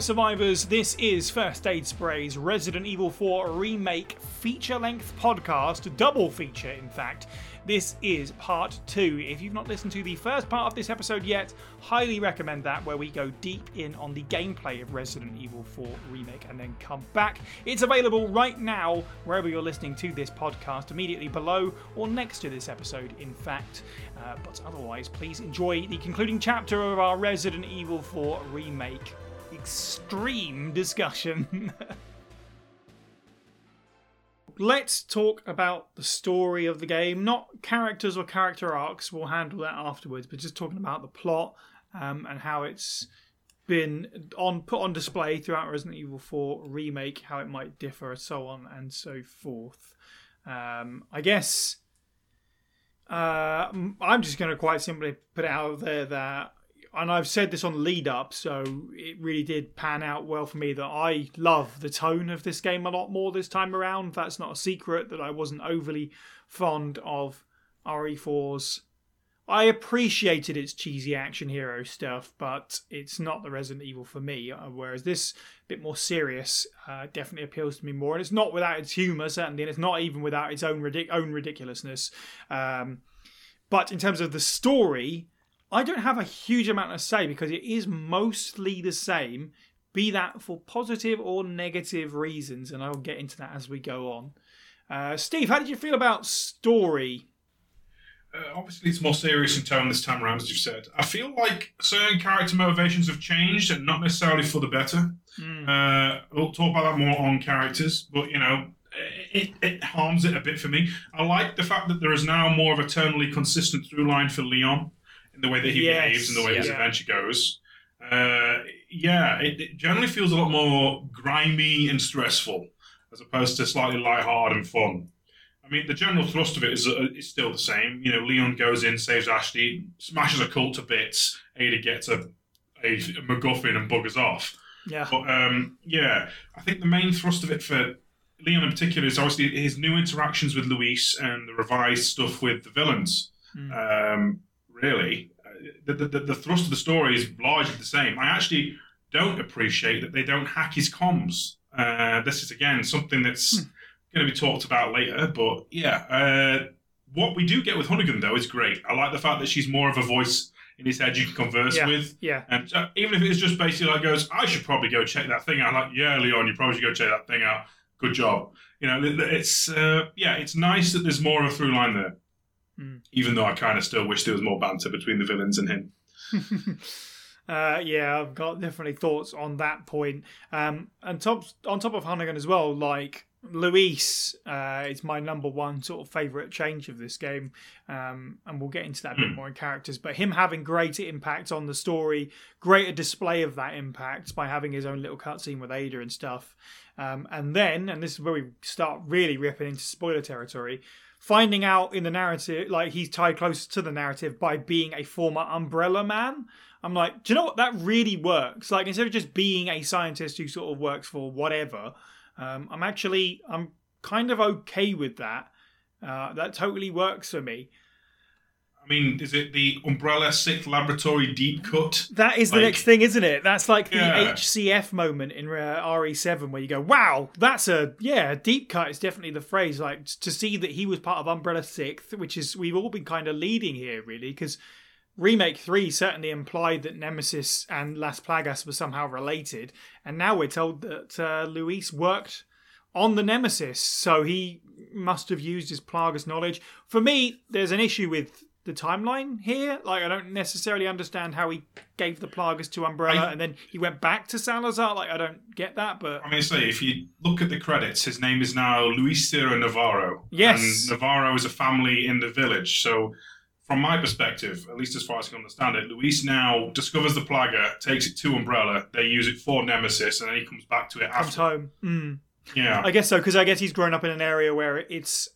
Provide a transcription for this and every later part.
Survivors. This is First Aid Spray's Resident Evil 4 Remake feature length podcast, double feature, in fact. This is part two. If you've not listened to the first part of this episode yet, highly recommend that, where we go deep in on the gameplay of Resident Evil 4 Remake and then come back. It's available right now, wherever you're listening to this podcast, immediately below or next to this episode, in fact. Uh, but otherwise, please enjoy the concluding chapter of our Resident Evil 4 Remake extreme discussion. Let's talk about the story of the game, not characters or character arcs. We'll handle that afterwards, but just talking about the plot um, and how it's been on put on display throughout Resident Evil 4 remake, how it might differ, so on and so forth. Um, I guess uh, I'm just going to quite simply put it out there that and I've said this on lead up, so it really did pan out well for me that I love the tone of this game a lot more this time around. That's not a secret that I wasn't overly fond of RE4's. I appreciated its cheesy action hero stuff, but it's not the Resident Evil for me. Uh, whereas this bit more serious uh, definitely appeals to me more, and it's not without its humour certainly, and it's not even without its own ridic- own ridiculousness. Um, but in terms of the story, I don't have a huge amount to say because it is mostly the same, be that for positive or negative reasons, and I'll get into that as we go on. Uh, Steve, how did you feel about story? Uh, obviously, it's more serious in tone this time around, as you've said. I feel like certain character motivations have changed, and not necessarily for the better. Mm. Uh, we'll talk about that more on characters, but you know, it, it harms it a bit for me. I like the fact that there is now more of a tonally consistent through line for Leon in the way that he yes. behaves and the way yeah. his adventure goes. Uh, yeah, it, it, generally feels a lot more grimy and stressful as opposed to slightly light-hearted and fun. I mean, the general thrust of it is, uh, is still the same. You know, Leon goes in, saves Ashley, smashes a cult to bits. Ada gets a, a, a MacGuffin and buggers off. Yeah. But um, yeah, I think the main thrust of it for Leon in particular is obviously his new interactions with Luis and the revised stuff with the villains. Mm. Um, really. The, the, the, thrust of the story is largely the same. I actually don't appreciate that they don't hack his comms. Uh, this is, again, something that's hmm. going to be talked about later. But yeah, uh, what we do get with Hunnigan, though, is great. I like the fact that she's more of a voice in his head you can converse yeah, with. Yeah. And uh, even if it's just basically like goes, I should probably go check that thing out. Like, yeah, Leon, you probably should go check that thing out. Good job. You know, it's uh, yeah, it's nice that there's more of a through line there. Mm. Even though I kind of still wish there was more banter between the villains and him. uh, yeah, I've got definitely thoughts on that point. Um, and top on top of Hunnigan as well, like Luis uh, is my number one sort of favorite change of this game, um, and we'll get into that a bit hmm. more in characters. But him having greater impact on the story, greater display of that impact by having his own little cutscene with Ada and stuff, um, and then, and this is where we start really ripping into spoiler territory finding out in the narrative, like he's tied closer to the narrative by being a former Umbrella man. I'm like, do you know what? That really works. Like instead of just being a scientist who sort of works for whatever, um, I'm actually I'm kind of okay with that. Uh, that totally works for me. I mean, is it the Umbrella Sixth Laboratory deep cut? That is the next thing, isn't it? That's like the yeah. HCF moment in uh, RE7 where you go, wow, that's a, yeah, deep cut is definitely the phrase. Like to see that he was part of Umbrella Sixth, which is, we've all been kind of leading here, really, because Remake 3 certainly implied that Nemesis and Las Plagas were somehow related. And now we're told that uh, Luis worked on the Nemesis, so he must have used his Plagas knowledge. For me, there's an issue with the timeline here. Like, I don't necessarily understand how he gave the Plagas to Umbrella I, and then he went back to Salazar. Like, I don't get that. But I mean, say if you look at the credits, his name is now Luis Serra Navarro. Yes, and Navarro is a family in the village. So, from my perspective, at least as far as I can understand it, Luis now discovers the Plaga, takes it to Umbrella. They use it for Nemesis, and then he comes back to it. Comes after. home. Mm. Yeah, I guess so because I guess he's grown up in an area where it's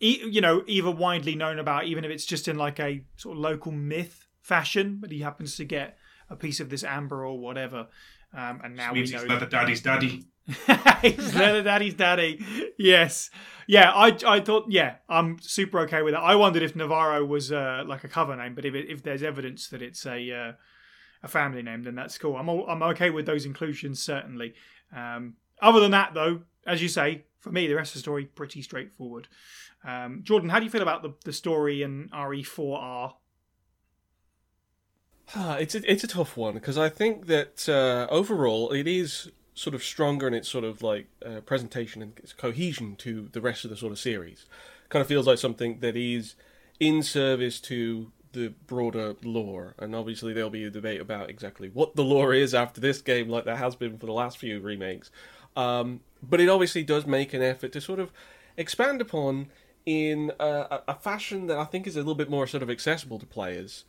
you know, either widely known about, even if it's just in like a sort of local myth fashion, but he happens to get a piece of this amber or whatever. Um, and now we know leather daddy's daddy. he's leather daddy's daddy. Yes, yeah. I I thought yeah, I'm super okay with that. I wondered if Navarro was uh, like a cover name, but if it, if there's evidence that it's a uh, a family name, then that's cool. I'm all, I'm okay with those inclusions certainly. Um, other than that, though, as you say, for me, the rest of the story pretty straightforward. Um, Jordan, how do you feel about the, the story in RE4R? it's a, it's a tough one because I think that uh, overall it is sort of stronger in its sort of like uh, presentation and its cohesion to the rest of the sort of series. Kind of feels like something that is in service to the broader lore, and obviously there'll be a debate about exactly what the lore is after this game, like there has been for the last few remakes. Um, but it obviously does make an effort to sort of expand upon in a, a, fashion that I think is a little bit more sort of accessible to players.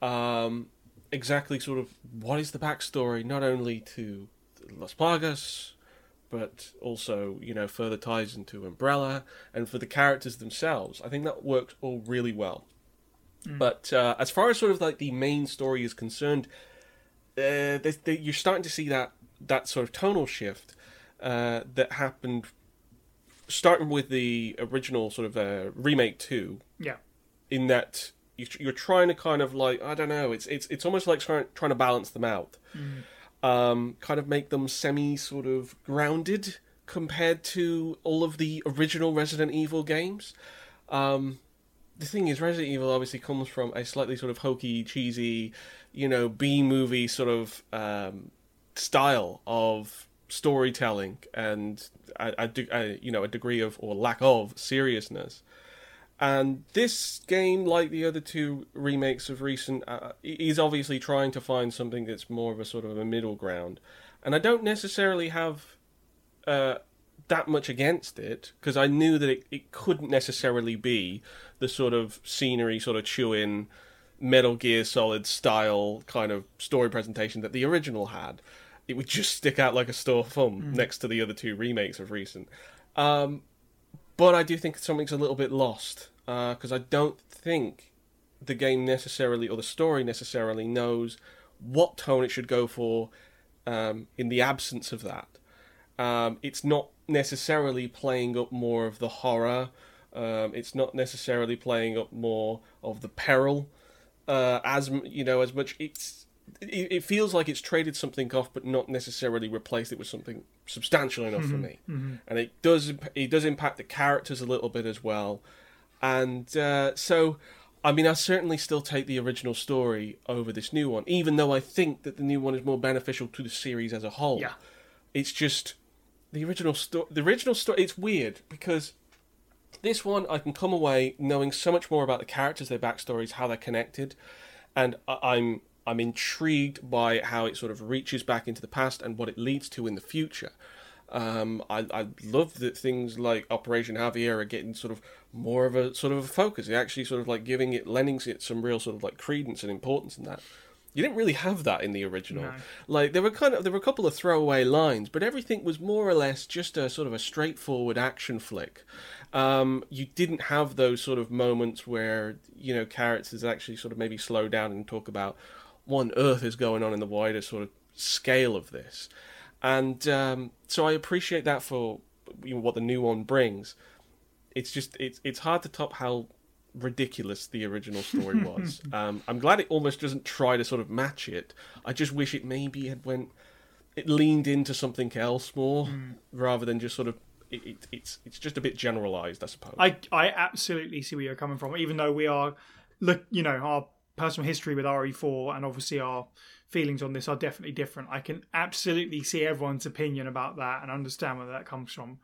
Um, exactly, sort of what is the backstory, not only to Las Plagas, but also you know further ties into Umbrella and for the characters themselves. I think that works all really well. Mm. But uh, as far as sort of like the main story is concerned, uh, they, they, you're starting to see that that sort of tonal shift uh, that happened starting with the original sort of uh, remake two. Yeah. In that you're trying to kind of like I don't know, it's it's it's almost like trying trying to balance them out, mm. um, kind of make them semi sort of grounded compared to all of the original Resident Evil games. Um, the thing is, Resident Evil obviously comes from a slightly sort of hokey, cheesy, you know, B movie sort of um, style of storytelling and a, a, you know a degree of or lack of seriousness. And this game, like the other two remakes of recent, uh, is obviously trying to find something that's more of a sort of a middle ground. And I don't necessarily have uh, that much against it because I knew that it, it couldn't necessarily be the sort of scenery, sort of chewing Metal Gear Solid style kind of story presentation that the original had it would just stick out like a sore thumb mm. next to the other two remakes of recent. Um, but I do think something's a little bit lost because uh, I don't think the game necessarily or the story necessarily knows what tone it should go for um, in the absence of that. Um, it's not necessarily playing up more of the horror. Um, it's not necessarily playing up more of the peril uh, as you know as much. It's it, it, feels like it's traded something off, but not necessarily replaced it with something substantial enough mm-hmm, for me. Mm-hmm. And it does it does impact the characters a little bit as well. And uh, so, I mean, I certainly still take the original story over this new one, even though I think that the new one is more beneficial to the series as a whole. Yeah, it's just the original story. The original story. It's weird because this one I can come away knowing so much more about the characters, their backstories, how they're connected, and I'm I'm intrigued by how it sort of reaches back into the past and what it leads to in the future. Um, I, I love that things like Operation Javier are getting sort of more of a sort of a focus. It actually sort of like giving it, lending it some real sort of like credence and importance in that. You didn't really have that in the original. No. Like there were kind of there were a couple of throwaway lines, but everything was more or less just a sort of a straightforward action flick. Um, you didn't have those sort of moments where you know characters actually sort of maybe slow down and talk about what on earth is going on in the wider sort of scale of this. And um, so I appreciate that for you know, what the new one brings. It's just it's it's hard to top how ridiculous the original story was. um, I'm glad it almost doesn't try to sort of match it. I just wish it maybe had went it leaned into something else more mm. rather than just sort of it, it, it's it's just a bit generalized, I suppose. I I absolutely see where you're coming from. Even though we are look, you know, our personal history with RE4 and obviously our feelings on this are definitely different. I can absolutely see everyone's opinion about that and understand where that comes from.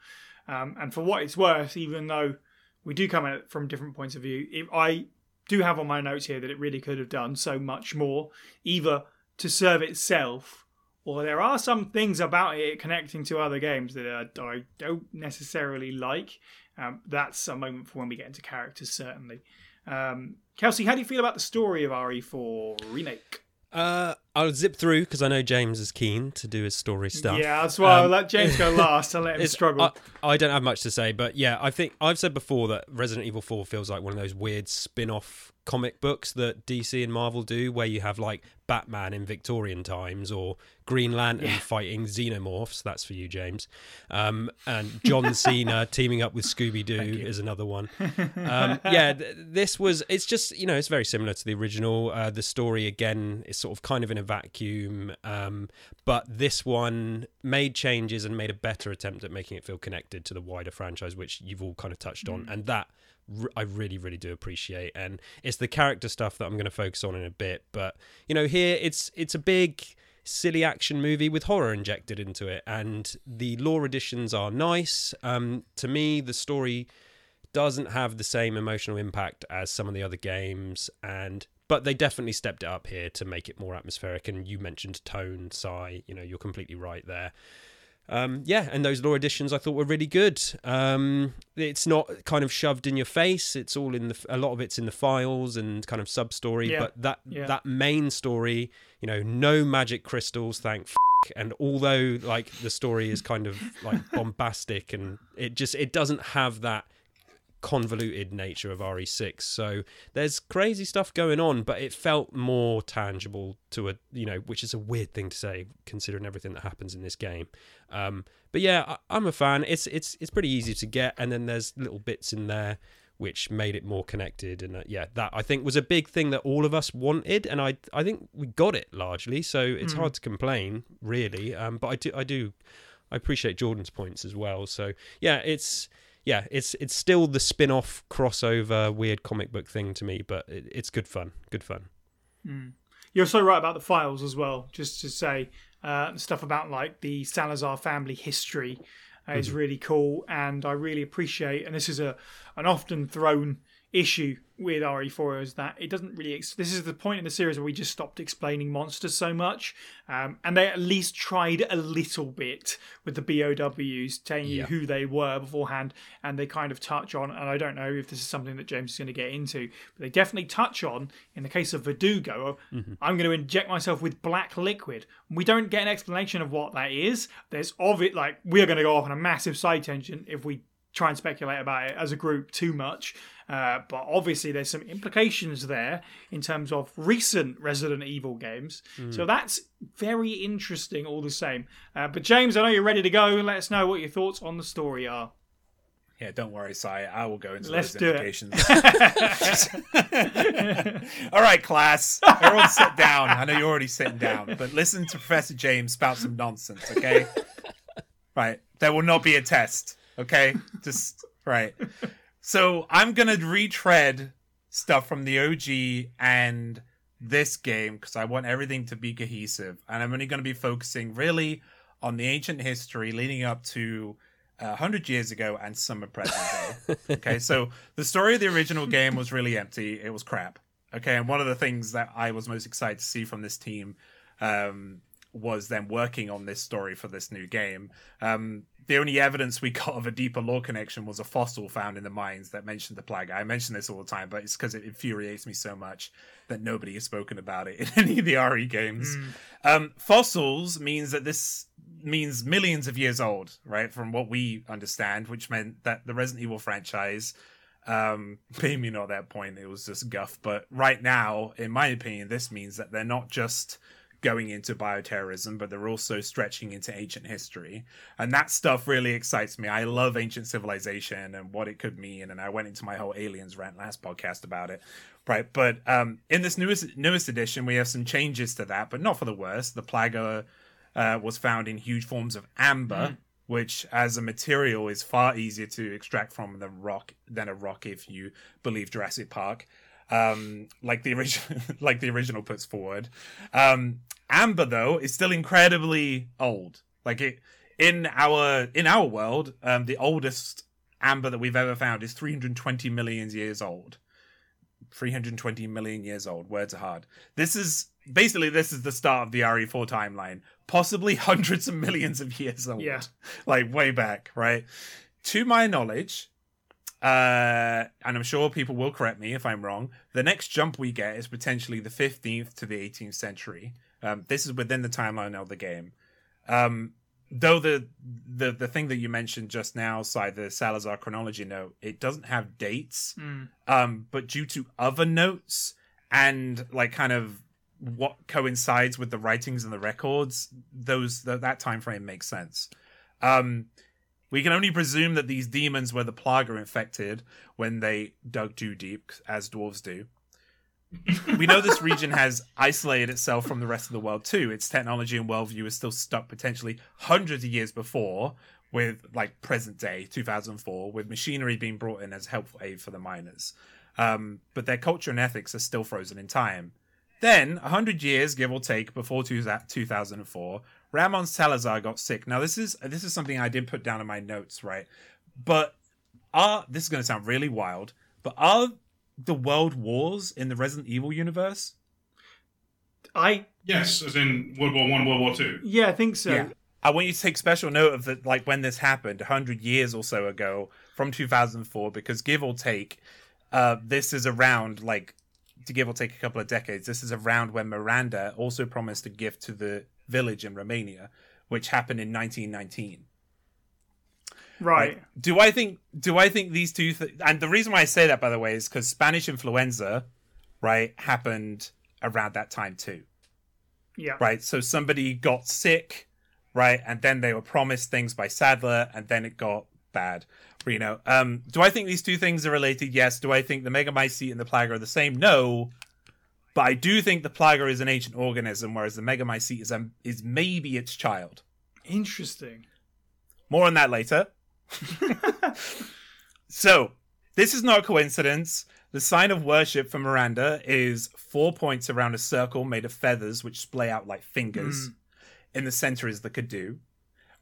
Um, and for what it's worth, even though we do come at it from different points of view, I do have on my notes here that it really could have done so much more, either to serve itself or there are some things about it connecting to other games that I don't necessarily like. Um, that's a moment for when we get into characters, certainly. Um, Kelsi, how do you feel about the story of RE4 Remake? Uh, I'll zip through because I know James is keen to do his story stuff. Yeah, that's why um, I'll let James go last and let him struggle. I, I, don't have much to say, but yeah, I think I've said before that Resident Evil 4 feels like one of those weird spin off comic books that DC and Marvel do, where you have like Batman in Victorian times or Green Lantern yeah. fighting xenomorphs. That's for you, James. Um, and John Cena teaming up with Scooby Doo is another one. Um, yeah, th- this was. It's just you know it's very similar to the original. Uh, the story again is sort of kind of in a vacuum. Um, but this one made changes and made a better attempt at making it feel connected to the wider franchise, which you've all kind of touched on, and that I really, really do appreciate. And it's the character stuff that I'm going to focus on in a bit. But you know, here it's it's a big silly action movie with horror injected into it, and the lore additions are nice. Um, to me, the story doesn't have the same emotional impact as some of the other games, and but they definitely stepped it up here to make it more atmospheric. And you mentioned tone, Psy, you know, you're completely right there. Um, yeah, and those lore additions I thought were really good. Um, it's not kind of shoved in your face. It's all in the a lot of it's in the files and kind of sub story. Yeah, But that yeah. that main story, you know, no magic crystals, thank. F- and although like the story is kind of like bombastic and it just it doesn't have that convoluted nature of RE6. So there's crazy stuff going on, but it felt more tangible to a you know, which is a weird thing to say considering everything that happens in this game. Um, but yeah, I, I'm a fan. It's it's it's pretty easy to get, and then there's little bits in there which made it more connected. And uh, yeah, that I think was a big thing that all of us wanted, and I I think we got it largely. So it's hard to complain, really. Um, but I do I do I appreciate Jordan's points as well. So yeah, it's yeah, it's it's still the spin-off crossover weird comic book thing to me, but it, it's good fun. Good fun. You're so right about the files as well. Just to say, uh, stuff about like the Salazar family history uh, is really cool, and I really appreciate. And this is a an often thrown issue with RE4 is that it doesn't really. Ex- this is the point in the series where we just stopped explaining monsters so much, um, and they at least tried a little bit with the BOWs, telling you who they were beforehand, and they kind of touch on. And I don't know if this is something that James is going to get into, but they definitely touch on. In the case of Verdugo, I'm going to inject myself with black liquid. We don't get an explanation of what that is. There's of it like we're going to go off on a massive side tangent if we try and speculate about it as a group too much. Uh, but obviously, there's some implications there in terms of recent Resident Evil games. So that's very interesting, all the same. Uh, but James, I know you're ready to go. Let us know what your thoughts on the story are. Yeah, don't worry, Psy. I will go into Let's those do it. implications. All right, class. Everyone sit down. I know you're already sitting down, but listen to Professor James spout some nonsense, okay? Right. There will not be a test, okay? Just right. So I'm gonna retread stuff from the OG and this game because I want everything to be cohesive, and I'm only gonna be focusing really on the ancient history leading up to uh, 100 years ago and some of present day. okay, so the story of the original game was really empty. It was crap. Okay, and one of the things that I was most excited to see from this team um, was then working on this story for this new game. Um, the only evidence we got of a deeper lore connection was a fossil found in the mines that mentioned the plague. I mention this all the time, but it's because it infuriates me so much that nobody has spoken about it in any of the RE games. Um, fossils means that this means millions of years old, right? From what we understand, which meant that the Resident Evil franchise, um, maybe not at that point, it was just guff. But right now, in my opinion, this means that they're not just going into bioterrorism, but they're also stretching into ancient history. And that stuff really excites me. I love ancient civilization and what it could mean. And I went into my whole aliens rant last podcast about it. Right. But um, in this newest newest edition, we have some changes to that, but not for the worse. The Plaga uh, was found in huge forms of amber, which as a material is far easier to extract from than rock than a rock if you believe Jurassic Park. Um, like the original, like the original puts forward. Um, amber though is still incredibly old. Like it in our in our world, um, the oldest amber that we've ever found is 320 million years old. 320 million years old. Words are hard. This is basically this is the start of the RE4 timeline, possibly hundreds of millions of years old. Yeah. like way back, right? To my knowledge, uh, and I'm sure people will correct me if I'm wrong. The next jump we get is potentially the 15th to the 18th century. Um, this is within the timeline of the game. Um, though the the the thing that you mentioned just now, side the Salazar chronology note, it doesn't have dates. Um, but due to other notes and like kind of what coincides with the writings and the records, those th- that time frame makes sense. Um, we can only presume that these demons were the Plaga infected when they dug too deep, as dwarves do. we know this region has isolated itself from the rest of the world too. Its technology and worldview is still stuck potentially hundreds of years before, with like present day 2004, with machinery being brought in as helpful aid for the miners. Um, but their culture and ethics are still frozen in time. Then, 100 years, give or take, before 2004, Ramon Salazar got sick. Now, this is this is something I did put down in my notes, right? But are this is going to sound really wild, but are the world wars in the Resident Evil universe? I Yes, as in World War One, World War Two. yeah, I think so. Yeah. I want you to take special note of that, like when this happened, 100 years or so ago from 2004, because give or take, uh, this is around, like, to give or take a couple of decades, this is around when Miranda also promised a gift to the village in Romania, which happened in 1919. Right. Like, do I think? Do I think these two? Th- and the reason why I say that, by the way, is because Spanish influenza, right, happened around that time too Yeah. right? So somebody got sick, right, and then they were promised things by Saddler, and then it got bad. You know, um, do I think these two things are related? Yes. Do I think the Megamycete and the plague are the same? No. But I do think the Plaga is an ancient organism, whereas the Megamycete is um, is maybe its child. Interesting. More on that later. so, this is not a coincidence. The sign of worship for Miranda is four points around a circle made of feathers which splay out like fingers. In the center is the Cadou.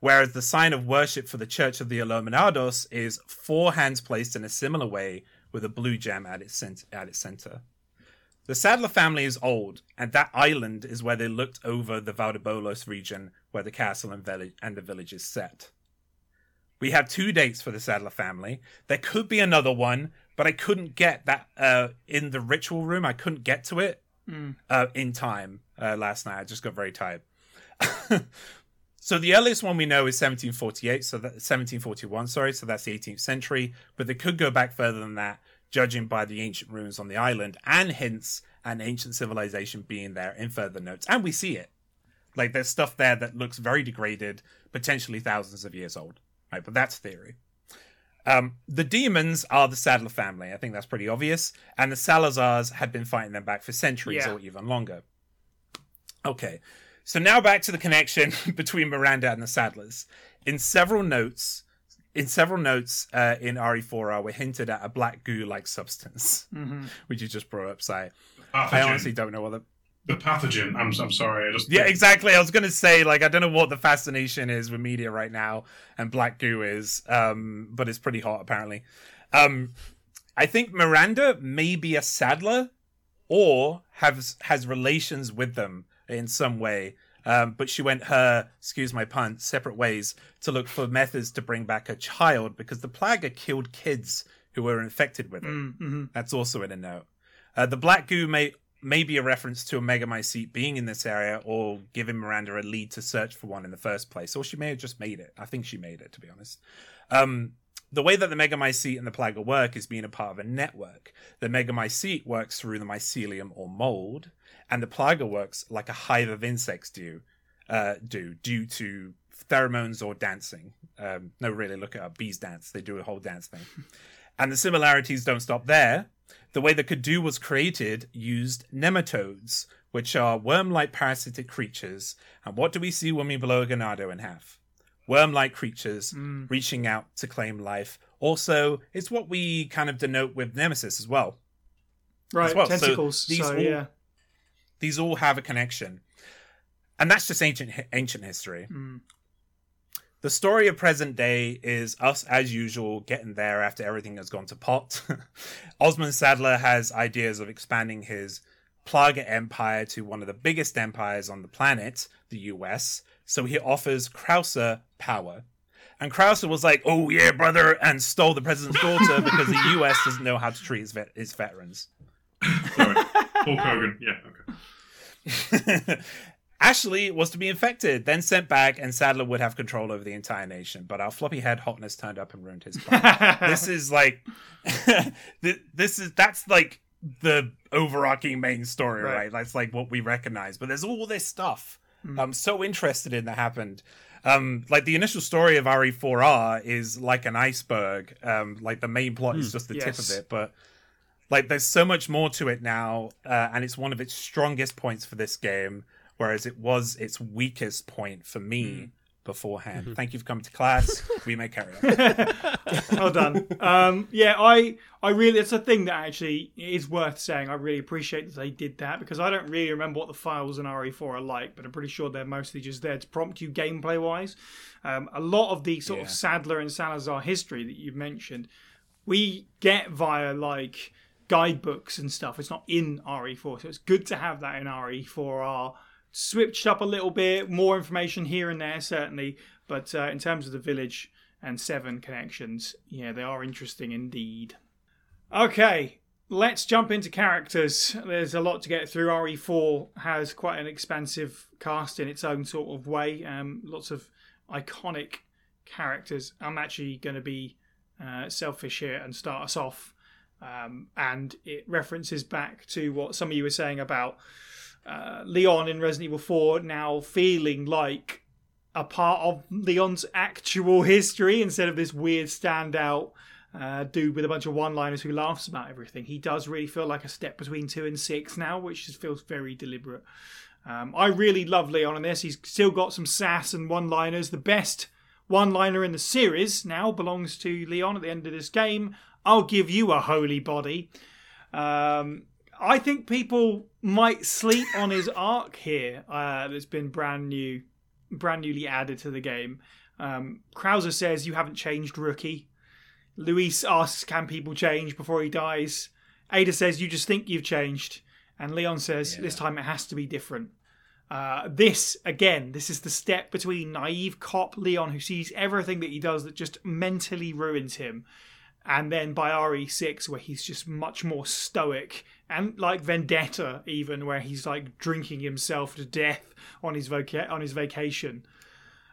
Whereas the sign of worship for the Church of the Illuminados is four hands placed in a similar way with a blue gem at its, cent- at its center. The Saddler family is old, and that island is where they looked over the Valdelobos region where the castle and, village- and the village is set. We have two dates for the Saddler family. There could be another one, but I couldn't get that uh, in the ritual room. I couldn't get to it uh, in time uh, last night. I just got very tired. so the earliest one we know is 1748, so that 1741. Sorry, so that's the 18th century. But they could go back further than that, judging by the ancient ruins on the island and hints an ancient civilization being there in further notes, and we see it. Like there's stuff there that looks very degraded, potentially thousands of years old. Right, but that's theory. Um, the demons are the Saddler family. I think that's pretty obvious. And the Salazars had been fighting them back for centuries Yeah. or even longer. Okay, so now back to the connection between Miranda and the Saddlers. In several notes, in several notes uh, in RE4R, we're hinted at a black goo-like substance, which you just brought up, Psy. I honestly don't know what the the pathogen. I'm, I'm sorry. I just yeah, exactly. I was gonna say like I don't know what the fascination is with media right now, and Black Goo is, um, but it's pretty hot apparently. Um, I think Miranda may be a Saddler or has has relations with them in some way. Um, but she went her, excuse my pun, separate ways to look for methods to bring back her child because the plague had killed kids who were infected with it. Mm-hmm. That's also in a note. Uh, the black goo may may be a reference to a Megamycete being in this area or giving Miranda a lead to search for one in the first place. Or she may have just made it. I think she made it, to be honest. Um, the way that the Megamycete and the Plaga work is being a part of a network. The Megamycete works through the mycelium or mold, and the Plaga works like a hive of insects do, uh, do due to pheromones or dancing. Um, no, really, look it up. Bees dance. They do a whole dance thing. And the similarities don't stop there. The way the Cadou was created used nematodes, which are worm like parasitic creatures. And what do we see when we blow a Ganado in half? Worm like creatures reaching out to claim life. Also, it's what we kind of denote with Nemesis as well. Right. well. Tentacles. So, these all- yeah. These all have a connection. And that's just ancient ancient history. Hmm. The story of present day is us, as usual, getting there after everything has gone to pot. Osmund Saddler has ideas of expanding his Plaga empire to one of the biggest empires on the planet, the US. So he offers Krauser power. And Krauser was like, oh, yeah, brother, and stole the president's daughter because the US doesn't know how to treat its, vet- its veterans. Sorry. Hulk Hogan. Yeah. Okay. Ashley was to be infected, then sent back, and Saddler would have control over the entire nation. But our floppy head hotness turned up and ruined his plan. this is like, this is that's like the overarching main story, Right. right? That's like what we recognize. But there's all this stuff I'm so interested in that happened. Um, like the initial story of RE4R is like an iceberg. Um, like the main plot is just the tip of it, but Like, there's so much more to it now, uh, and it's one of its strongest points for this game, whereas it was its weakest point for me beforehand. Thank you for coming to class. we may carry on. well done. Um, yeah, I, I really, it's a thing that actually is worth saying. I really appreciate that they did that because I don't really remember what the files in RE4 are like, but I'm pretty sure they're mostly just there to prompt you gameplay wise. Um, a lot of the sort of Saddler and Salazar history that you've mentioned, we get via like guidebooks and stuff. It's not in RE4, so it's good to have that in RE4R. Switched up a little bit, more information here and there, certainly. But uh, in terms of the village and seven connections, yeah, they are interesting indeed. Okay, let's jump into characters. There's a lot to get through. RE4 has quite an expansive cast in its own sort of way. Um, lots of iconic characters. I'm actually going to be uh, selfish here and start us off. Um, and it references back to what some of you were saying about uh, Leon in Resident Evil 4 now feeling like a part of Leon's actual history instead of this weird standout uh, dude with a bunch of one-liners who laughs about everything. He does really feel like a step between two and six now, which just feels very deliberate. Um, I really love Leon in this. He's still got some sass and one-liners. The best one-liner in the series now belongs to Leon at the end of this game. I'll give you a holy body. Um, I think people might sleep on his arc here. Uh, that's been brand new, brand newly added to the game. Um, Krauser says you haven't changed, rookie. Luis asks, "Can people change before he dies?" Ada says, "You just think you've changed," and Leon says, "This time it has to be different." Uh, this again, this is the step between naive cop Leon, who sees everything that he does that just mentally ruins him, and then by RE6, where he's just much more stoic and like Vendetta, even where he's like drinking himself to death on his voca- on his vacation.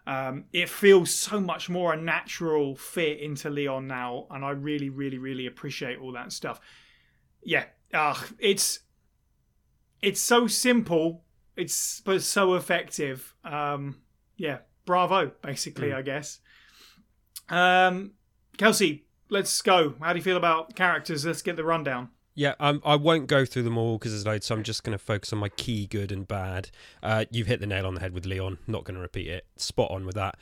Um, it feels so much more a natural fit into Leon now, and I really, really, really appreciate all that stuff. Yeah, uh, it's it's so simple, it's but so effective. Um, yeah, bravo, basically, I guess. Um, Kelsi, let's go. How do you feel about characters? Let's get the rundown. Yeah, um, I won't go through them all because there's loads, so I'm just going to focus on my key good and bad. Uh, you've hit the nail on the head with Leon. Not going to repeat it. Spot on with that.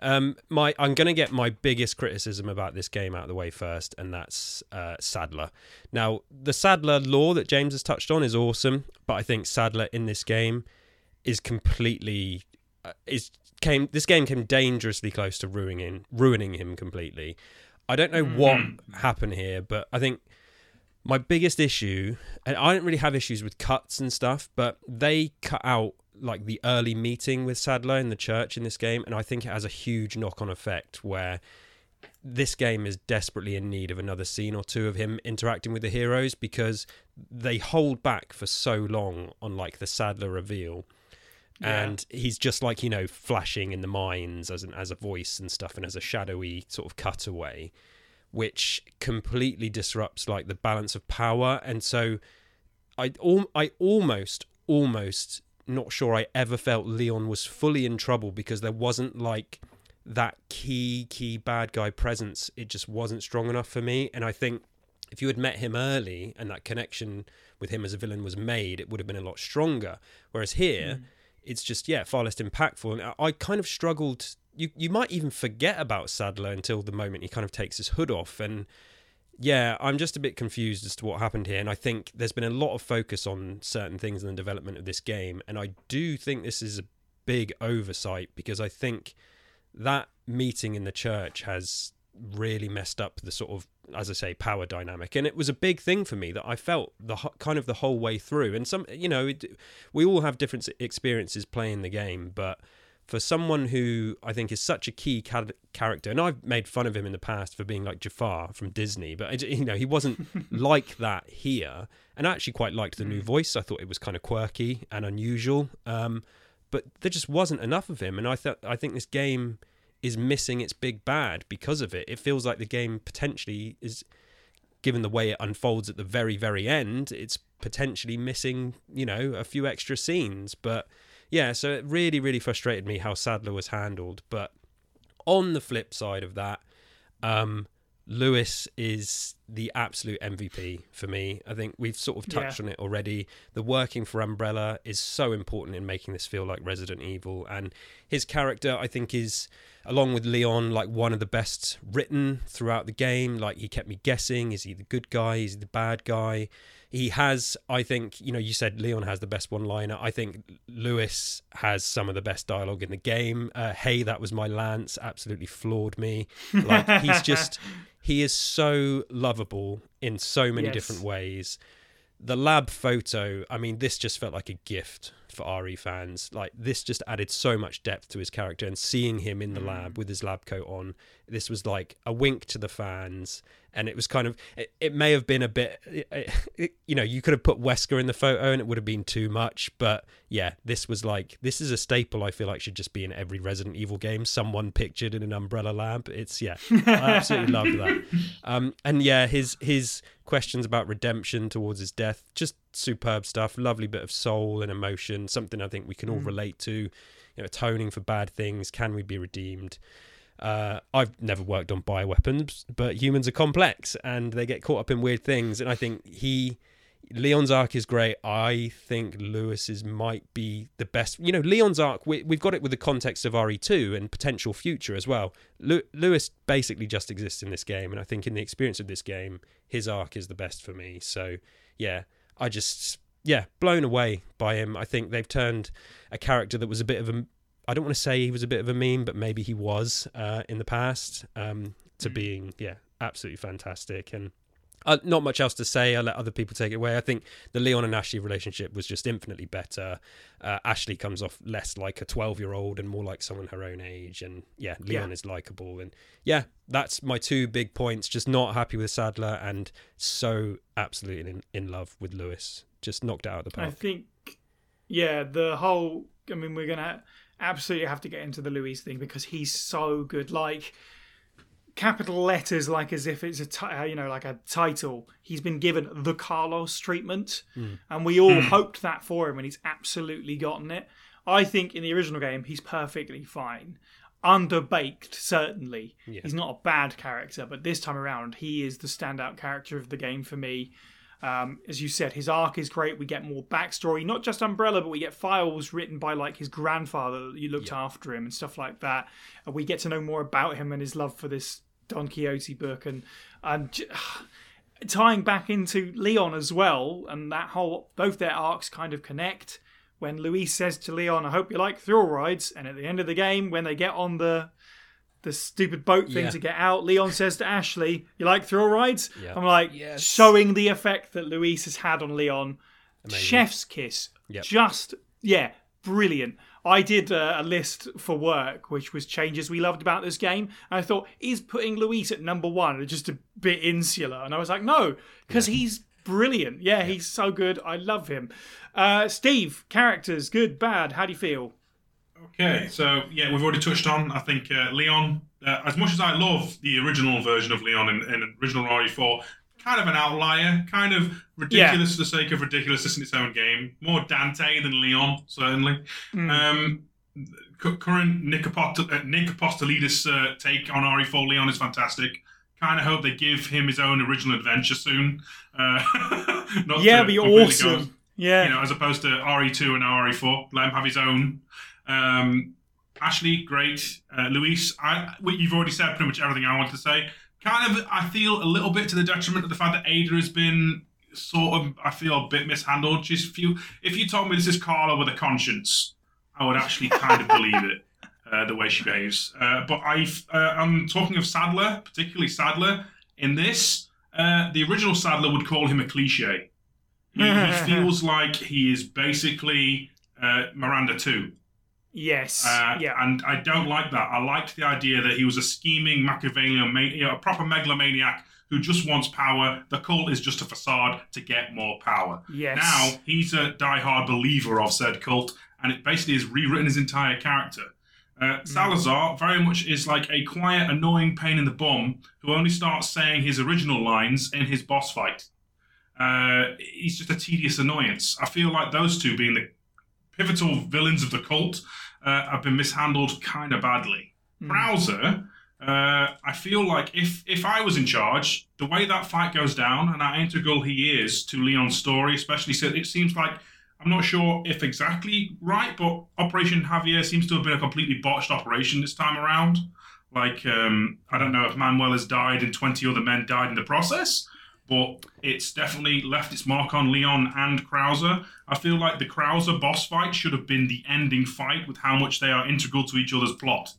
Um, my I'm going to get my biggest criticism about this game out of the way first, and that's uh, Saddler. Now, the Saddler lore that James has touched on is awesome, but I think Saddler in this game is completely uh, is came this game came dangerously close to ruining ruining him completely. I don't know mm-hmm. what happened here, but I think my biggest issue, and I don't really have issues with cuts and stuff, but they cut out like the early meeting with Saddler in the church in this game, and I think it has a huge knock on effect where this game is desperately in need of another scene or two of him interacting with the heroes because they hold back for so long on like the Saddler reveal. And he's just like, you know, flashing in the minds as an as a voice and stuff and as a shadowy sort of cutaway which completely disrupts like the balance of power. And so i al- i almost almost not sure i ever felt leon was fully in trouble because there wasn't like that key key bad guy presence. It just wasn't strong enough for me. And i think if you had met him early and that connection with him as a villain was made it would have been a lot stronger. Whereas here mm. It's just yeah far less impactful. And I, kind of struggled you you might even forget about Saddler until the moment he kind of takes his hood off. And yeah I'm just a bit confused as to what happened here. And I think there's been a lot of focus on certain things in the development of this game. And I do think this is a big oversight because I think that meeting in the church has really messed up the sort of as I say power dynamic. And it was a big thing for me that I felt the kind of the whole way through. And some you know it, we all have different experiences playing the game but for someone who I think is such a key ca- character and I've made fun of him in the past for being like Jafar from Disney but you know he wasn't like that here. And I actually quite liked the new voice. I thought it was kind of quirky and unusual. Um, but there just wasn't enough of him. And I thought I think this game is missing its big bad because of it. It feels like the game potentially is, given the way it unfolds at the very, very end, it's potentially missing, you know, a few extra scenes. But yeah, so it really, really frustrated me how Saddler was handled. But on the flip side of that, um, Luis is the absolute MVP for me. I think we've sort of Yeah. touched on it already. The working for Umbrella is so important in making this feel like Resident Evil, and his character, I think, is along with Leon like one of the best written throughout the game. Like he kept me guessing: is he the good guy? Is he the bad guy? He has, I think, you know, you said Leon has the best one-liner. I think Luis has some of the best dialogue in the game. Uh, hey, that was my lance. Absolutely floored me. Like he's just he is so lovable in so many Yes. different ways. The lab photo, I mean, this just felt like a gift for RE fans. Like this just added so much depth to his character, and seeing him in the lab with his lab coat on, this was like a wink to the fans. And it was kind of, it, it may have been a bit, it, it- you know, you could have put Wesker in the photo and it would have been too much. But yeah, this was like, this is a staple I feel like should just be in every Resident Evil game. Someone pictured in an umbrella lab. It's, yeah, I absolutely love that. Um, and yeah, his his questions about redemption towards his death, just superb stuff. Lovely bit of soul and emotion. Something I think we can all relate to. You know, atoning for bad things. Can we be redeemed? Uh, I've never worked on bioweapons, but humans are complex and they get caught up in weird things. And I think he, Leon's arc is great. I think Luis's might be the best. You know, Leon's arc, we, we've got it with the context of RE2 and potential future as well. Lu- Lewis basically just exists in this game. And I think in the experience of this game, his arc is the best for me. So, yeah, I just, yeah, blown away by him. I think they've turned a character that was a bit of a, I don't want to say he was a bit of a meme, but maybe he was uh, in the past, um, to being, yeah, absolutely fantastic. And uh, not much else to say. I'll let other people take it away. I think the Leon and Ashley relationship was just infinitely better. Uh, Ashley comes off less like a 12 year old and more like someone her own age. And yeah, Leon Yeah. is likable. And yeah, that's my two big points. Just not happy with Saddler and so absolutely in, in love with Luis. Just knocked out of the park. I think, yeah, the whole. I mean, we're gonna absolutely have to get into the Luis thing because he's so good. Like capital letters, like as if it's a uh, you know like a title. He's been given the Carlos treatment, and we all hoped that for him, and he's absolutely gotten it. I think in the original game, he's perfectly fine. Underbaked, certainly. He's not a bad character, but this time around, he is the standout character of the game for me. Um, as you said, his arc is great. We get more backstory, not just Umbrella, but we get files written by like his grandfather that you looked after him and stuff like that. And we get to know more about him and his love for this Don Quixote book and and j- tying back into Leon as well, and that whole both their arcs kind of connect. When Luis says to Leon, "I hope you like thrill rides," and at the end of the game, when they get on the the stupid boat thing Yeah. to get out, Leon says to Ashley, "You like thrill rides?" Yeah. I'm like, Yes. showing the effect that Luis has had on Leon. Amazing. Chef's kiss, Yep. just yeah, brilliant. I did uh, a list for work, which was changes we loved about this game. And I thought, is putting Luis at number one just a bit insular? And I was like, no, because he's brilliant. Yeah, he's so good. I love him. Uh, Steve, characters, good, bad. How do you feel? Okay, so yeah, we've already touched on. I think uh, Leon, uh, as much as I love the original version of Leon in, in original RE4, kind of an outlier, kind of ridiculous for the sake of ridiculousness in its own game. More Dante than Leon, certainly. Um, current Nick, Apost- uh, Nick Apostolides uh, take on RE4 Leon is fantastic. Kind of hope they give him his own original adventure soon. Uh, not Yeah, be completely go- awesome. Yeah. you know, as opposed to RE2 and RE4. Let him have his own. Um, Ashley, great. Uh, Luis, I, you've already said pretty much everything I wanted to say. Kind of, I feel a little bit to the detriment of the fact that Ada has been sort of, I feel a bit mishandled. She's few. If you told me this is Carla with a conscience, I would actually kind of believe it. Uh, the way she behaves, uh, but I, uh, I'm talking of Saddler, particularly Saddler. In this, uh, the original Saddler would call him a cliche. He, he feels like he is basically uh, Miranda too. Yes. Uh, yeah. And I don't like that. I liked the idea that he was a scheming Machiavellian, you know, a proper megalomaniac who just wants power. The cult is just a facade to get more power. Yes. Now he's a diehard believer of said cult, and it basically has rewritten his entire character. Uh, Salazar very much is like a quiet, annoying pain in the bum who only starts saying his original lines in his boss fight. Uh, he's just a tedious annoyance. I feel like those two, being the pivotal villains of the cult, uh, have been mishandled kind of badly. Krauser, Uh, I feel like if if I was in charge, the way that fight goes down and how integral he is to Leon's story, especially so it seems like I'm not sure if exactly right, but Operation Javier seems to have been a completely botched operation this time around. Like um, I don't know if Manuel has died and 20 other men died in the process, but it's definitely left its mark on Leon and Krauser. I feel like the Krauser boss fight should have been the ending fight with how much they are integral to each other's plot.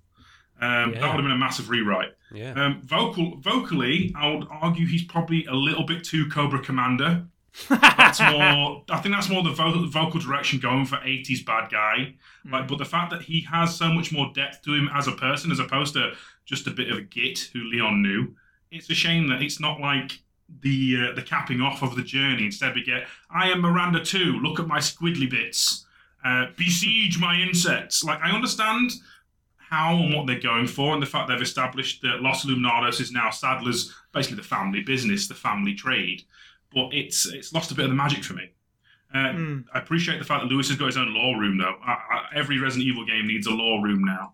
Um, Yeah. That would have been a massive rewrite. Yeah. Um, vocal, vocally, I would argue he's probably a little bit too Cobra Commander. That's more. I think that's more the vocal, vocal direction going for '80s bad guy. Like, but the fact that he has so much more depth to him as a person, as opposed to just a bit of a git who Leon knew, it's a shame that it's not like the uh, the capping off of the journey. Instead, we get I am Miranda too. Look at my squiddly bits. Uh, besiege my insects. Like I understand how and what they're going for, and the fact they've established that Los Illuminados is now Saddler's basically the family business, the family trade. But it's it's lost a bit of the magic for me. Uh, Mm. I appreciate the fact that Luis has got his own lore room, though. I, I, every Resident Evil game needs a lore room now.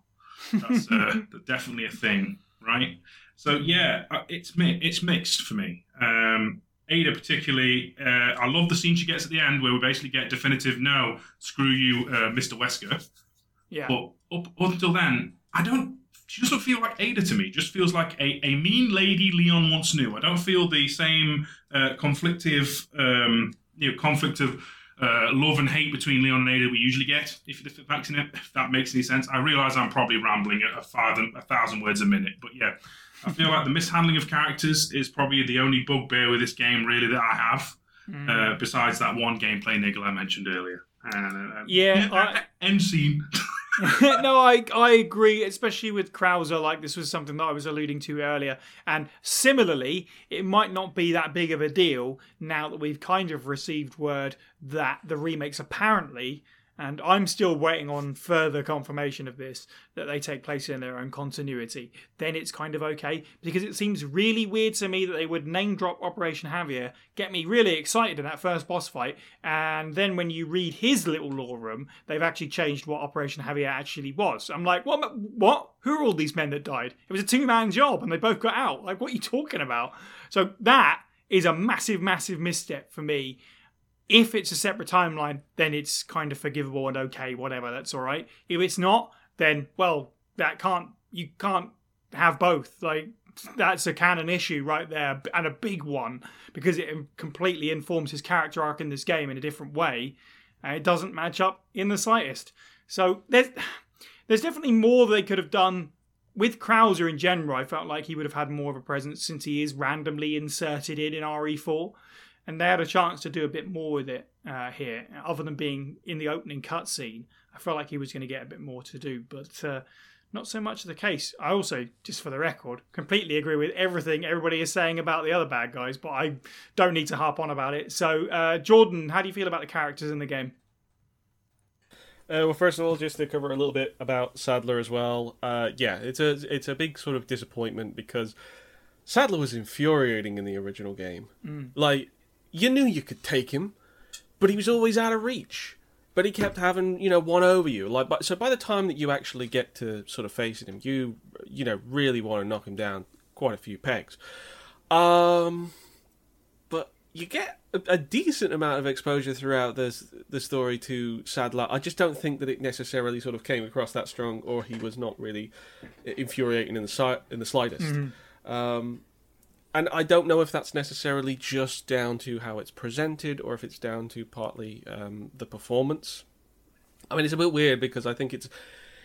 That's uh, definitely a thing, right? So yeah, uh, it's mi- it's mixed for me. Um, Ada particularly, uh, I love the scene she gets at the end where we basically get definitive no, screw you, uh, Mr. Wesker. Yeah. But up, up until then, I don't. She doesn't feel like Ada to me. Just feels like a, a mean lady Leon once knew. I don't feel the same uh, conflictive, um, you know, conflict of uh, love and hate between Leon and Ada we usually get. If, if, it makes any, if that makes any sense, I realise I'm probably rambling at a thousand, a thousand words a minute, but yeah, I feel like the mishandling of characters is probably the only bugbear with this game really that I have. Uh, besides that one gameplay niggle I mentioned earlier. Uh, Yeah, I- end scene. no, I I agree, especially with Krauser. Like this was something that I was alluding to earlier, and similarly, it might not be that big of a deal now that we've kind of received word that the remakes apparently, and I'm still waiting on further confirmation of this, that they take place in their own continuity. Then it's kind of okay because it seems really weird to me that they would name drop Operation Javier, get me really excited in that first boss fight, and then when you read his little lore room, they've actually changed what Operation Javier actually was. I'm like, what? What? Who are all these men that died? It was a two-man job, and they both got out. Like, what are you talking about? So that is a massive, massive misstep for me. If it's a separate timeline, then it's kind of forgivable and okay, whatever. That's all right. If it's not, then well, that can't you can't have both. Like that's a canon issue right there, and a big one because it completely informs his character arc in this game in a different way, and it doesn't match up in the slightest. So there's there's definitely more they could have done with Krauser in general. I felt like he would have had more of a presence since he is randomly inserted in in RE4, and they had a chance to do a bit more with it uh, here, other than being in the opening cutscene. I felt like he was going to get a bit more to do, but. Uh, not so much the case. I also, just for the record, completely agree with everything everybody is saying about the other bad guys, but I don't need to harp on about it. So, uh, Jordan, how do you feel about the characters in the game? Uh, well, first of all, just to cover a little bit about Saddler as well. Uh, yeah, it's a it's a big sort of disappointment because Saddler was infuriating in the original game. Like you knew you could take him, but he was always out of reach. But he kept having you know one over you. Like but, so, by the time that you actually get to sort of facing him, you you know really want to knock him down quite a few pegs. Um, but you get a, a decent amount of exposure throughout this the story to Saddler. I just don't think that it necessarily sort of came across that strong, or he was not really infuriating in the si- in the slightest. Um, and I don't know if that's necessarily just down to how it's presented, or if it's down to partly um, the performance. I mean, it's a bit weird because I think it's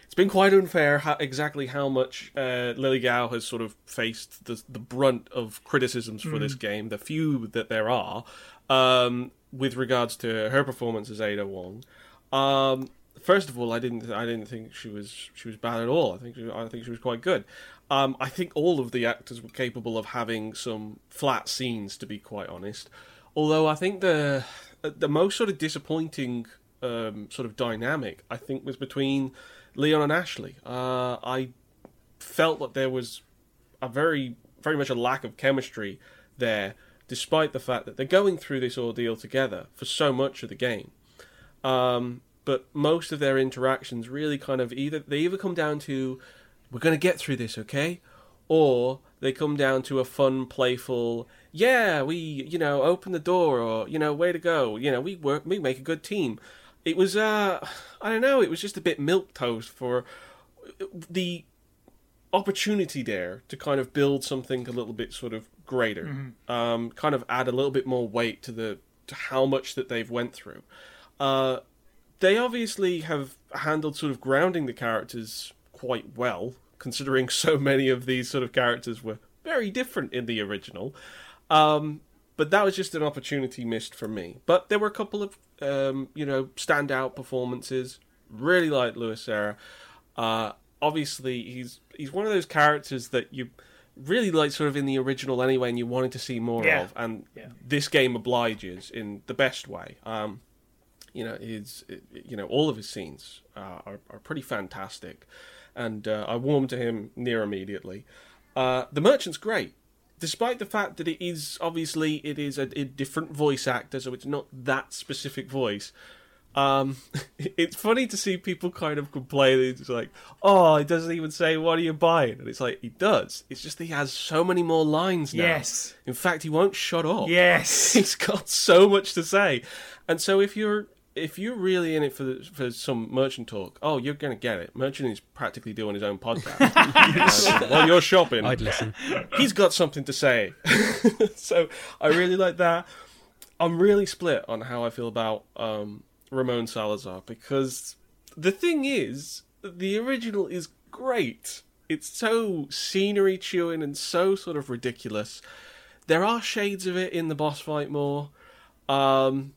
it's been quite unfair how, exactly how much uh, Lily Gao has sort of faced the the brunt of criticisms for this game, the few that there are, um, with regards to her performance as Ada Wong. Um, first of all, I didn't I didn't think she was she was bad at all. I think she, I think she was quite good. Um, I think all of the actors were capable of having some flat scenes, to be quite honest. Although I think the the most sort of disappointing um, sort of dynamic I think was between Leon and Ashley. Uh, I felt that there was a very very much a lack of chemistry there, despite the fact that they're going through this ordeal together for so much of the game. Um, but most of their interactions really kind of either they either come down to we're going to get through this, okay? or they come down to a fun, playful, yeah, we, you know, open the door, or you know, way to go, you know, we work, we make a good team. It was, uh, I don't know, it was just a bit milk toast for the opportunity there to kind of build something a little bit sort of greater, um, kind of add a little bit more weight to the to how much that they've went through. Uh, they obviously have handled sort of grounding the characters quite well, considering so many of these sort of characters were very different in the original. Um, but that was just an opportunity missed for me. But there were a couple of um, you know standout performances. Really like Luis Serra. Uh, obviously, he's he's one of those characters that you really like sort of in the original anyway, and you wanted to see more Yeah. of. And Yeah. this game obliges in the best way. Um, you know, his you know all of his scenes uh, are are pretty fantastic, and uh, I warmed to him near immediately. Uh, the merchant's great, despite the fact that it is obviously it is a, a different voice actor, so it's not that specific voice. Um, it's funny to see people kind of complain. It's like, oh, he doesn't even say what are you buying, and it's like he does. It's just he has so many more lines now. Yes. In fact, he won't shut up. Yes. He's got so much to say, and so if you're if you're really in it for the, for some merchant talk, oh, you're gonna get it. Merchant is practically doing his own podcast while you're shopping. I'd listen. He's got something to say, so I really like that. I'm really split on how I feel about um, Ramon Salazar because the thing is, the original is great. It's so scenery chewing and so sort of ridiculous. There are shades of it in the boss fight more. Um,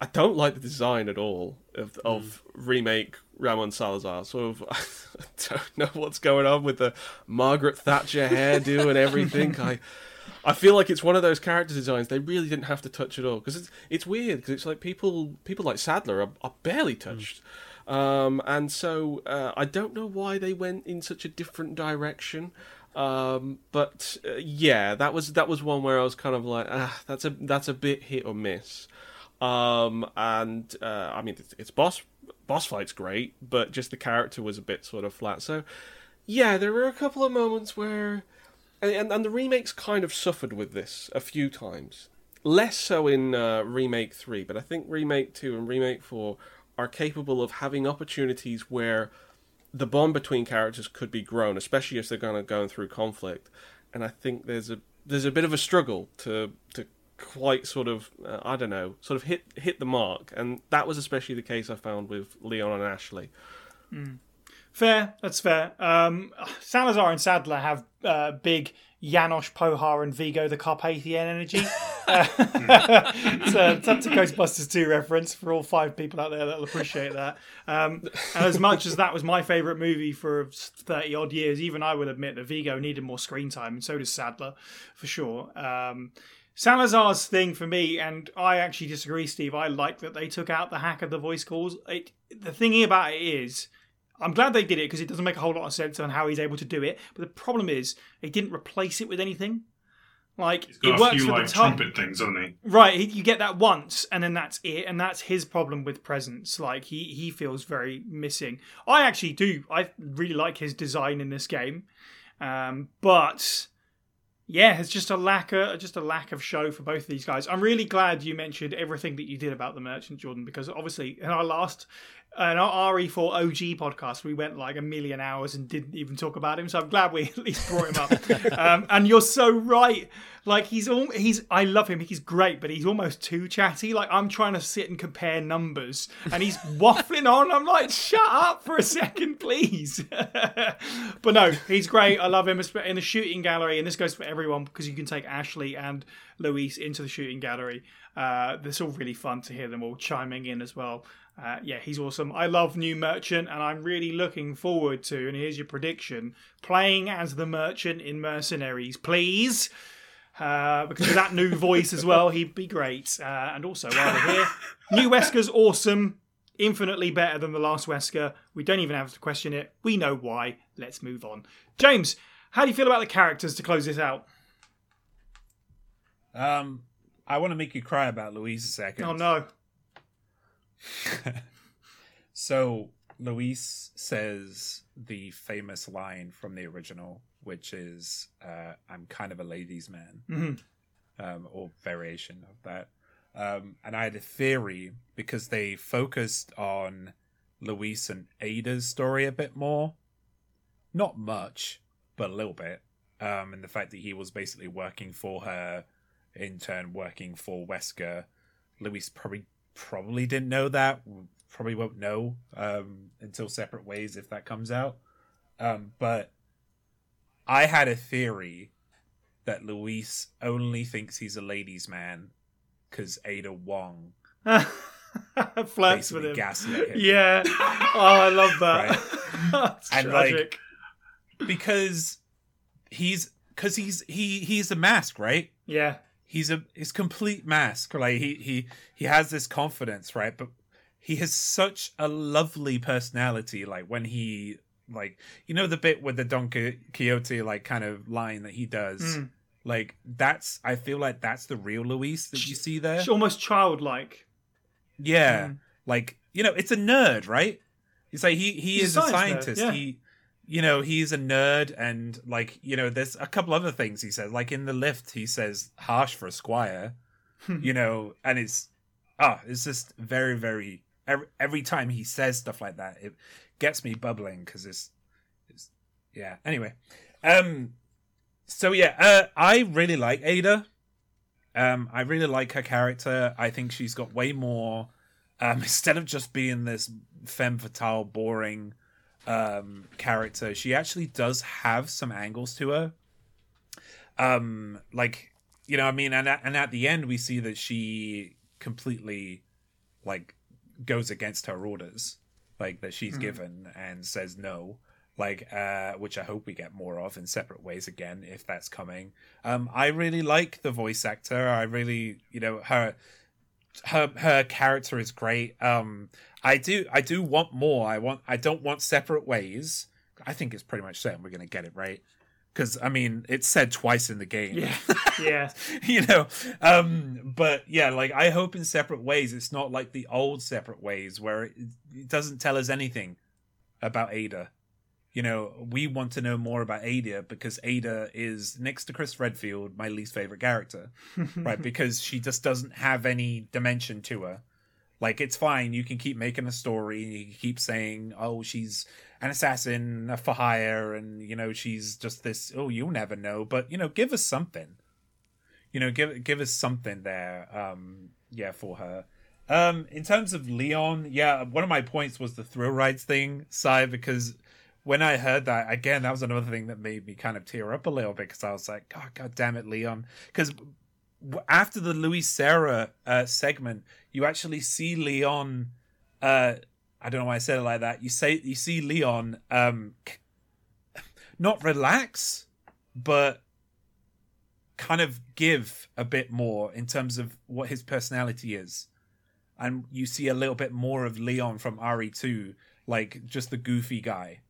I don't like the design at all of of remake Ramon Salazar. Sort of, I don't know what's going on with the Margaret Thatcher hairdo and everything. I I feel like it's one of those character designs they really didn't have to touch at all because it's it's weird because it's like people people like Saddler are, are barely touched. Um, and so uh, I don't know why they went in such a different direction. Um, but uh, yeah, that was that was one where I was kind of like, ah, that's a that's a bit hit or miss. Um, and uh, I mean, it's, it's boss boss fight's great, but just the character was a bit sort of flat. So yeah, there were a couple of moments where, and and, and the remakes kind of suffered with this a few times. Less so in uh, remake three, but I think remake two and remake four are capable of having opportunities where the bond between characters could be grown, especially if they're going to go through conflict. And I think there's a there's a bit of a struggle to to quite sort of uh, I don't know sort of hit hit the mark, and that was especially the case I found with Leon and Ashley. Fair, that's fair. Um, Salazar and Saddler have uh, big Janosz Poha and Vigo the Carpathian energy. Uh, so that's a Ghostbusters 2 reference for all five people out there that'll appreciate that. Um, and as much as that was my favourite movie for 30 odd years, even I would admit that Vigo needed more screen time, and so does Saddler, for sure. Um, Salazar's thing for me, and I actually disagree, Steve. I like that they took out the hack of the voice calls. It, the thing about it is, I'm glad they did it because it doesn't make a whole lot of sense on how he's able to do it. But the problem is, they didn't replace it with anything. Like He's it got a works few for like the time, trumpet things, hasn't he? right? he- You get that once, and then that's it, and that's his problem with presence. Like he he feels very missing. I actually do. I really like his design in this game, um, but yeah, it's just a lack of just a lack of show for both of these guys. I'm really glad you mentioned everything that you did about the merchant, Jordan, because obviously in our last our RE4 OG podcast, we went like a million hours and didn't even talk about him. So I'm glad we at least brought him up. um, and you're so right. Like he's all he's I love him. He's great, but he's almost too chatty. Like I'm trying to sit and compare numbers, and he's waffling on. I'm like, shut up for a second, please. but no, he's great. I love him in the shooting gallery, and this goes for everyone because you can take Ashley and Luis into the shooting gallery. Uh, it's all really fun to hear them all chiming in as well. Uh, yeah, he's awesome. I love New Merchant, and I'm really looking forward to. And here's your prediction: playing as the Merchant in Mercenaries, please. Uh, because with that new voice as well, he'd be great. Uh, and also, while we're here, new Wesker's awesome, infinitely better than the last Wesker. We don't even have to question it. We know why. Let's move on. James, how do you feel about the characters to close this out? Um, I want to make you cry about Luis a second. Oh no. So Luis says the famous line from the original which is uh, I'm kind of a ladies' man, Mhm. um, or variation of that. Um, and I had a theory because they focused on Luis and Ada's story a bit more. Not much, but a little bit. Um, and the fact that he was basically working for her, in turn working for Wesker. Luis probably probably didn't know that. Probably won't know um, until Separate Ways if that comes out. Um, but I had a theory that Luis only thinks he's a ladies' man because Ada Wong Flirts with him. gaslit him. Yeah. Oh, I love that. That's And, like, because he's because he's he he's a mask, right? yeah. He's a he's complete mask. Like he he he has this confidence, right? But he has such a lovely personality. Like when he like you know the bit with the Don Quixote like kind of line that he does. Mm. Like that's I feel like that's the real Luis that you see there. It's almost childlike. Yeah, Mm. like you know, it's a nerd, right? He's like he he He's is a a scientist. yeah. He, you know, he's a nerd, and like you know, there's a couple other things he says. Like in the lift, he says harsh for a squire, you know, and it's ah, it's just very very. Every, every time he says stuff like that, it gets me bubbling because it's, it's yeah. Anyway, um, so yeah, uh, I really like Ada. Um, I really like her character. I think she's got way more. Um, instead of just being this femme fatale, boring um, character, she actually does have some angles to her. Um, like you know, I mean, and at, and at the end we see that she completely like goes against her orders, like that she's given, and says no. Like, uh, which I hope we get more of in separate ways again, if that's coming. Um, I really like the voice actor. I really, you know, her her her character is great. Um, I do I do want more. I want I don't want separate ways. I think it's pretty much certain we're gonna get it right. Because I mean, it's said twice in the game. Yeah. Yeah. you know. Um, but yeah, like I hope in separate ways it's not like the old separate ways where it, it doesn't tell us anything about Ada. You know, we want to know more about Ada because Ada is next to Chris Redfield, my least favorite character, right? Because she just doesn't have any dimension to her. Like it's fine, you can keep making a story, you can keep saying, "Oh, she's an assassin for hire," and you know she's just this. Oh, you'll never know, but you know, give us something. You know, give give us something there. Um, yeah, for her. Um, in terms of Leon, yeah, one of my points was the thrill rides thing, side because when I heard that again, that was another thing that made me kind of tear up a little bit because I was like, God, God damn it, Leon. Because after the Luis Serra uh, segment, you actually see Leon. Uh, I don't know why I said it like that. You say you see Leon um, not relax, but kind of give a bit more in terms of what his personality is. And you see a little bit more of Leon from RE2, like just the goofy guy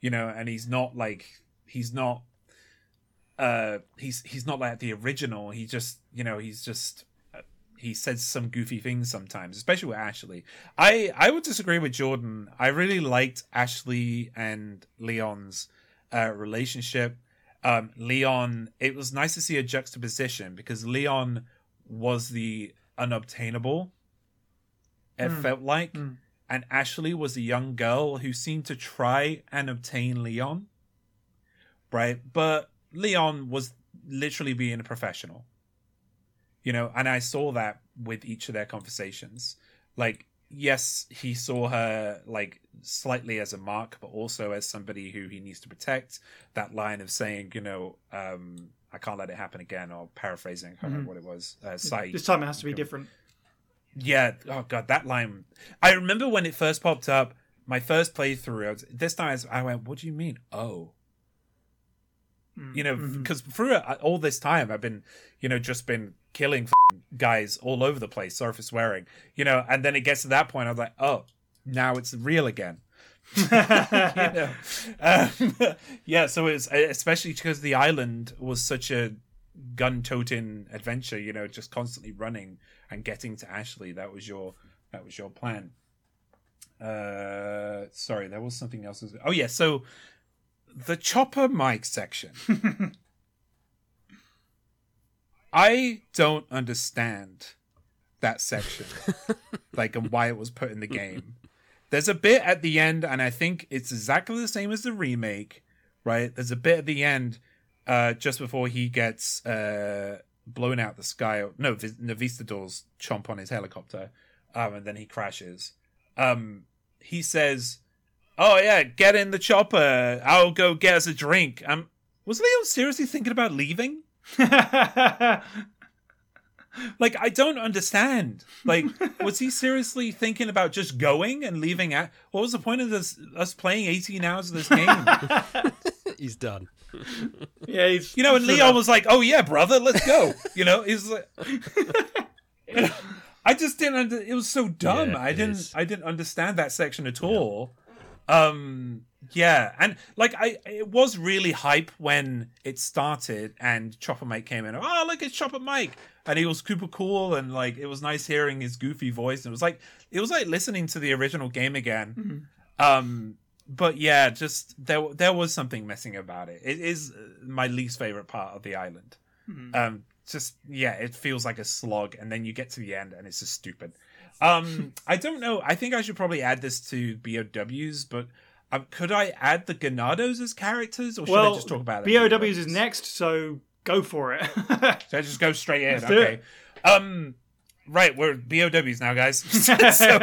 you know and he's not like he's not uh he's he's not like the original he just you know he's just uh, he says some goofy things sometimes especially with ashley i i would disagree with jordan i really liked ashley and leon's uh relationship um leon it was nice to see a juxtaposition because leon was the unobtainable it Mm. felt like Mm. and Ashley was a young girl who seemed to try and obtain Leon. Right? But Leon was literally being a professional. You know, and I saw that with each of their conversations. Like, yes, he saw her like slightly as a mark, but also as somebody who he needs to protect. That line of saying, you know, um, I can't let it happen again, or paraphrasing, I can't remember what it was. Uh. This time it has to be different. Yeah. Oh god, that line. I remember when it first popped up. My first playthrough. I was, this time I went, "What do you mean? Oh." You know, Mhm. because through all this time, I've been, you know, just been killing guys all over the place. Sorry for swearing. You know, and then it gets to that point. I was like, "Oh, now it's real again." you know? um, yeah. So it's especially because the island was such a gun-toting adventure. You know, just constantly running and getting to Ashley. That was your that was your plan. Uh, sorry, there was something else. Oh yeah, so the Chopper Mike section. I don't understand that section, like and why it was put in the game. There's a bit at the end, and I think it's exactly the same as the remake, right? There's a bit at the end, uh, just before he gets uh blown out the sky. No, the Novistadors chomp on his helicopter, um, and then he crashes. Um, he says, "Oh yeah, get in the chopper. I'll go get us a drink." Um, was Leo seriously thinking about leaving? Like, I don't understand. Like, was he seriously thinking about just going and leaving? At what was the point of this? Us playing eighteen hours of this game? He's done. yeah, he's, You know, and Leo was like, "Oh yeah, brother, let's go." You know, he's like, I just didn't. Under- it was so dumb. Yeah, I didn't. is. I didn't understand that section at all. Um, yeah, and like I, it was really hype when it started, and Chopper Mike came in. Oh, look, it's Chopper Mike, and he was super cool, and like it was nice hearing his goofy voice. And it was like it was like listening to the original game again. Um, but yeah, just there there was something missing about it. It is uh, my least favorite part of the island. Um, just yeah, it feels like a slog, and then you get to the end, and it's just stupid. Um, I don't know. I think I should probably add this to BOWs, but um, could I add the Ganados as characters, or should I just talk about it? BOWs is next, so go for it. So I just go straight in. Let's okay. Um, right, we're BOWs now, guys. so,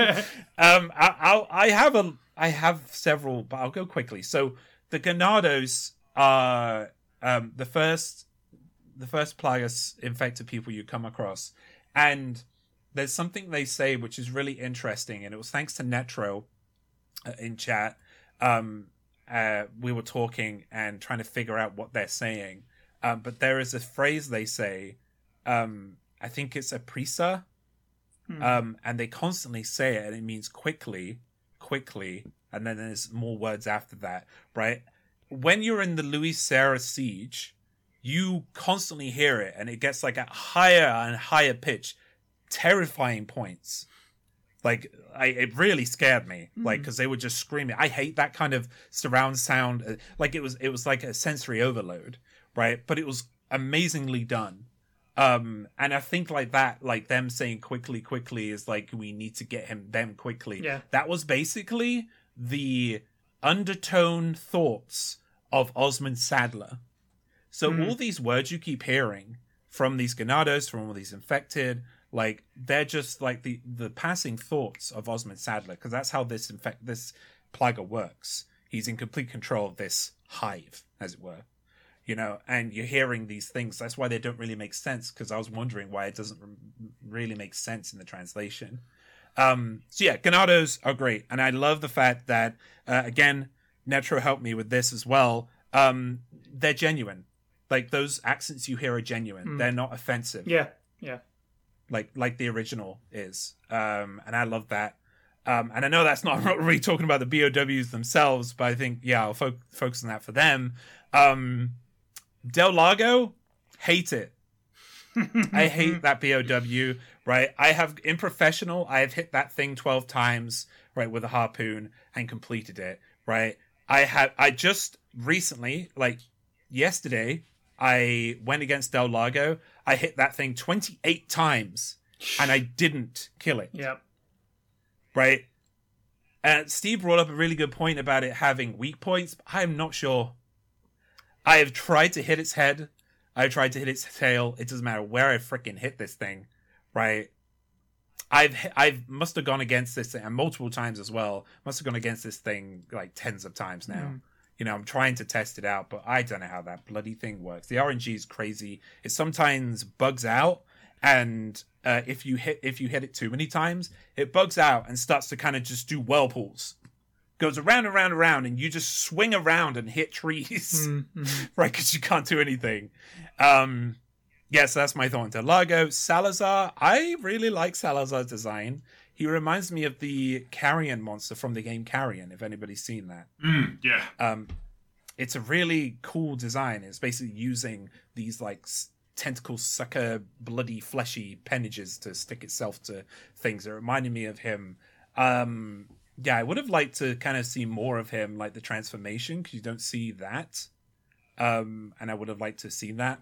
um, I, I'll I have a I have several, but I'll go quickly. So the Ganados are um the first the first plagas infected people you come across, and there's something they say which is really interesting, and it was thanks to Netro uh, in chat. Um, uh, we were talking and trying to figure out what they're saying. Um, but there is a phrase they say. Um, I think it's a prisa, um, and they constantly say it, and it means quickly, quickly, and then there's more words after that, right? When you're in the Luis Serra siege, you constantly hear it, and it gets like a higher and higher pitch, terrifying points. Like, I, it really scared me, like, because they were just screaming. I hate that kind of surround sound. uh, Like it was, it was like a sensory overload, right? But it was amazingly done. Um, and I think like that, like them saying quickly, quickly is like we need to get him them quickly. Yeah. That was basically the undertone thoughts of Osmund Saddler. So Hmm. all these words you keep hearing from these Ganados, from all these infected, like they're just like the the passing thoughts of Osmund Saddler, because that's how this infect this plaga works. He's in complete control of this hive, as it were. You know, and you're hearing these things. That's why they don't really make sense. Because I was wondering why it doesn't really make sense in the translation. Um, so yeah, Ganados are great, and I love the fact that uh, again, Netro helped me with this as well. Um, they're genuine. Like those accents you hear are genuine. They're not offensive yeah, yeah. Like like the original is. Um, and I love that. Um, and I know that's not really talking about the BOWs themselves, but I think yeah, I'll fo- focus on that for them. Um, Del Lago, hate it. I hate that BOW. Right, I have in professional, I have hit that thing twelve times right with a harpoon and completed it. Right, I had I just recently, like yesterday, I went against Del Lago. I hit that thing twenty eight times and I didn't kill it Yeah. right? And Steve brought up a really good point about it having weak points. I am not sure. I have tried to hit its head. I've tried to hit its tail. It doesn't matter where I freaking hit this thing, right? I've I've must have gone against this thing multiple times as well. Must have gone against this thing like tens of times now. Hmm. You know, I'm trying to test it out, but I don't know how that bloody thing works. The RNG is crazy. It sometimes bugs out, and uh, if you hit if you hit it too many times, it bugs out and starts to kind of just do whirlpools. Goes around and around and around, and you just swing around and hit trees, right? Because you can't do anything. Um, yeah, so that's my thought on Del Lago. Salazar, I really like Salazar's design. He reminds me of the Carrion monster from the game Carrion, if anybody's seen that. Mm, yeah. Um, it's a really cool design. It's basically using these like tentacle sucker, bloody, fleshy appendages to stick itself to things. It reminded me of him. Um, yeah, I would have liked to kind of see more of him, like the transformation, because you don't see that. Um, and I would have liked to see that.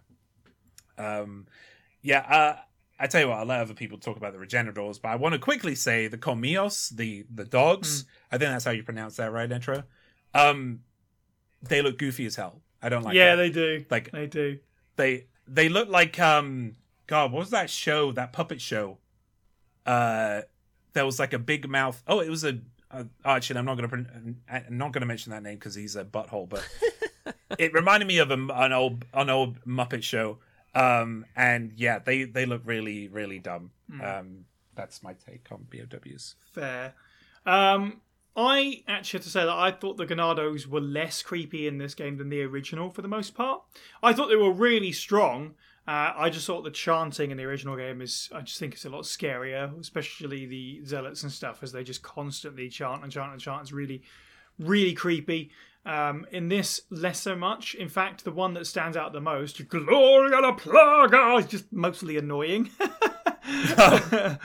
Um, yeah, uh, I tell you what, I'll let other people talk about the Regenerators, but I want to quickly say the Comios, the the dogs. I think that's how you pronounce that, right, Netro? Um, they look goofy as hell. I don't like. yeah, that. they do. like They do. they they look like um god what was that show that puppet show uh there was like a big mouth oh it was a uh, actually i'm not gonna i'm not gonna mention that name because he's a butthole but it reminded me of a, an old an old muppet show um and yeah they they look really really dumb um that's my take on bows Fair. Um, I actually have to say that I thought the Ganados were less creepy in this game than the original for the most part. I thought they were really strong. Uh, I just thought the chanting in the original game is, I just think it's a lot scarier, especially the zealots and stuff, as they just constantly chant and chant and chant. It's really, really creepy. Um, in this, less so much. In fact, the one that stands out the most, Gloria la Plaga, is just mostly annoying. uh,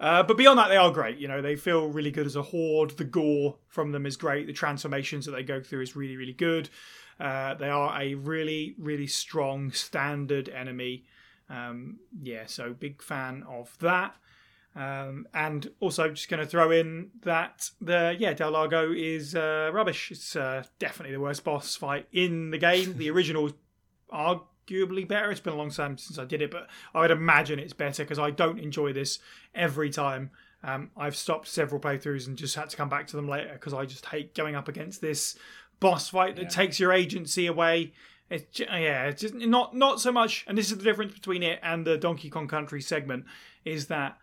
but beyond that, they are great. You know, they feel really good as a horde. The gore from them is great. The transformations that they go through is really, really good. Uh, they are a really, really strong standard enemy. Um, yeah, so big fan of that. Um, and also just going to throw in that the yeah Del Lago is uh, rubbish. It's uh, definitely the worst boss fight in the game. The original arguably better. It's been a long time since I did it, but I would imagine it's better because I don't enjoy this every time. Um, I've stopped several playthroughs and just had to come back to them later because I just hate going up against this boss fight that takes your agency away. It's yeah, it's just not not so much. And this is the difference between it and the Donkey Kong Country segment is that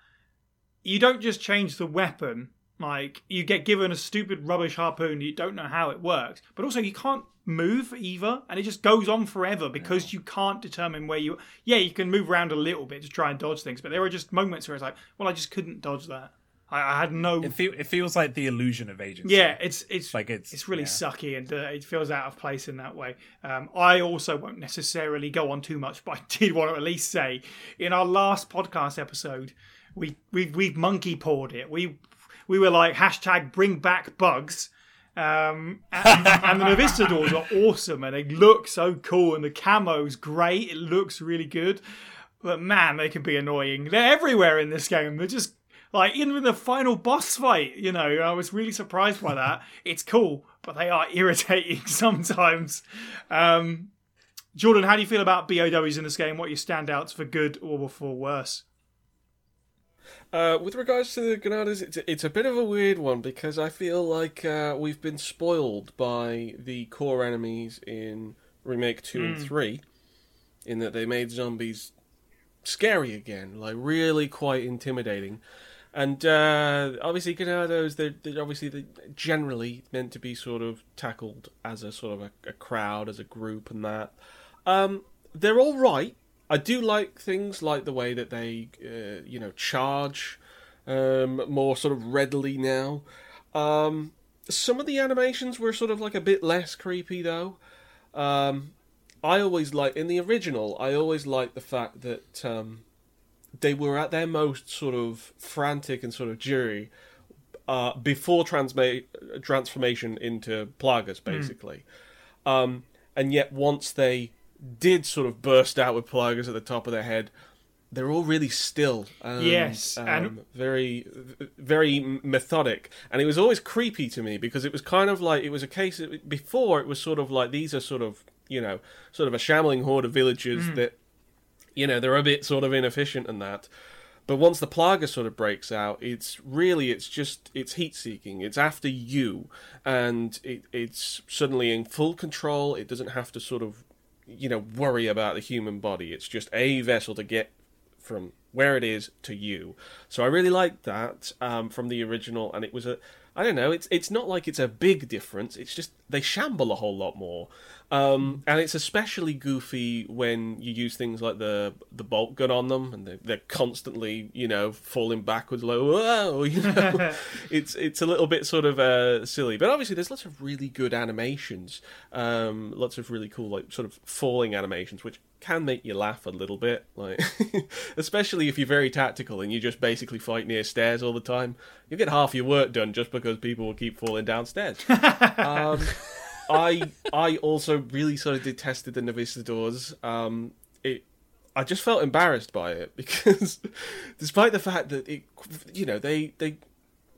you don't just change the weapon. Like you get given a stupid rubbish harpoon, you don't know how it works, but also you can't move either, and it just goes on forever because you can't determine where you. Yeah, you can move around a little bit to try and dodge things, but there are just moments where it's like, well, I just couldn't dodge that. I, I had no. it, feel, it feels like the illusion of agency Yeah, it's it's like it's it's really yeah. sucky and uh, it feels out of place in that way. Um, I also won't necessarily go on too much, but I did want to at least say in our last podcast episode, we we we've monkey pawed it. We we were like hashtag bring back bugs. Um, and, and the Novistadors are awesome and they look so cool and the camo's great. It looks really good, but man, they can be annoying. They're everywhere in this game. They're just like even in the final boss fight, you know, I was really surprised by that. It's cool, but they are irritating sometimes. Um, Jordan, how do you feel about BOWs in this game? What are your standouts for good or for worse? Uh, with regards to the Ganados, it's, it's a bit of a weird one because I feel like uh, we've been spoiled by the core enemies in Remake 2 and 3, in that they made zombies scary again, like really quite intimidating. And uh, obviously, Ganados, they're, they're obviously they generally meant to be sort of tackled as a sort of a, a crowd, as a group, and that. Um, they're all right. I do like things like the way that they, uh, you know, charge um, more sort of readily now. Um, some of the animations were sort of like a bit less creepy though. Um, I always like in the original. I always liked the fact that um, they were at their most sort of frantic and sort of jury uh, before transma- transformation into plagas, basically. Um, and yet, once they did sort of burst out with plagas at the top of their head, they're all really still. And, Yes, um, and- very, very methodic, and it was always creepy to me because it was kind of like it was a case of, before it was sort of like these are sort of you know sort of a shambling horde of villagers that you know they're a bit sort of inefficient and that. But once the plaga sort of breaks out it's really it's just it's heat seeking. It's after you. And it, it's suddenly in full control. It doesn't have to sort of you know worry about the human body. It's just a vessel to get from where it is to you. So i really liked that um, from the original and it was a i don't know it's it's not like it's a big difference it's just they shamble a whole lot more um, and it's especially goofy when you use things like the the bolt gun on them, and they're, they're constantly, you know, falling backwards, like whoa, you know. it's it's a little bit sort of uh, silly, but obviously there's lots of really good animations, um, lots of really cool like sort of falling animations, which can make you laugh a little bit, like especially if you're very tactical and you just basically fight near stairs all the time. You get half your work done just because people will keep falling downstairs. um, I I also really sort of detested the Novistadors. Um, it I just felt embarrassed by it because, despite the fact that it, you know, they they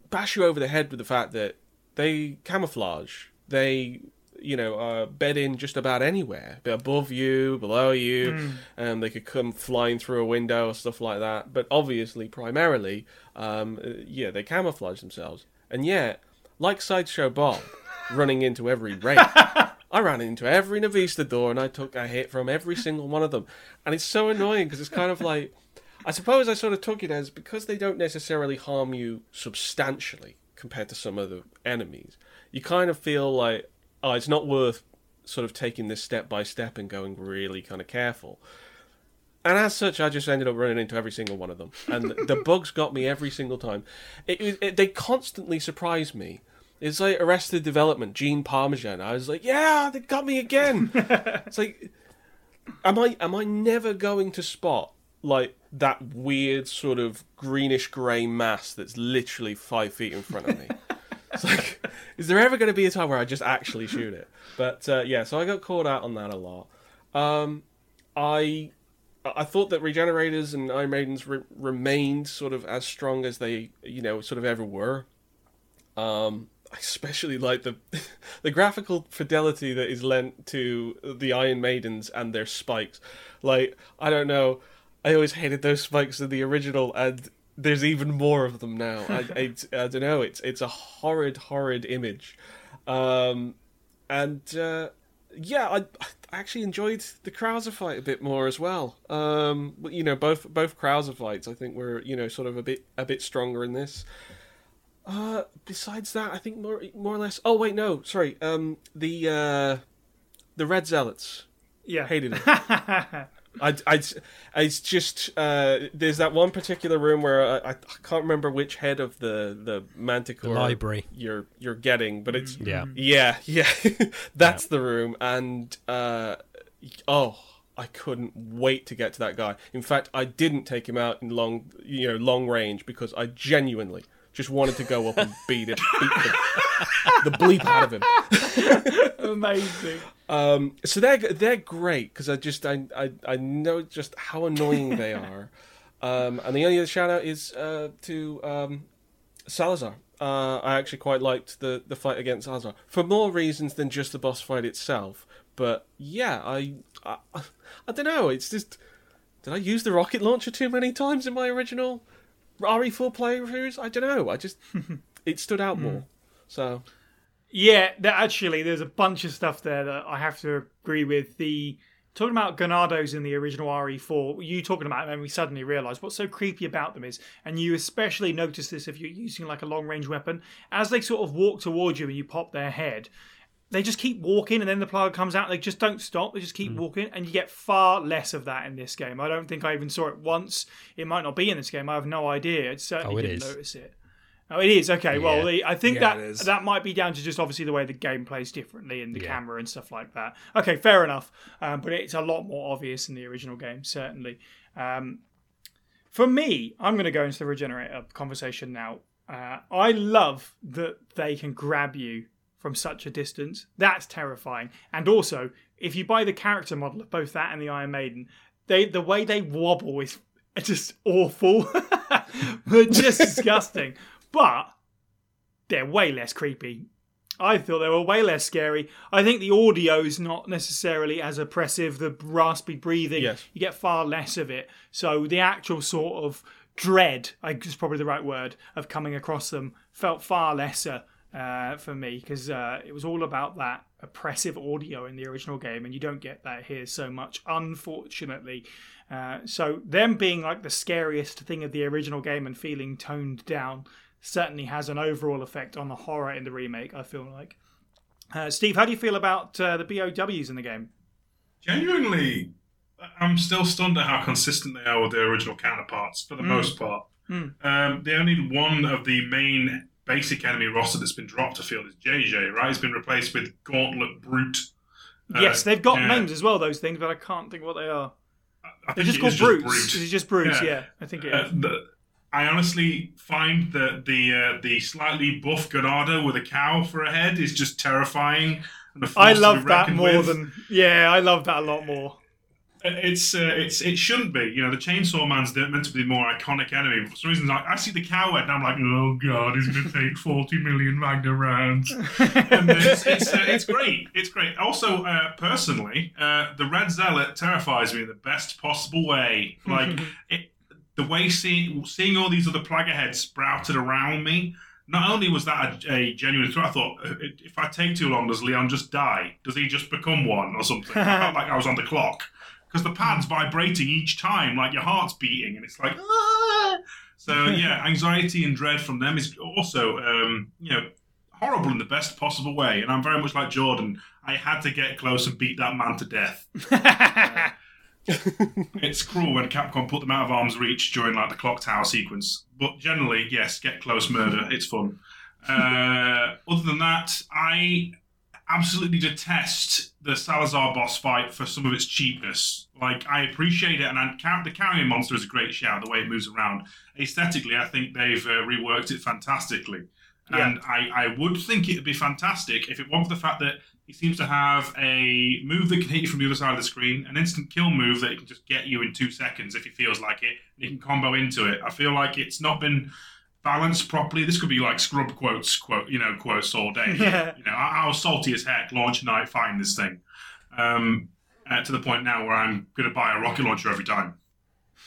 bash you over the head with the fact that they camouflage, they you know uh, bed in just about anywhere, above you, below you, and they could come flying through a window or stuff like that. But obviously, primarily, um, uh, yeah, they camouflage themselves, and yet, like Sideshow Bob, running into every raid. I ran into every Novistador and I took a hit from every single one of them. And it's so annoying because it's kind of like, I suppose I sort of took it as because they don't necessarily harm you substantially compared to some other enemies, you kind of feel like, oh, it's not worth sort of taking this step by step and going really kind of careful. And as such, I just ended up running into every single one of them, and the bugs got me every single time. It, it, it- they constantly surprise me. It's like Arrested Development, Gene Parmesan. I was like, yeah, they got me again. it's like, am I am I never going to spot like that weird sort of greenish grey mass that's literally five feet in front of me? It's like, is there ever going to be a time where I just actually shoot it? But uh, yeah, so I got caught out on that a lot. Um, I I thought that regenerators and Iron Maidens re- remained sort of as strong as they you know sort of ever were. Um, I especially like the the graphical fidelity that is lent to the Iron Maidens and their spikes. Like I don't know, I always hated those spikes in the original, and there's even more of them now. I, I, I don't know. It's it's a horrid, horrid image, um, and uh, yeah, I, I actually enjoyed the Krauser fight a bit more as well. Um, you know, both both Krauser fights, I think, were you know sort of a bit a bit stronger in this. Uh, besides that, I think more more or less. Oh wait, no, sorry. Um, the uh, the Red Zealots Yeah. hated it. I, I, it's just uh, there's that one particular room where I, I can't remember which head of the the Manticore The library. you're you're getting, but it's Yeah. yeah yeah that's the room, and uh, oh I couldn't wait to get to that guy. In fact, I didn't take him out in long you know long range because I genuinely just wanted to go up and beat him, beat the, the bleep out of him. Amazing. Um, so they're they're great because I just I, I I know just how annoying they are. Um, and the only other shout out is uh, to um, Salazar. Uh, I actually quite liked the the fight against Salazar for more reasons than just the boss fight itself. But yeah, I I, I don't know. It's just did I use the rocket launcher too many times in my original RE4 playthroughs? I don't know. I just it stood out more. So Yeah, that actually, there's a bunch of stuff there that I have to agree with. The talking about Ganados in the original RE4, you talking about them, and we suddenly realise what's so creepy about them is, and you especially notice this if you're using like a long range weapon, as they sort of walk towards you and you pop their head. They just keep walking, and then the plaga comes out. They just don't stop. They just keep mm. walking, and you get far less of that in this game. I don't think I even saw it once. It might not be in this game. I have no idea. It certainly Oh, it didn't is. notice it. Oh, it is okay. Well, Yeah. I think Yeah, that that might be down to just obviously the way the game plays differently and the Yeah. camera and stuff like that. Okay, fair enough. Um, but it's a lot more obvious in the original game, certainly. Um, for me, I'm going to go into the regenerator conversation now. Uh, I love that they can grab you from such a distance. That's terrifying. And also, if you buy the character model of both that and the Iron Maiden, they the way they wobble is just awful. Just disgusting. But they're way less creepy. I thought they were way less scary. I think the audio is not necessarily as oppressive. The raspy breathing, Yes. you get far less of it. So the actual sort of dread, I guess is probably the right word, of coming across them felt far lesser uh, for me because uh, it was all about that oppressive audio in the original game, and you don't get that here so much, unfortunately. Uh, so them being like the scariest thing of the original game and feeling toned down certainly has an overall effect on the horror in the remake. I feel like. Uh, Steve, how do you feel about uh, the BOWs in the game? Genuinely, I'm still stunned at how consistent they are with their original counterparts for the most part. Mm. Um, the only one of the main basic enemy roster that's been dropped to field is JJ, right? He's been replaced with Gauntlet Brute. Uh, yes, they've got yeah, names as well. Those things, but I can't think what they are. I They're just called is brutes. Brute. Is it just brutes? Yeah. Yeah, I think it Uh, the, I honestly find that the uh, the slightly buff Ganado with a cow for a head is just terrifying. And a force I love that more with. than yeah. I love that a lot more. It's uh, it's it shouldn't be. You know, the Chainsaw Man's meant to be the more iconic enemy. But for some reason, like I see the cow head and I'm like, oh god, he's going to take forty million Magnum rounds. and it's it's, uh, it's great. It's great. Also, uh, personally, uh, the Red Zealot terrifies me in the best possible way. Like it, the way seeing seeing all these other plague heads sprouted around me. Not only was that a, a genuine threat, I thought uh, if I take too long, does Leon just die? Does he just become one or something? I felt like I was on the clock because the pad's vibrating each time, like your heart's beating, and it's like. "Ah." So yeah, anxiety and dread from them is also, um, you know, horrible in the best possible way. And I'm very much like Jordan. I had to get close and beat that man to death. It's cruel when Capcom put them out of arm's reach during like the clock tower sequence. But generally, yes, get close murder. It's fun. Uh, other than that, I absolutely detest the Salazar boss fight for some of its cheapness. Like I appreciate it, and I, the carrying monster is a great shout. The way it moves around, aesthetically, I think they've uh, reworked it fantastically. And I, I would think it would be fantastic if it weren't for the fact that he seems to have a move that can hit you from the other side of the screen, an instant kill move that it can just get you in two seconds if he feels like it. And he can combo into it. I feel like it's not been balanced properly. This could be like scrub quotes, quote you know, quotes all day. Yeah. You know, I, I was salty as heck launch night fighting this thing, um, uh, to the point now where I'm going to buy a rocket launcher every time.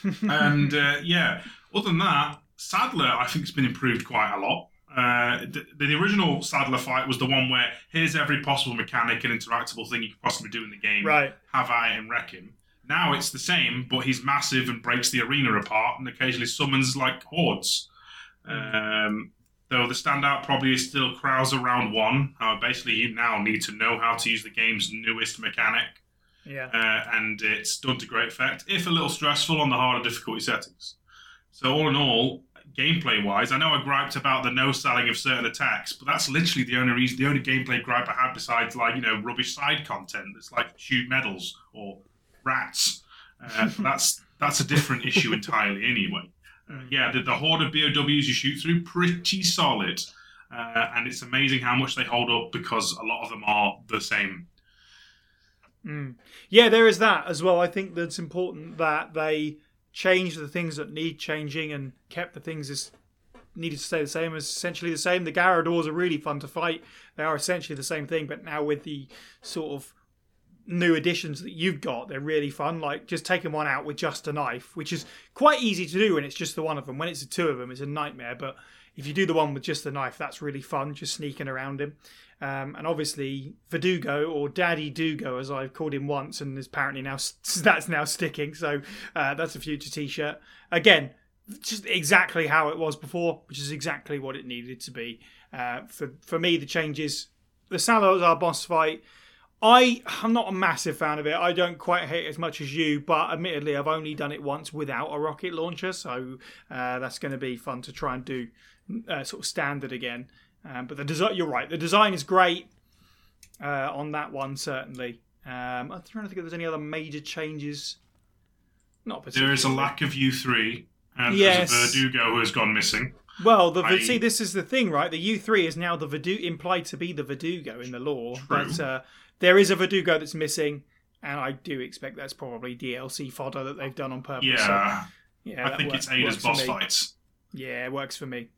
and uh, yeah, other than that, Saddler I think has been improved quite a lot. Uh, the, the original Saddler fight was the one where here's every possible mechanic and interactable thing you could possibly do in the game. right. Have I and wreck him. Now it's the same, but he's massive and breaks the arena apart and occasionally summons like hordes. Um, though the standout probably is still Krauser round one. Uh, basically, you now need to know how to use the game's newest mechanic Yeah. uh, and it's done to great effect, if a little stressful on the harder difficulty settings. So, all in all, gameplay wise, I know I griped about the no selling of certain attacks, but that's literally the only reason, the only gameplay gripe I had besides, like, you know, rubbish side content that's like shoot medals or rats. Uh, that's that's a different issue entirely, anyway. Uh, yeah, the, the horde of BOWs you shoot through, pretty solid. Uh, and it's amazing how much they hold up because a lot of them are the same. Mm. Yeah, there is that as well. I think that's important that they changed the things that need changing and kept the things as needed to stay the same as essentially the same. The Garradors are really fun to fight. They are essentially the same thing, but now with the sort of new additions that you've got, they're really fun. Like just taking one out with just a knife, which is quite easy to do when it's just the one of them. When it's the two of them, it's a nightmare. But if you do the one with just the knife, that's really fun, just sneaking around him. Um, and obviously, Verdugo or Daddy Dugo, as I've called him once, and is apparently now that's now sticking. So uh, that's a future T-shirt. Again, just exactly how it was before, which is exactly what it needed to be. Uh, for for me, the changes, the Salazar boss fight. I am not a massive fan of it. I don't quite hate it as much as you, but admittedly, I've only done it once without a rocket launcher, so uh, that's going to be fun to try and do uh, sort of standard again. Um, but the design, you're right, the design is great uh, on that one certainly. Um, I'm trying to think if there's any other major changes. Not There particularly. is a lack of U3, and Yes. there's a Verdugo who has gone missing. Well, the I- see, this is the thing, right? The U3 is now the Verdu- implied to be the Verdugo in the lore, but uh, there is a Verdugo that's missing, and I do expect that's probably DLC fodder that they've done on purpose. So, Yeah, yeah, I think work- it's Ada's boss fights. Yeah, it works for me.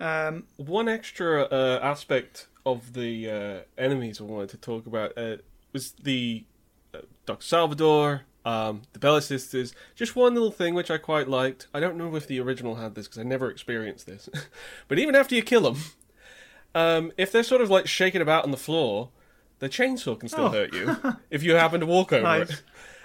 Um, One extra uh, aspect of the uh, enemies I wanted to talk about uh, was the uh, Dr. Salvador, um, the Bella sisters. Just one little thing which I quite liked. I don't know if the original had this because I never experienced this. but even after you kill them, um, if they're sort of like shaking about on the floor, the chainsaw can still Oh. hurt you if you happen to walk over Nice. it.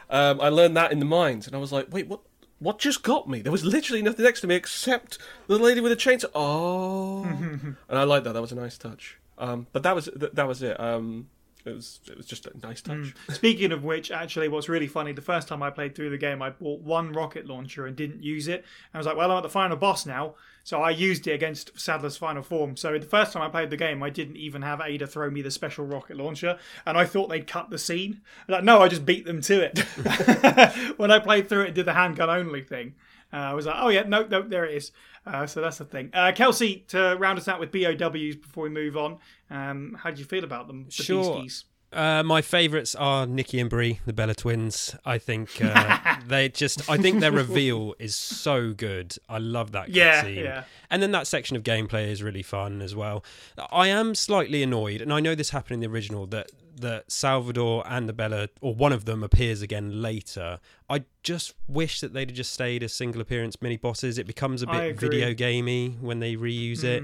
Um, I learned that in the mines, and I was like, wait, what? What just got me? There was literally nothing next to me except the lady with the chainsaw. Oh, and I like that. That was a nice touch. Um, but that was th- that was it. Um, it was it was just a nice touch. Mm. Speaking of which, actually, what's really funny, the first time I played through the game, I bought one rocket launcher and didn't use it. I was like, well, I'm at the final boss now. So I used it against Saddler's final form. So the first time I played the game, I didn't even have Ada throw me the special rocket launcher. And I thought they'd cut the scene. Like, no, I just beat them to it. when I played through it and did the handgun only thing, uh, I was like, oh, yeah, no, no, there it is. Uh, so that's the thing. Uh, Kelsi, to round us out with BOWs before we move on, um, how do you feel about them? The Sure. Beasties? Uh, my favourites are Nikki and Brie, the Bella twins. I think uh, they just, I think their reveal is so good. I love that Yeah, cutscene. yeah. And then that section of gameplay is really fun as well. I am slightly annoyed, and I know this happened in the original that that Salvador and the Bella, or one of them, appears again later. I just wish that they'd have just stayed as single appearance mini bosses. It becomes a bit video gamey when they reuse it.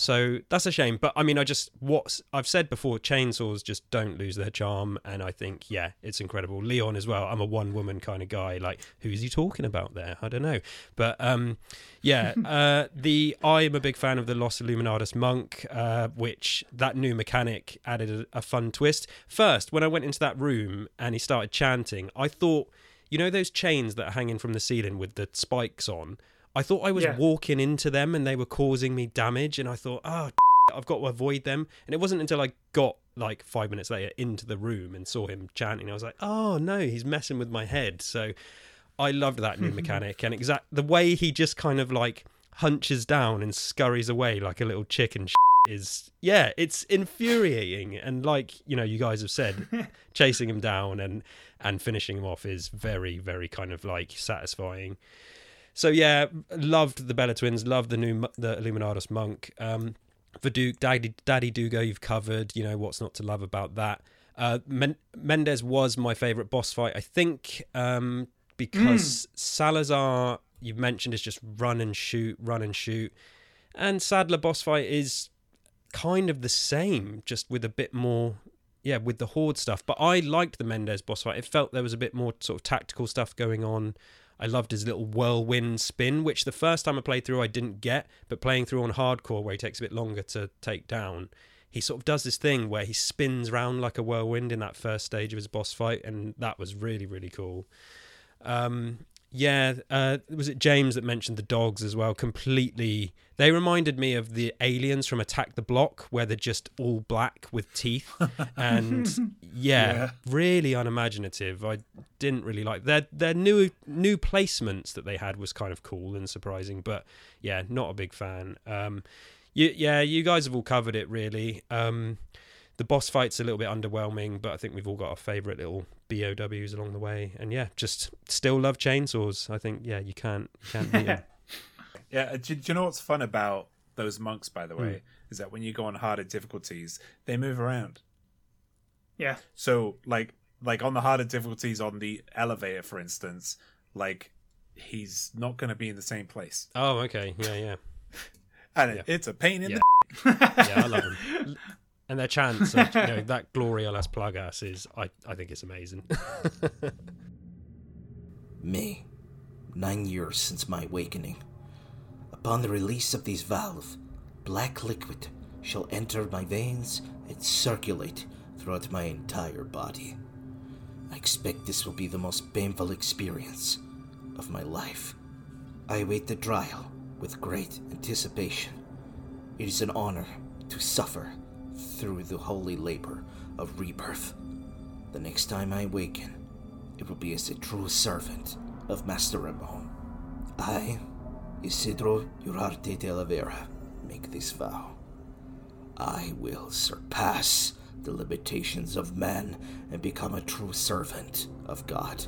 So that's a shame. But I mean, I just what I've said before: chainsaws just don't lose their charm, and I think yeah, it's incredible. Leon as well. I'm a one woman kind of guy. Like, who's he talking about there? I don't know. But um, yeah, uh, the I am a big fan of the Los Illuminados monk, uh, which that new mechanic added a, a fun twist. First, when I went into that room and he started chanting, I thought, you know, those chains that are hanging from the ceiling with the spikes on. I thought I was Yeah. walking into them and they were causing me damage, and I thought, oh, I've got to avoid them. And it wasn't until I got like five minutes later into the room and saw him chanting, I was like, oh no, he's messing with my head. So I loved that new mechanic and exact the way he just kind of like hunches down and scurries away like a little chicken is yeah, it's infuriating and like you know you guys have said, chasing him down and and finishing him off is very very kind of like satisfying. So yeah, loved the Bella twins, loved the new the Illuminados monk. Um, Verdugo, Daddy, Daddy Dugo, you've covered. You know what's not to love about that. Uh, Men- Mendez was my favorite boss fight, I think, um, because Salazar you've mentioned is just run and shoot, run and shoot, and Saddler boss fight is kind of the same, just with a bit more. Yeah, with the horde stuff, but I liked the Mendez boss fight. It felt there was a bit more sort of tactical stuff going on. I loved his little whirlwind spin, which the first time I played through I didn't get, but playing through on hardcore where he takes a bit longer to take down, he sort of does this thing where he spins round like a whirlwind in that first stage of his boss fight, and that was really really cool. Um, yeah, uh, was it James that mentioned the dogs as well? Completely, they reminded me of the aliens from Attack the Block, where they're just all black with teeth, and yeah, Yeah. really unimaginative. I didn't really like their their new new placements that they had was kind of cool and surprising, but yeah, not a big fan. Um, you, yeah, you guys have all covered it really. Um, the boss fight's a little bit underwhelming, but I think we've all got our favourite little BOWs along the way. And yeah, just still love chainsaws. I think yeah, you can't you can't beat 'em. Yeah, uh, do, do you know what's fun about those monks, by the way, is that when you go on harder difficulties, they move around. Yeah. So, like, like on the harder difficulties on the elevator, for instance, like he's not going to be in the same place, Oh, okay, yeah, yeah, and it- Yeah. it's a pain in Yeah. the. yeah. I love them. And their chance of, you know, that Gloria Las Plagas is, I, I think it's amazing. Me, nine years since my awakening. Upon the release of this valve, black liquid shall enter my veins and circulate throughout my entire body. I expect this will be the most painful experience of my life. I await the trial with great anticipation. It is an honor to suffer through the holy labor of rebirth. The next time I awaken, it will be as a true servant of Master Ramon. I, Isidro Urarte de la Vera, make this vow. I will surpass the limitations of man and become a true servant of God.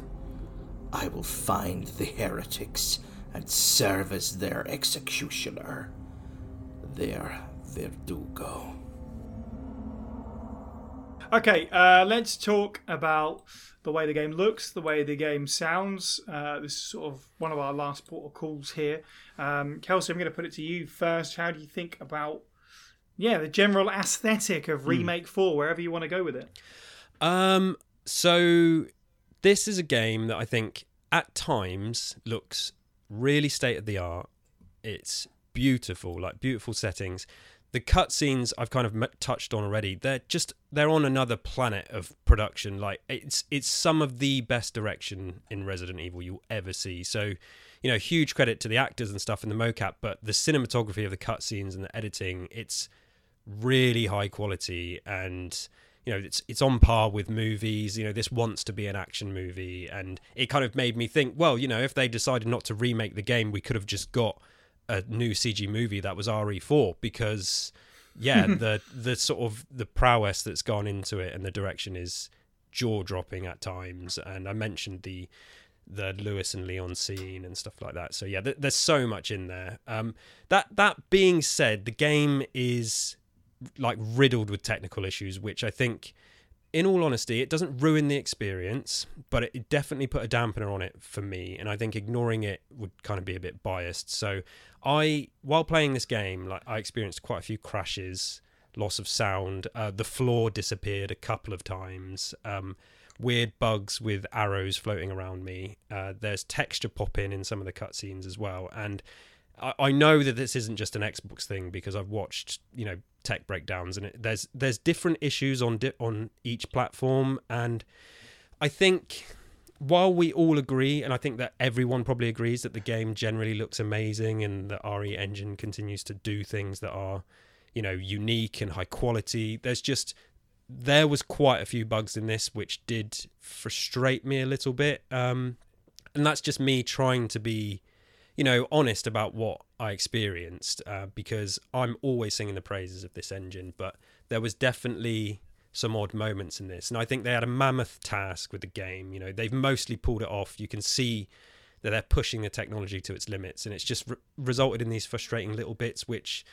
I will find the heretics and serve as their executioner, their verdugo. Okay, uh, let's talk about the way the game looks, the way the game sounds. Uh, this is sort of one of our last portal calls here. Um, Kelsi, I'm going to put it to you first. How do you think about, yeah, the general aesthetic of Remake 4, wherever you want to go with it? Um, so this is a game that I think at times looks really state of the art. It's beautiful, like beautiful settings. The cutscenes I've kind of touched on already. They're just they're on another planet of production. Like it's it's some of the best direction in Resident Evil you'll ever see. So, you know, huge credit to the actors and stuff in the mocap, but the cinematography of the cutscenes and the editing, it's really high quality and you know it's it's on par with movies you know this wants to be an action movie and it kind of made me think well you know if they decided not to remake the game we could have just got a new CG movie that was RE4 because yeah the the sort of the prowess that's gone into it and the direction is jaw dropping at times. And I mentioned the the Luis and Leon scene and stuff like that. So yeah th- there's so much in there. Um that that being said the game is like riddled with technical issues, which I think, in all honesty, it doesn't ruin the experience, but it definitely put a dampener on it for me. And I think ignoring it would kind of be a bit biased. So I, while playing this game, like I experienced quite a few crashes, loss of sound. Uh, the floor disappeared a couple of times. Um, weird bugs with arrows floating around me. Uh, there's texture pop in in some of the cutscenes as well, and I, I know that this isn't just an Xbox thing because I've watched you know tech breakdowns and it, there's there's different issues on di- on each platform and I think while we all agree and I think that everyone probably agrees that the game generally looks amazing and the RE engine continues to do things that are you know unique and high quality there's just there was quite a few bugs in this which did frustrate me a little bit um and that's just me trying to be you know, honest about what I experienced uh, because I'm always singing the praises of this engine, but there was definitely some odd moments in this, and I think they had a mammoth task with the game. You know, they've mostly pulled it off. You can see that they're pushing the technology to its limits, and it's just re- resulted in these frustrating little bits, which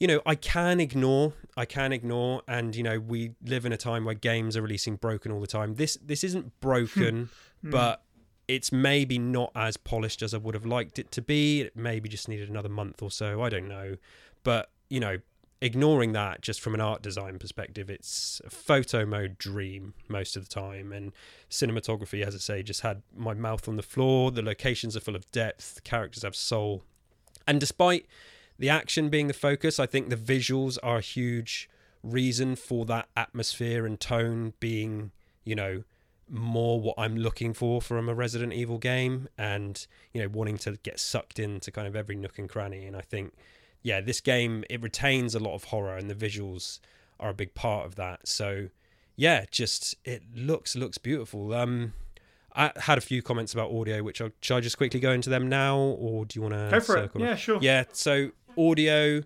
you know I can ignore. I can ignore, and you know we live in a time where games are releasing broken all the time. This this isn't broken, but it's maybe not as polished as I would have liked it to be. It maybe just needed another month or so. I don't know. But, you know, ignoring that just from an art design perspective, it's a photo mode dream most of the time. And cinematography, as I say, just had my mouth on the floor. The locations are full of depth, the characters have soul. And despite the action being the focus, I think the visuals are a huge reason for that atmosphere and tone being, you know, more what I'm looking for from a Resident Evil game and you know wanting to get sucked into kind of every nook and cranny. And I think yeah this game it retains a lot of horror and the visuals are a big part of that. So yeah just it looks looks beautiful. Um I had a few comments about audio which I'll should I just quickly go into them now or do you want to Go for it. Yeah, sure. yeah so audio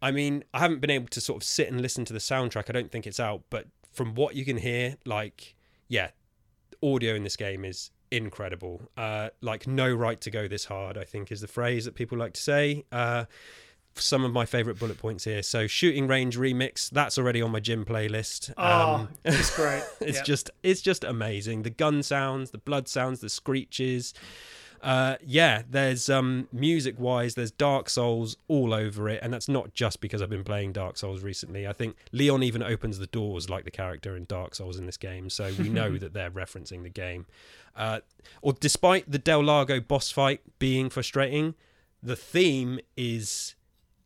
I mean I haven't been able to sort of sit and listen to the soundtrack. I don't think it's out but from what you can hear like yeah audio in this game is incredible. Uh, like no right to go this hard, I think is the phrase that people like to say. Uh, some of my favorite bullet points here. So shooting range remix, that's already on my gym playlist. Oh, Um, it's great. it's Yep. just it's just amazing. The gun sounds, the blood sounds, the screeches. Uh, yeah, there's um, music wise, there's Dark Souls all over it, and that's not just because I've been playing Dark Souls recently. I think Leon even opens the doors like the character in Dark Souls in this game, so we know that they're referencing the game. Uh, or despite the Del Lago boss fight being frustrating, the theme is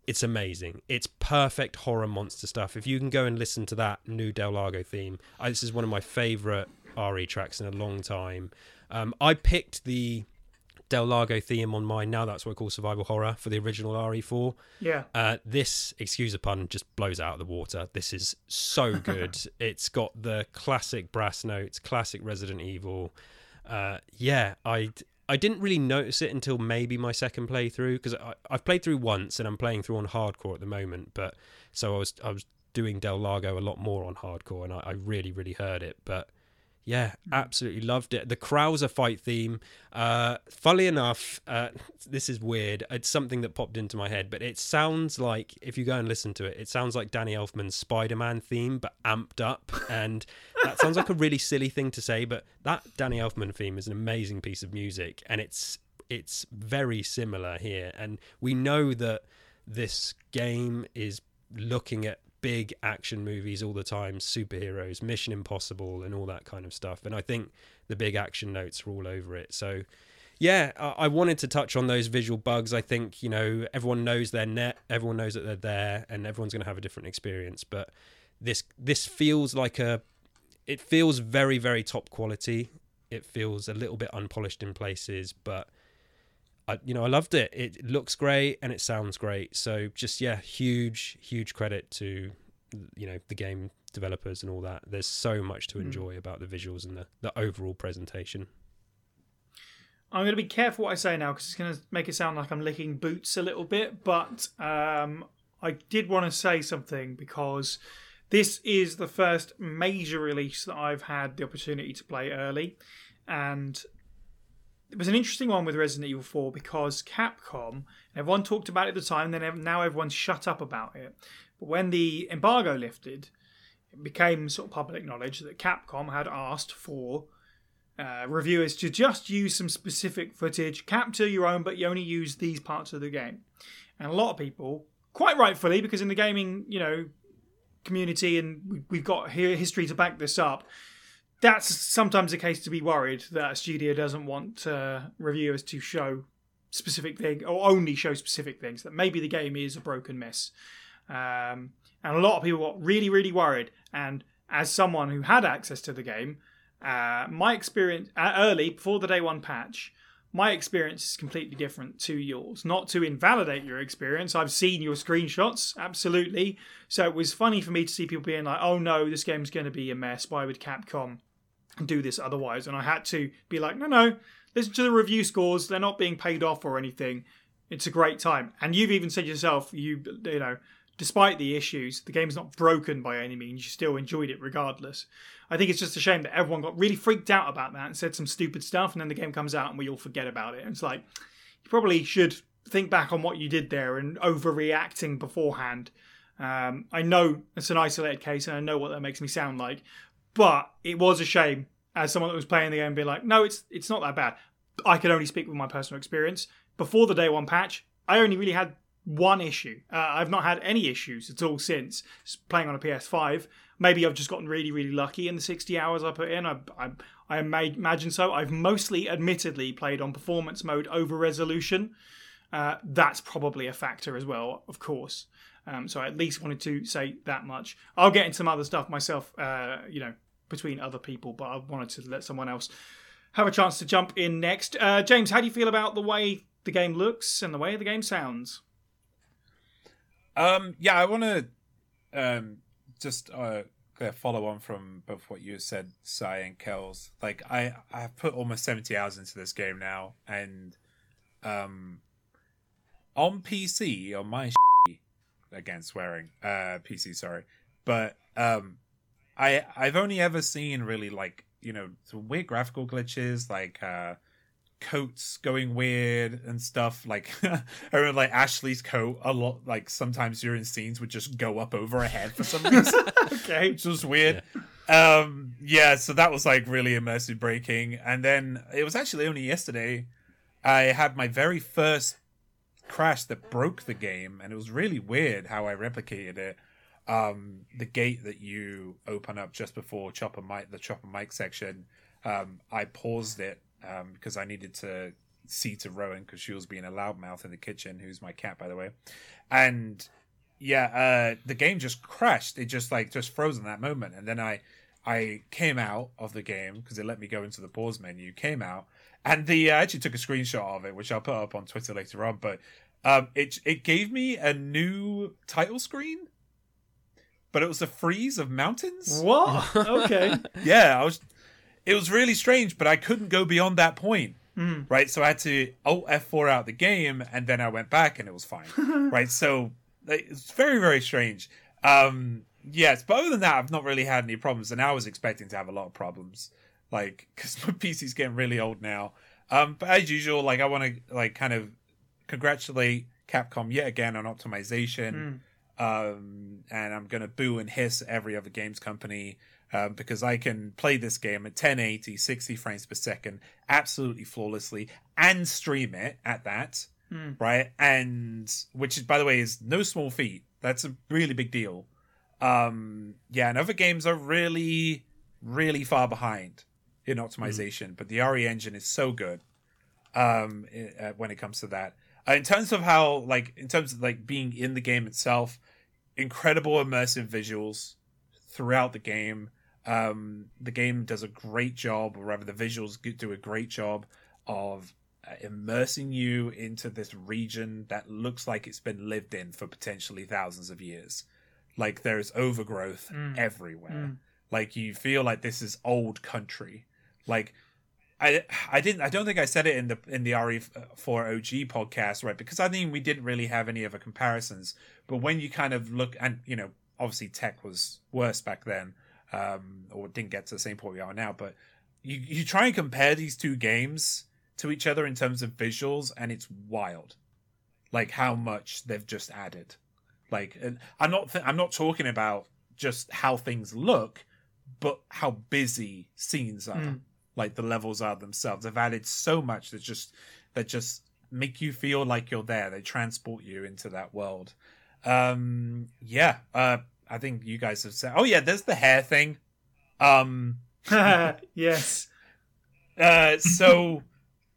it's amazing. It's perfect horror monster stuff. If you can go and listen to that new Del Lago theme, I, this is one of my favorite RE tracks in a long time. Um, I picked the Del Lago theme on my now that's what I call survival horror for the original RE4. Yeah. Uh, this, excuse the pun, just blows out of the water. This is so good. it's got the classic brass notes, classic Resident Evil. Uh, yeah, I I didn't really notice it until maybe my second playthrough because I've played through once and I'm playing through on hardcore at the moment. But so I was I was doing Del Lago a lot more on hardcore and I, I really really heard it. But yeah, absolutely loved it. The Krauser fight theme, uh, funnily enough, uh, this is weird. It's something that popped into my head, but it sounds like, if you go and listen to it, it sounds like Danny Elfman's Spider Man theme, but amped up. And that sounds like a really silly thing to say, but that Danny Elfman theme is an amazing piece of music, and it's it's very similar here. And we know that this game is looking at big action movies all the time superheroes mission impossible and all that kind of stuff and i think the big action notes are all over it so yeah, I, I wanted to touch on those visual bugs. I think you know everyone knows they're net, everyone knows that they're there, and everyone's going to have a different experience. But this this feels like a, it feels very very top quality. It feels a little bit unpolished in places, but I you know I loved it. It looks great and it sounds great. So just yeah, huge huge credit to you know the game developers and all that. There's so much to enjoy about the visuals and the, the overall presentation. I'm going to be careful what I say now because it's going to make it sound like I'm licking boots a little bit. But um, I did want to say something because this is the first major release that I've had the opportunity to play early, and it was an interesting one with Resident Evil 4 because Capcom, everyone talked about it at the time, then now everyone's shut up about it. But when the embargo lifted, it became sort of public knowledge that Capcom had asked for uh, reviewers to just use some specific footage, capture your own, but you only use these parts of the game. And a lot of people, quite rightfully, because in the gaming, you know, community, and we- we've got history to back this up, that's sometimes the case to be worried that a studio doesn't want uh, reviewers to show specific things or only show specific things. That maybe the game is a broken mess. Um, and a lot of people got really, really worried. And as someone who had access to the game, uh, my experience uh, early before the day one patch, my experience is completely different to yours. Not to invalidate your experience, I've seen your screenshots, absolutely. So it was funny for me to see people being like, "Oh no, this game's going to be a mess. Why would Capcom do this otherwise?" And I had to be like, "No, no, listen to the review scores. They're not being paid off or anything. It's a great time." And you've even said yourself, you you know, despite the issues, the game's not broken by any means. You still enjoyed it regardless. I think it's just a shame that everyone got really freaked out about that and said some stupid stuff, and then the game comes out and we all forget about it. And it's like you probably should think back on what you did there and overreacting beforehand. Um, I know it's an isolated case, and I know what that makes me sound like, but it was a shame as someone that was playing the game being like, no, it's it's not that bad. I could only speak with my personal experience. Before the day one patch, I only really had one issue. Uh, I've not had any issues at all since playing on a PS5. Maybe I've just gotten really, really lucky in the 60 hours I put in. I, I, I imagine so. I've mostly, admittedly, played on performance mode over resolution. Uh, that's probably a factor as well, of course. Um, so I at least wanted to say that much. I'll get into some other stuff myself, uh, you know, between other people, but I wanted to let someone else have a chance to jump in next. Uh, James, how do you feel about the way the game looks and the way the game sounds? Um, yeah, I want to um just uh follow on from both what you said, Psy and Kells. Like I, I've put almost seventy hours into this game now, and um, on PC on my again swearing, uh, PC sorry, but um, I I've only ever seen really like you know some weird graphical glitches like uh coats going weird and stuff like I remember like Ashley's coat a lot like sometimes during scenes would just go up over her head for some reason. Okay. which was weird. Um yeah so that was like really immersive breaking. And then it was actually only yesterday I had my very first crash that broke the game and it was really weird how I replicated it um the gate that you open up just before Chopper Mike the Chopper Mike section um I paused it um because I needed to see to Rowan because she was being a loudmouth in the kitchen who's my cat by the way. And yeah uh the game just crashed. It just like just froze in that moment. And then I I came out of the game because it let me go into the pause menu came out. And the I actually took a screenshot of it which I'll put up on Twitter later on but um it it gave me a new title screen but it was a freeze of mountains What? Okay. yeah, I was. It was really strange, but I couldn't go beyond that point. Right, so I had to Alt F4 out the game, and then I went back, and it was fine. right, so it's very very strange. Um, yes, but other than that, I've not really had any problems, and I was expecting to have a lot of problems, like because my PC's getting really old now. Um, but as usual, like I want to like kind of congratulate Capcom yet again on optimization um, and I'm gonna boo and hiss every other games company um, because I can play this game at 1080, 60 frames per second, absolutely flawlessly, and stream it at that, right? And which is, by the way, is no small feat. That's a really big deal. Um, yeah, and other games are really, really far behind in optimization, but the RE engine is so good. um, i- uh, when it comes to that. Uh, in terms of how, like, in terms of like being in the game itself, incredible immersive visuals throughout the game. Um, the game does a great job, or rather, the visuals do a great job of uh, immersing you into this region that looks like it's been lived in for potentially thousands of years. Like there's overgrowth Mm. everywhere. Mm. Like you feel like this is old country. Like I I didn't I don't think I said it in the in the RE4 OG podcast right because I think we didn't really have any other comparisons. But when you kind of look and you know obviously tech was worse back then um or didn't get to the same point we are now but you you try and compare these two games to each other in terms of visuals and it's wild like how much they've just added like and i'm not th- i'm not talking about just how things look but how busy scenes are Mm. Like the levels are themselves they've added so much that just that just make you feel like you're there they transport you into that world um yeah uh i think you guys have said oh yeah there's the hair thing um yes. uh, so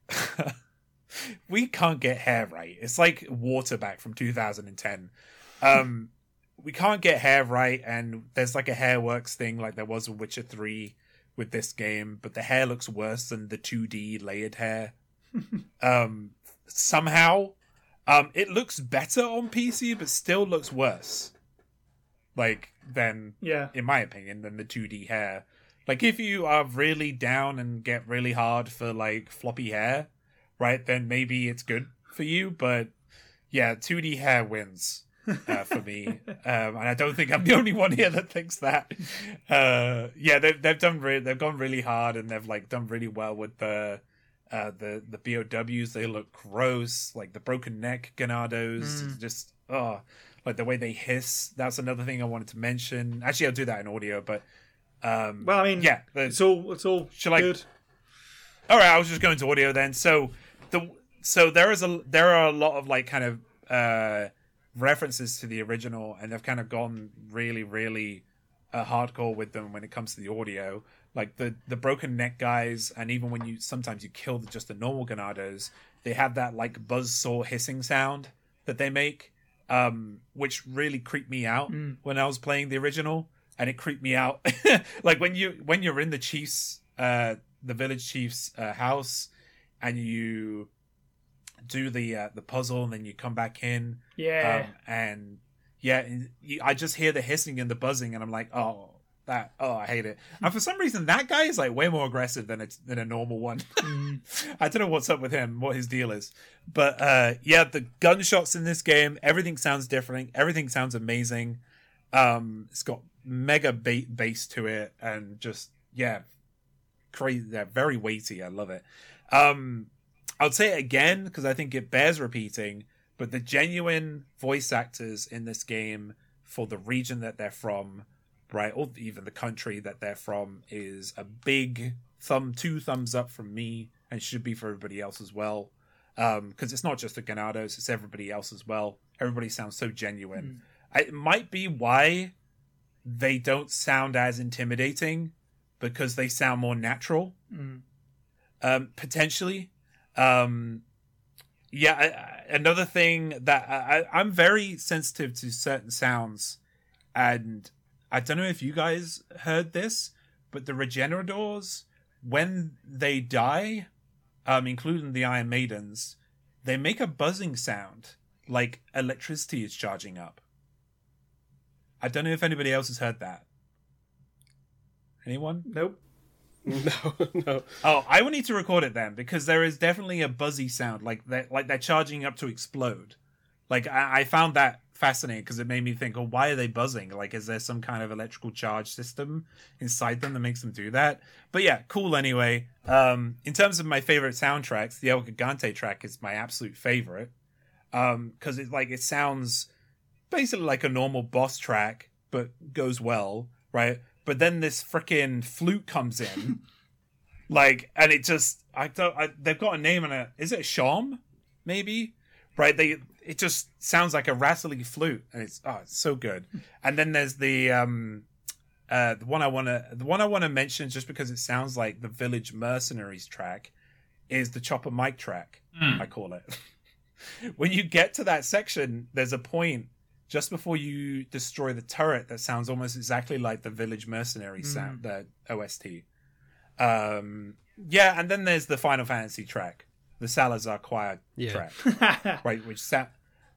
we can't get hair right. It's like water back from 2010. Um, we can't get hair right, and there's like a hairworks thing, like there was with Witcher 3 with this game, but the hair looks worse than the 2D layered hair. um, somehow, um, it looks better on PC, but still looks worse. Like than Yeah. in my opinion, than the 2D hair. Like, if you are really down and get really hard for like floppy hair, right, then maybe it's good for you. But yeah, 2D hair wins uh, for me, um, and I don't think I'm the only one here that thinks that. Uh, yeah, they've they've done re- they've gone really hard and they've like done really well with the. Uh, the the BOWs they look gross like the broken neck Ganados Mm. just oh like the way they hiss that's another thing I wanted to mention actually I'll do that in audio but um Well, I mean, yeah the- It's all. It's all Shall I- good. all right, I was just going to audio then. So the so there is a there are a lot of like kind of uh references to the original, and they've kind of gone really really uh, hardcore with them when it comes to the audio. Like the the broken neck guys, and even when you sometimes you kill the, just the normal Ganados, they have that like buzz saw hissing sound that they make, um, which really creeped me out Mm. when I was playing the original, and it creeped me out. like when you when you're in the chief's uh the village chief's uh, house and you do the uh, the puzzle and then you come back in. Yeah. um, and yeah and you, i just hear the hissing and the buzzing and i'm like oh that oh i hate it. And for some reason that guy is like way more aggressive than a, than a normal one. Mm. i don't know what's up with him what his deal is. But uh yeah the gunshots in this game everything sounds different. Everything sounds amazing. Um it's got mega ba- bass to it and just yeah crazy yeah, very weighty. I love it. Um i'll say it again because i think it bears repeating but the genuine voice actors in this game for the region that they're from right or even the country that they're from is a big thumb two thumbs up from me and should be for everybody else as well. Um because it's not just the ganados it's everybody else as well. Everybody sounds so genuine. I, it might be why they don't sound as intimidating because they sound more natural. Mm. um potentially um yeah I, another thing that I, i'm very sensitive to certain sounds and i don't know if you guys heard this but the regenerators when they die um including the iron maidens they make a buzzing sound like electricity is charging up. I don't know if anybody else has heard that. Anyone? Nope. No, no. Oh, I will need to record it then because there is definitely a buzzy sound, like that, like they're charging up to explode. Like I, I found that fascinating because it made me think, oh, why are they buzzing? Like, is there some kind of electrical charge system inside them that makes them do that? But yeah, cool. Anyway, um, in terms of my favorite soundtracks, the El Gigante track is my absolute favorite um, because it like it sounds basically like a normal boss track, but goes well, right? But then this freaking flute comes in like and it just i don't I, they've got a name and a is it sham maybe right they it just sounds like a rattly flute and it's oh it's so good and then there's the um uh the one i want to the one i want to mention just because it sounds like the village mercenaries track is the Chopper Mike track. Mm. I call it. when you get to that section, there's a point just before you destroy the turret that sounds almost exactly like the Village Mercenary sound, the OST. Um, yeah, and then there's the Final Fantasy track, the Salazar Choir Yeah. track, right? Which sound,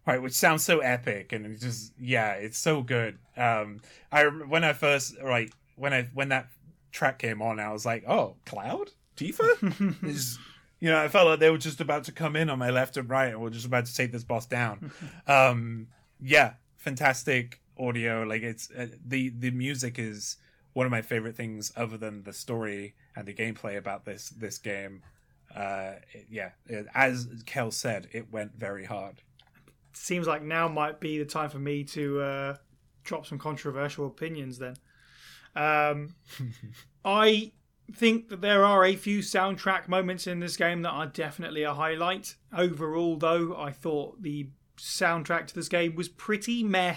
right, which sounds so epic, and it's just yeah, it's so good. Um, I when I first right when I when that track came on, I was like, oh, Cloud, Tifa, It's- you know, I felt like they were just about to come in on my left and right, and we're just about to take this boss down. um, yeah, fantastic audio. Like it's uh, the the music is one of my favorite things, other than the story and the gameplay about this this game. Uh, it- yeah, it- as Kel said, it went very hard. Seems like now might be the time for me to uh, drop some controversial opinions. Then, um, I think that there are a few soundtrack moments in this game that are definitely a highlight. Overall, though, I thought the soundtrack to this game was pretty meh.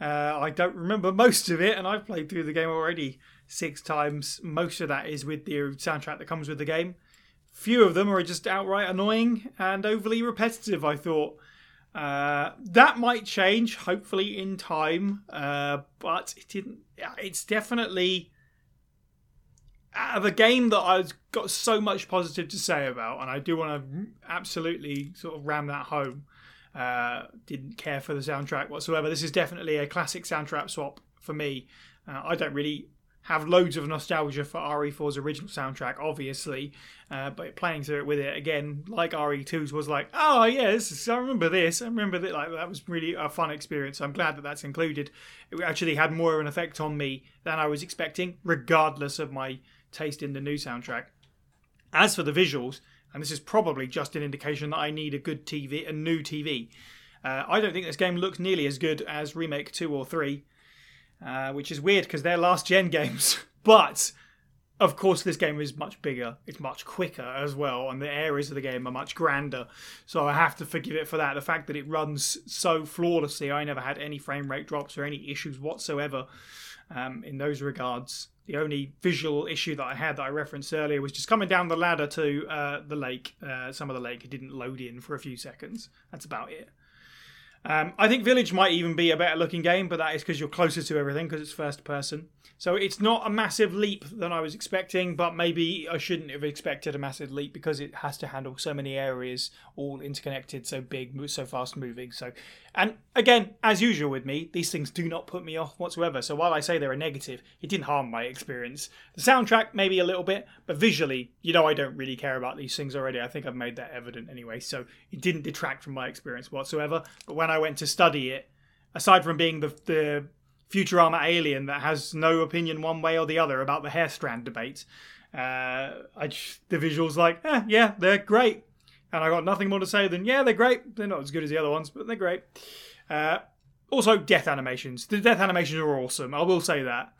Uh, I don't remember most of it, and I've played through the game already six times. Most of that is with the soundtrack that comes with the game. Few of them are just outright annoying and overly repetitive, I thought. Uh, that might change, hopefully, in time, uh, but it didn't. It's definitely out of a game that I've got so much positive to say about, and I do want to absolutely sort of ram that home. Uh, didn't care for the soundtrack whatsoever. This is definitely a classic soundtrack swap for me. Uh, I don't really have loads of nostalgia for RE4's original soundtrack, obviously, uh, but playing through it with it again, like RE2's, was like, oh is, I remember this. I remember that. Like that was really a fun experience. I'm glad that that's included. It actually had more of an effect on me than I was expecting, regardless of my taste in the new soundtrack. As for the visuals, and this is probably just an indication that I need a good TV, a new TV. Uh, I don't think this game looks nearly as good as Remake 2 or 3, uh, which is weird because they're last gen games. but, of course, this game is much bigger, it's much quicker as well, and the areas of the game are much grander. So I have to forgive it for that. The fact that it runs so flawlessly, I never had any frame rate drops or any issues whatsoever um, in those regards. The only visual issue that I had that I referenced earlier was just coming down the ladder to uh, the lake. Uh, some of the lake didn't load in for a few seconds. That's about it. Um, I think Village might even be a better looking game, but that is because you're closer to everything because it's first person. So it's not a massive leap than I was expecting, but maybe I shouldn't have expected a massive leap because it has to handle so many areas, all interconnected, so big, so fast moving. So, and again, as usual with me, these things do not put me off whatsoever. So while I say they're a negative, it didn't harm my experience. The soundtrack maybe a little bit, but visually, you know, I don't really care about these things already. I think I've made that evident anyway. So it didn't detract from my experience whatsoever. But when I went to study it, aside from being the the Futurama alien that has no opinion one way or the other about the hair strand debate. Uh, I just, the visuals like, eh, yeah, they're great, and I got nothing more to say than yeah, they're great. They're not as good as the other ones, but they're great. Uh, also, death animations. The death animations are awesome. I will say that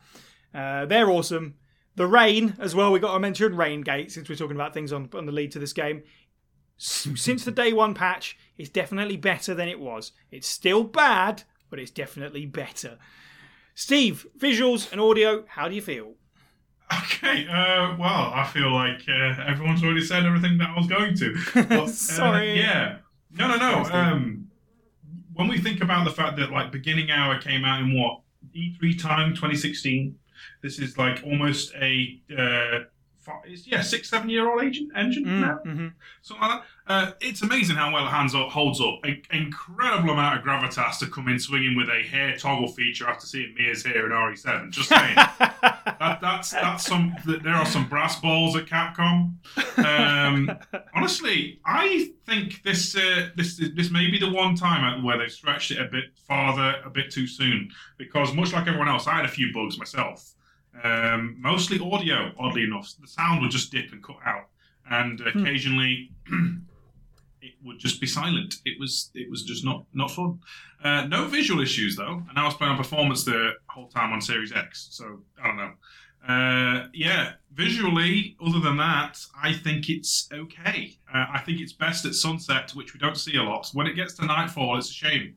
uh, they're awesome. The rain as well. We got to mention Rain Gate since we're talking about things on on the lead to this game. Since the day one patch, it's definitely better than it was. It's still bad, but it's definitely better. Steve, visuals and audio, how do you feel? Okay, uh, well, I feel like uh, everyone's already said everything that I was going to. But, uh, Sorry. yeah. No, no, no. Um, when we think about the fact that, like, Beginning Hour came out in what? E3 time, 2016. This is, like, almost a. Fi- it's- yeah, six, seven year old engine, engine now. Mm-hmm. something like that. Uh, it's amazing how well it hands up, holds up. An incredible amount of gravitas to come in swinging with a hair toggle feature after seeing Mia's hair in RE7. Just saying. that, that's that's some. There are some brass balls at Capcom. Um, honestly, I think this uh, this this may be the one time where they've stretched it a bit farther, a bit too soon. Because much like everyone else, I had a few bugs myself. Um, mostly audio, oddly enough. The sound would just dip and cut out, and occasionally it would just be silent. It was it was just not not fun. Uh, no visual issues though, and I was playing on performance the whole time on Series X, so I don't know. Uh, yeah, visually, other than that, I think it's okay. Uh, I think it's best at sunset, which we don't see a lot. When it gets to nightfall, it's a shame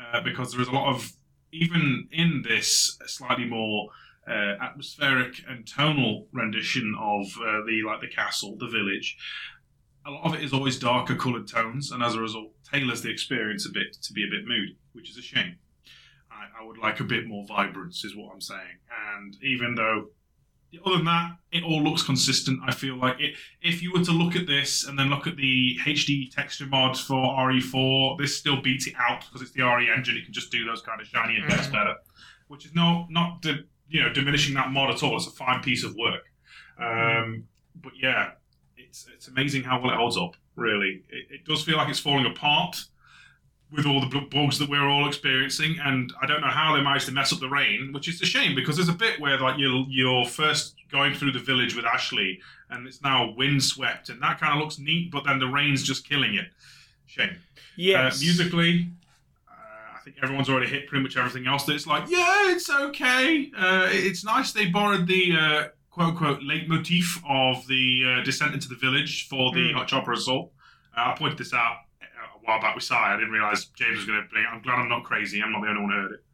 uh, because there is a lot of even in this slightly more uh, atmospheric and tonal rendition of uh, the like the castle, the village. a lot of it is always darker coloured tones, and as a result, tailors the experience a bit to be a bit moody, which is a shame. I, I would like a bit more vibrance, is what I'm saying. And even though, other than that, it all looks consistent. I feel like it. If you were to look at this and then look at the HD texture mods for RE4, this still beats it out because it's the RE engine. It can just do those kind of shiny effects better, which is no not di- you know diminishing that mod at all. It's a fine piece of work. Um, but yeah, it's it's amazing how well it holds up. Really, it, it does feel like it's falling apart with all the bu- bugs that we're all experiencing, and I don't know how they managed to mess up the rain, which is a shame because there's a bit where like you're you're first going through the village with Ashley, and it's now windswept, and that kind of looks neat, but then the rain's just killing it. Shame. Yes. Uh, musically, uh, I think everyone's already hit pretty much everything else. That it's like, yeah, it's okay. Uh, it's nice they borrowed the uh, quote unquote leitmotif of the uh, descent into the village for the Mm. Hot Chopper assault. Uh, I pointed this out a while back with Psy. I didn't realize James was going to bring it. I'm glad I'm not crazy. I'm not the only one who heard it.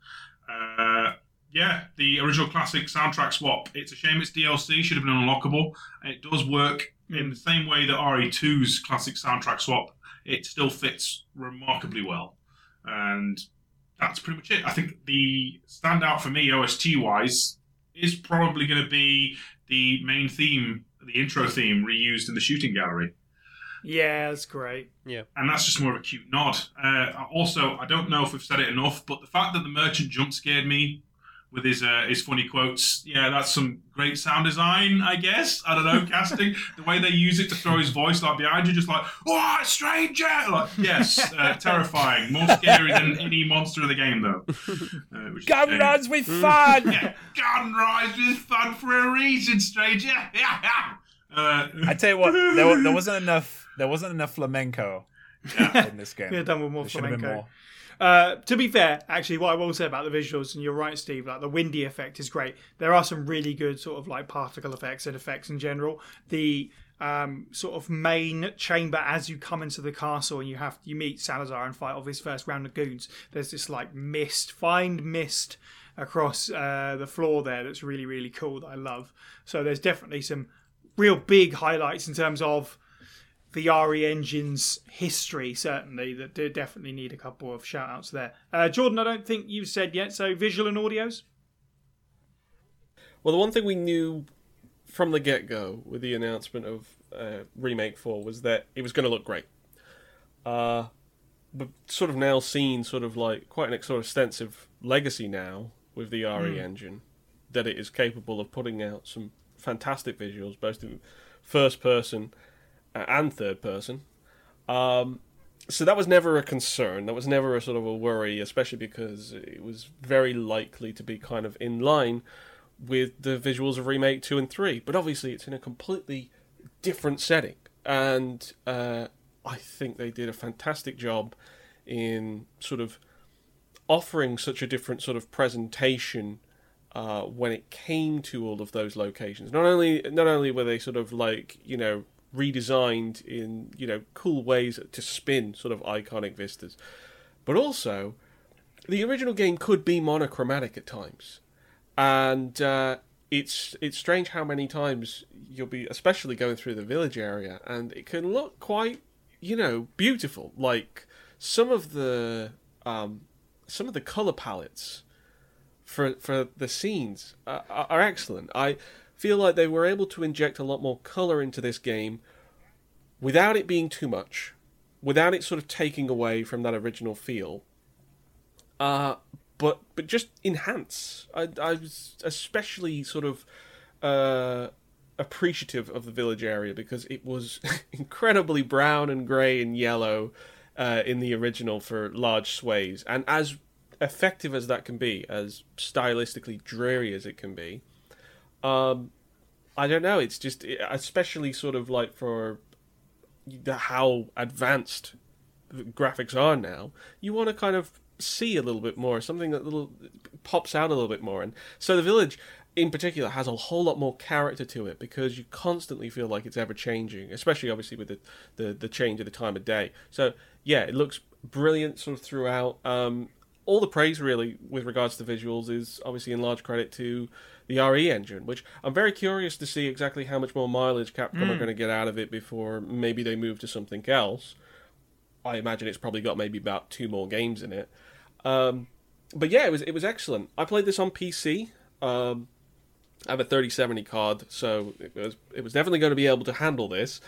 Uh, yeah, the original classic soundtrack swap. It's a shame it's DLC. Should have been unlockable. It does work in the same way that RE2's classic soundtrack swap. It still fits remarkably well, and that's pretty much it. I think the standout for me, OST wise, is probably going to be the main theme, the intro theme, reused in the shooting gallery Yeah, that's great. Yeah. And that's just more of a cute nod. Uh, also, I don't know if we've said it enough, but the fact that the merchant jump scared me with his uh, his funny quotes, yeah, that's some great sound design, I guess. I don't know, casting the way they use it to throw his voice like behind you, just like "What, stranger!" Like, yes, uh, terrifying, more scary than any monster in the game, though. Uh, which is a Gun shame. runs with fun. Yeah, gun rise with fun for a reason, stranger. Yeah, yeah. Uh, I tell you what, there, there wasn't enough. There wasn't enough flamenco in this game. Could have done with more There should have been flamenco. Uh, to be fair, actually, what I will say about the visuals, and you're right, Steve, like the windy effect is great. There are some really good sort of like particle effects and effects in general. The um, sort of main chamber as you come into the castle and you have you meet Salazar and fight off his first round of goons. There's this like mist, find mist across uh, the floor there that's really really cool that I love. So there's definitely some real big highlights in terms of the RE engine's history, certainly, that do definitely need a couple of shout outs there. Uh, Jordan, I don't think you've said yet, so visual and audios? Well, the one thing we knew from the get go with the announcement of uh, Remake 4 was that it was going to look great. Uh, but sort of now seen sort of like quite an sort of extensive legacy now with the RE engine that it is capable of putting out some fantastic visuals, both in first person and third person. Um, so that was never a concern. That was never a sort of a worry, especially because it was very likely to be kind of in line with the visuals of remake two and three. But obviously, it's in a completely different setting, and uh, I think they did a fantastic job in sort of offering such a different sort of presentation uh, when it came to all of those locations. Not only not only were they sort of like you know redesigned in you know cool ways to spin sort of iconic vistas, but also the original game could be monochromatic at times, and uh, it's it's strange how many times you'll be, especially going through the village area, and it can look quite you know beautiful. Like some of the um, some of the color palettes for for the scenes are, are excellent. I feel like they were able to inject a lot more color into this game without it being too much, without it sort of taking away from that original feel. Uh, but but just enhance. I I was especially sort of uh, appreciative of the village area because it was incredibly brown and grey and yellow uh, in the original for large sways, and as effective as that can be, as stylistically dreary as it can be, um, I don't know. It's just especially sort of like for the how advanced graphics are now. You want to kind of see a little bit more, something that little pops out a little bit more, and so the village in particular has a whole lot more character to it because you constantly feel like it's ever changing, especially obviously with the, the, the change of the time of day. So yeah, it looks brilliant sort of throughout. Um, all the praise really with regards to visuals is obviously in large credit to the RE engine, which I'm very curious to see exactly how much more mileage Capcom are going to get out of it before maybe they move to something else. I imagine it's probably got maybe about two more games in it. Um, but yeah, it was it was excellent. I played this on PC. Um, I have a 3070 card, so it was it was definitely going to be able to handle this.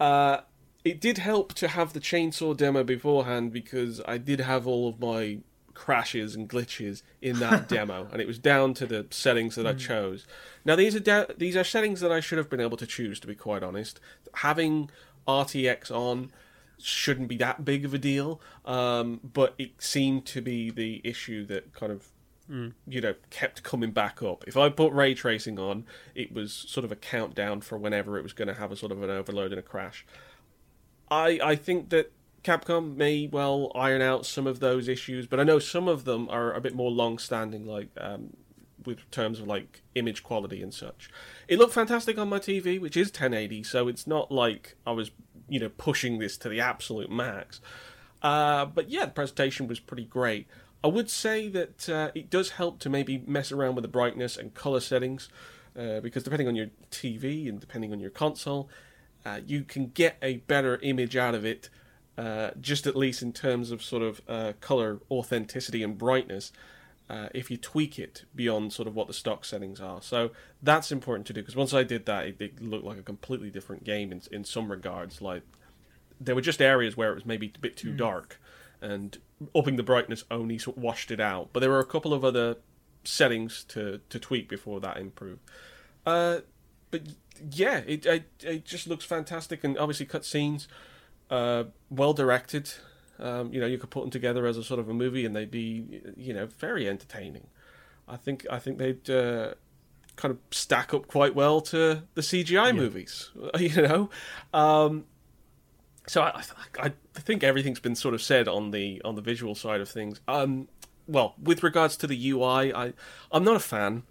Uh, it did help to have the chainsaw demo beforehand because I did have all of my crashes and glitches in that demo, and it was down to the settings that I chose. Now these are da- these are settings that I should have been able to choose, to be quite honest. Having RTX on shouldn't be that big of a deal, um, but it seemed to be the issue that kind of you know kept coming back up. If I put ray tracing on, it was sort of a countdown for whenever it was going to have a sort of an overload and a crash. I I think that Capcom may well iron out some of those issues, but I know some of them are a bit more long-standing, like um, with terms of like image quality and such. It looked fantastic on my TV, which is 1080, so it's not like I was you know pushing this to the absolute max. Uh, but yeah, the presentation was pretty great. I would say that uh, it does help to maybe mess around with the brightness and color settings, uh, because depending on your TV and depending on your console, uh, you can get a better image out of it, uh, just at least in terms of sort of uh, color authenticity and brightness. Uh, if you tweak it beyond sort of what the stock settings are, so that's important to do. Because once I did that, it, it looked like a completely different game in in some regards. Like there were just areas where it was maybe a bit too dark, and upping the brightness only sort of washed it out. But there were a couple of other settings to, to tweak before that improved. Uh, but yeah, it, it it just looks fantastic, and obviously cutscenes, uh, well directed. Um, you know, you could put them together as a sort of a movie, and they'd be you know very entertaining. I think I think they'd uh, kind of stack up quite well to the CGI movies. You know, um, so I, I, I think everything's been sort of said on the on the visual side of things. Um, well, with regards to the UI, I I'm not a fan.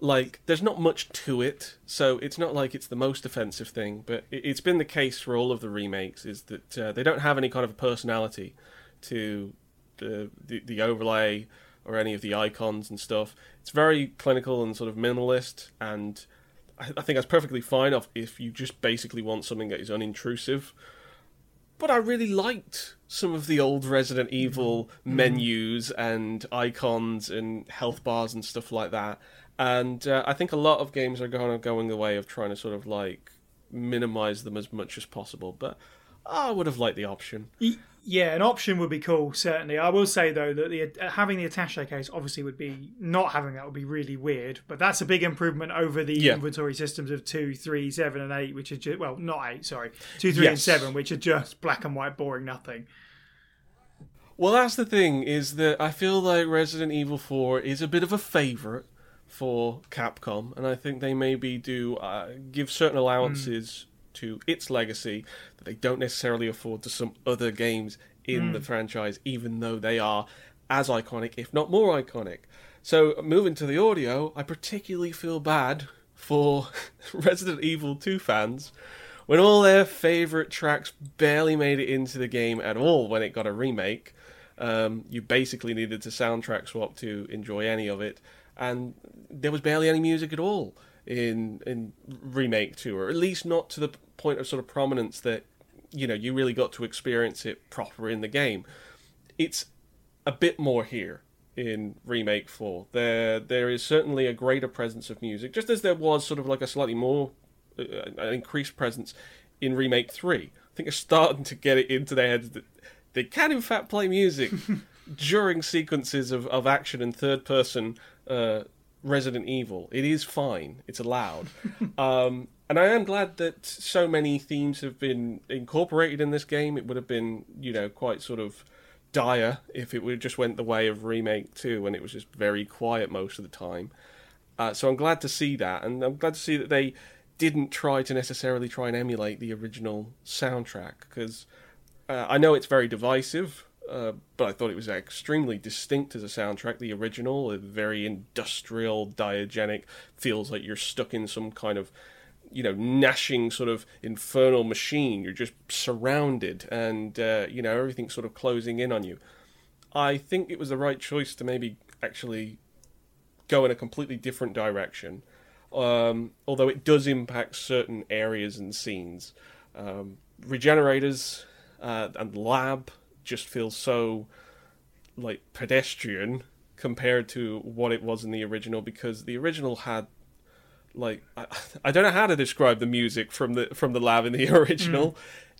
Like, there's not much to it, so it's not like it's the most offensive thing. But it, it's been the case for all of the remakes is that uh, they don't have any kind of personality to the, the the overlay or any of the icons and stuff. It's very clinical and sort of minimalist, and I, I think that's perfectly fine if, if you just basically want something that is unintrusive but I really liked some of the old Resident Evil menus and icons and health bars and stuff like that. And uh, I think a lot of games are kind of going the way of trying to sort of like minimize them as much as possible. But I would have liked the option. Yeah, an option would be cool. Certainly, I will say though that the uh, having the attache case obviously would be not having that would be really weird. But that's a big improvement over the Yeah. inventory systems of two, three, seven, and eight, which are just, well, not eight, sorry, two, three, and seven, which are just black and white, boring, nothing. Well, that's the thing is that I feel like Resident Evil 4 is a bit of a favorite for Capcom, and I think they maybe do uh, give certain allowances to its legacy that they don't necessarily afford to some other games in the franchise, even though they are as iconic, if not more iconic. So, moving to the audio, I particularly feel bad for Resident Evil 2 fans when all their favorite tracks barely made it into the game at all when it got a remake. Um, you basically needed to soundtrack swap to enjoy any of it, and there was barely any music at all in in remake two, or at least not to the point of sort of prominence that you know you really got to experience it proper in the game. It's a bit more here in remake 4 there there is certainly a greater presence of music just as there was sort of like a slightly more uh, an increased presence in remake 3 i think they're starting to get it into their heads that they can in fact play music during sequences of, of action in third person uh, resident evil it is fine. It's allowed. Um, and i am glad that so many themes have been incorporated in this game. It would have been you know quite sort of dire if it would just went the way of remake 2 and it was just very quiet most of the time. Uh, so i'm glad to see that and i'm glad to see that they didn't try to necessarily try and emulate the original soundtrack because uh, i know it's very divisive uh, but I thought it was extremely distinct as a soundtrack. The original, very industrial, diagenic, feels like you're stuck in some kind of, you know, gnashing sort of infernal machine. You're just surrounded, and uh, you know everything's sort of closing in on you. I think it was the right choice to maybe actually go in a completely different direction. Um, although it does impact certain areas and scenes. Um, regenerators uh, and lab just feels so like pedestrian compared to what it was in the original because the original had like I, I don't know how to describe the music from the from the lab in the original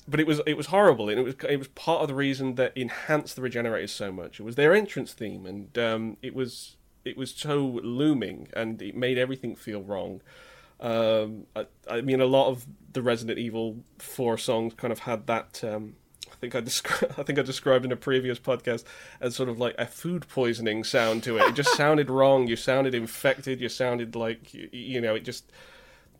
but it was it was horrible and it was it was part of the reason that enhanced the regenerators so much. It was their entrance theme and um, it was it was so looming and it made everything feel wrong. Um, I, I mean a lot of the Resident Evil 4 songs kind of had that um, think I descri- I think I described in a previous podcast as sort of like a food poisoning sound to it. It just sounded wrong. You sounded infected. You sounded like you, you know. It just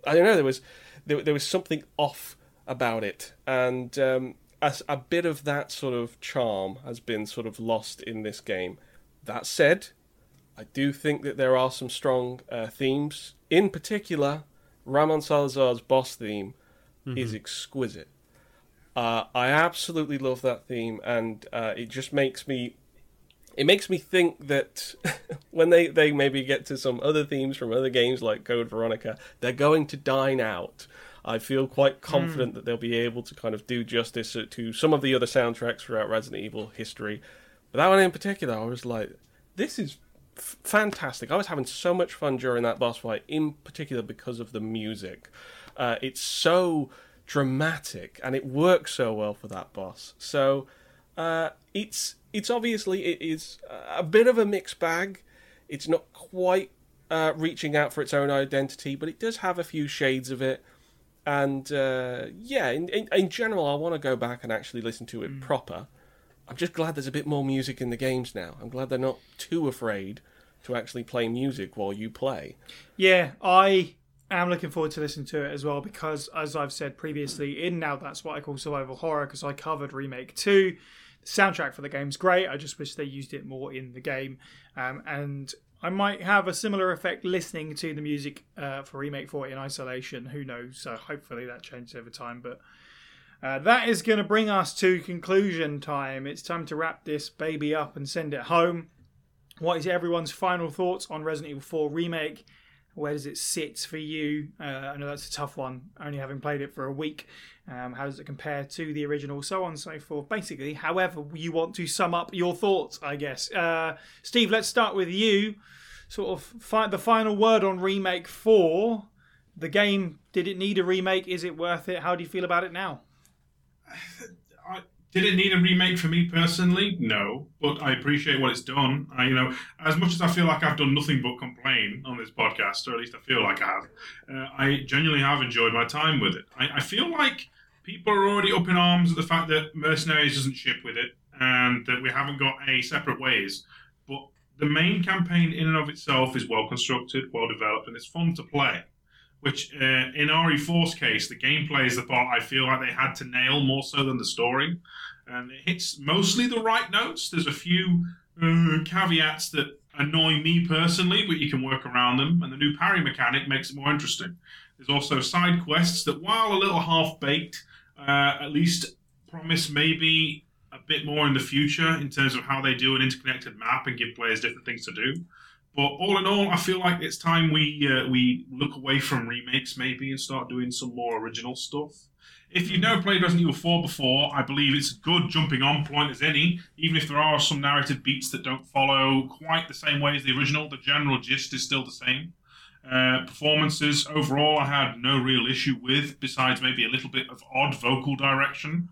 I don't know. There was there, there was something off about it, and um, as a bit of that sort of charm has been sort of lost in this game. That said, I do think that there are some strong uh, themes. In particular, Ramon Salazar's boss theme is exquisite. Uh, I absolutely love that theme, and uh, it just makes me. It makes me think that when they, they maybe get to some other themes from other games like Code Veronica, they're going to dine out. I feel quite confident that they'll be able to kind of do justice to some of the other soundtracks throughout Resident Evil history. But that one in particular, I was like, this is f- fantastic. I was having so much fun during that boss fight, in particular because of the music. Uh, it's so dramatic and it works so well for that boss. So uh, it's it's obviously it is a bit of a mixed bag. It's not quite uh, reaching out for its own identity, but it does have a few shades of it. And uh, yeah, in, in, in general, I want to go back and actually listen to it proper. I'm just glad there's a bit more music in the games now. I'm glad they're not too afraid to actually play music while you play. Yeah, I am looking forward to listening to it as well because, as I've said previously, in now that's what I call survival horror because I covered remake two. The soundtrack for the game's great. I just wish they used it more in the game, um, and I might have a similar effect listening to the music uh, for remake four in isolation. Who knows? So hopefully that changes over time, but. Uh, that is going to bring us to conclusion time. It's time to wrap this baby up and send it home. What is everyone's final thoughts on Resident Evil 4 Remake? Where does it sit for you? Uh, I know that's a tough one, only having played it for a week. Um, how does it compare to the original? So on and so forth. Basically, however you want to sum up your thoughts, I guess. Uh, Steve, let's start with you. Sort of fi- the final word on Remake 4. The game, did it need a remake? Is it worth it? How do you feel about it now? Did it need a remake for me personally? No, but I appreciate what it's done. I, you know, as much as I feel like I've done nothing but complain on this podcast, or at least I feel like I have, uh, I genuinely have enjoyed my time with it. I, I feel like people are already up in arms at the fact that Mercenaries doesn't ship with it and that we haven't got any separate ways. But the main campaign, in and of itself, is well constructed, well developed, and it's fun to play which uh, in RE4's case, the gameplay is the part I feel like they had to nail more so than the story. And it hits mostly the right notes. There's a few uh, caveats that annoy me personally, but you can work around them. And the new parry mechanic makes it more interesting. There's also side quests that, while a little half baked, uh, at least promise maybe a bit more in the future in terms of how they do an interconnected map and give players different things to do. But all in all, I feel like it's time we uh, we look away from remakes maybe and start doing some more original stuff. If you've never played Resident Evil 4 before, I believe it's a good jumping on point as any, even if there are some narrative beats that don't follow quite the same way as the original. The general gist is still the same. Uh, performances overall, I had no real issue with, besides maybe a little bit of odd vocal direction.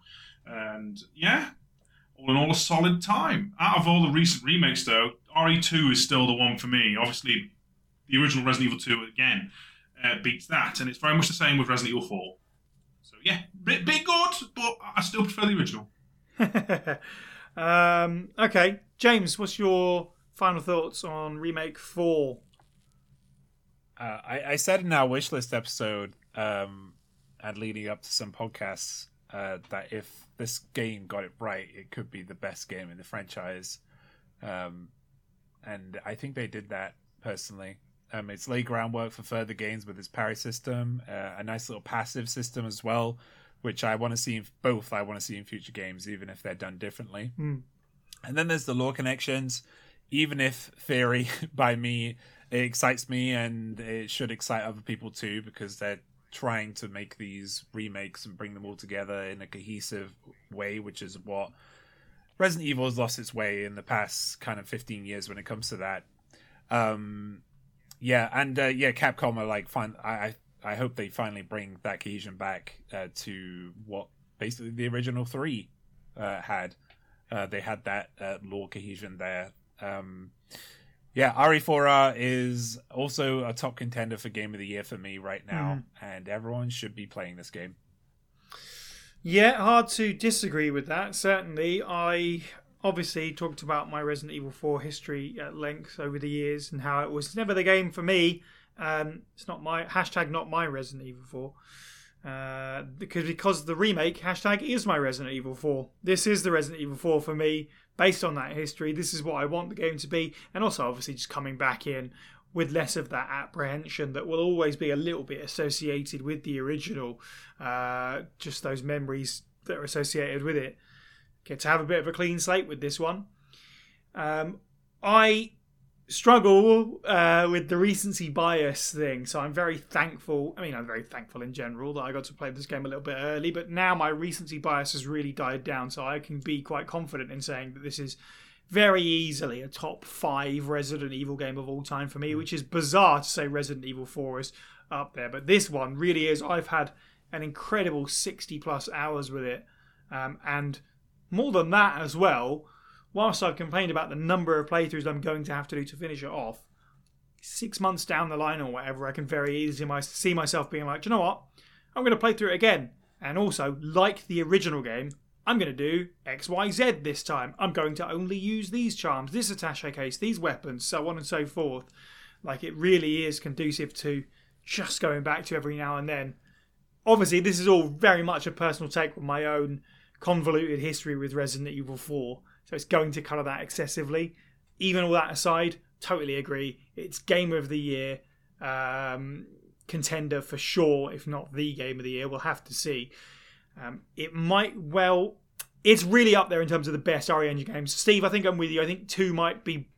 And yeah, all in all, a solid time. Out of all the recent remakes, though, RE2 is still the one for me. Obviously, the original Resident Evil 2 again uh, beats that, and it's very much the same with Resident Evil 4. So yeah, bit, bit good, but I still prefer the original. um, okay, James, what's your final thoughts on Remake 4? Uh, I, I said in our wishlist episode, um, and leading up to some podcasts, uh, that if this game got it right, it could be the best game in the franchise. Um, and I think they did that personally. Um, it's laid groundwork for further gains with its parry system, uh, a nice little passive system as well, which I want to see in both. I want to see in future games, even if they're done differently. Hmm. And then there's the lore connections. Even if theory by me it excites me and it should excite other people too because they're trying to make these remakes and bring them all together in a cohesive way, which is what Resident Evil has lost its way in the past kind of 15 years when it comes to that. Um, yeah, and uh, yeah, Capcom are like, fine. I, I I hope they finally bring that cohesion back uh, to what basically the original three uh, had. Uh, they had that uh, lore cohesion there. Um, yeah, RE4R is also a top contender for Game of the Year for me right now, and everyone should be playing this game. Yeah, hard to disagree with that. Certainly, I obviously talked about my Resident Evil 4 history at length over the years and how it was never the game for me. Um, it's not my hashtag, not my Resident Evil 4. Uh, because because the remake hashtag is my Resident Evil 4. This is the Resident Evil 4 for me, based on that history. This is what I want the game to be, and also obviously just coming back in with less of that apprehension that will always be a little bit associated with the original. Uh, just those memories that are associated with it. Get to have a bit of a clean slate with this one. Um, I struggle uh, with the recency bias thing, so I'm very thankful. I mean, I'm very thankful in general that I got to play this game a little bit early, but now my recency bias has really died down, so I can be quite confident in saying that this is very easily a top five Resident Evil game of all time for me, which is bizarre to say Resident Evil 4 is up there, but this one really is. I've had an incredible 60 plus hours with it, um, and more than that as well whilst I've complained about the number of playthroughs I'm going to have to do to finish it off, six months down the line or whatever, I can very easily see myself being like, Do you know what? I'm going to play through it again. And also, like the original game, I'm going to do X, Y, Z this time. I'm going to only use these charms, this attache case, these weapons, so on and so forth. Like, it really is conducive to just going back to every now and then. Obviously, this is all very much a personal take with my own convoluted history with Resident Evil 4 so it's going to colour that excessively. Even all that aside, totally agree. It's game of the year um, contender for sure, if not the game of the year. We'll have to see. Um, it might well. It's really up there in terms of the best RE Engine games. Steve, I think I'm with you. I think two might be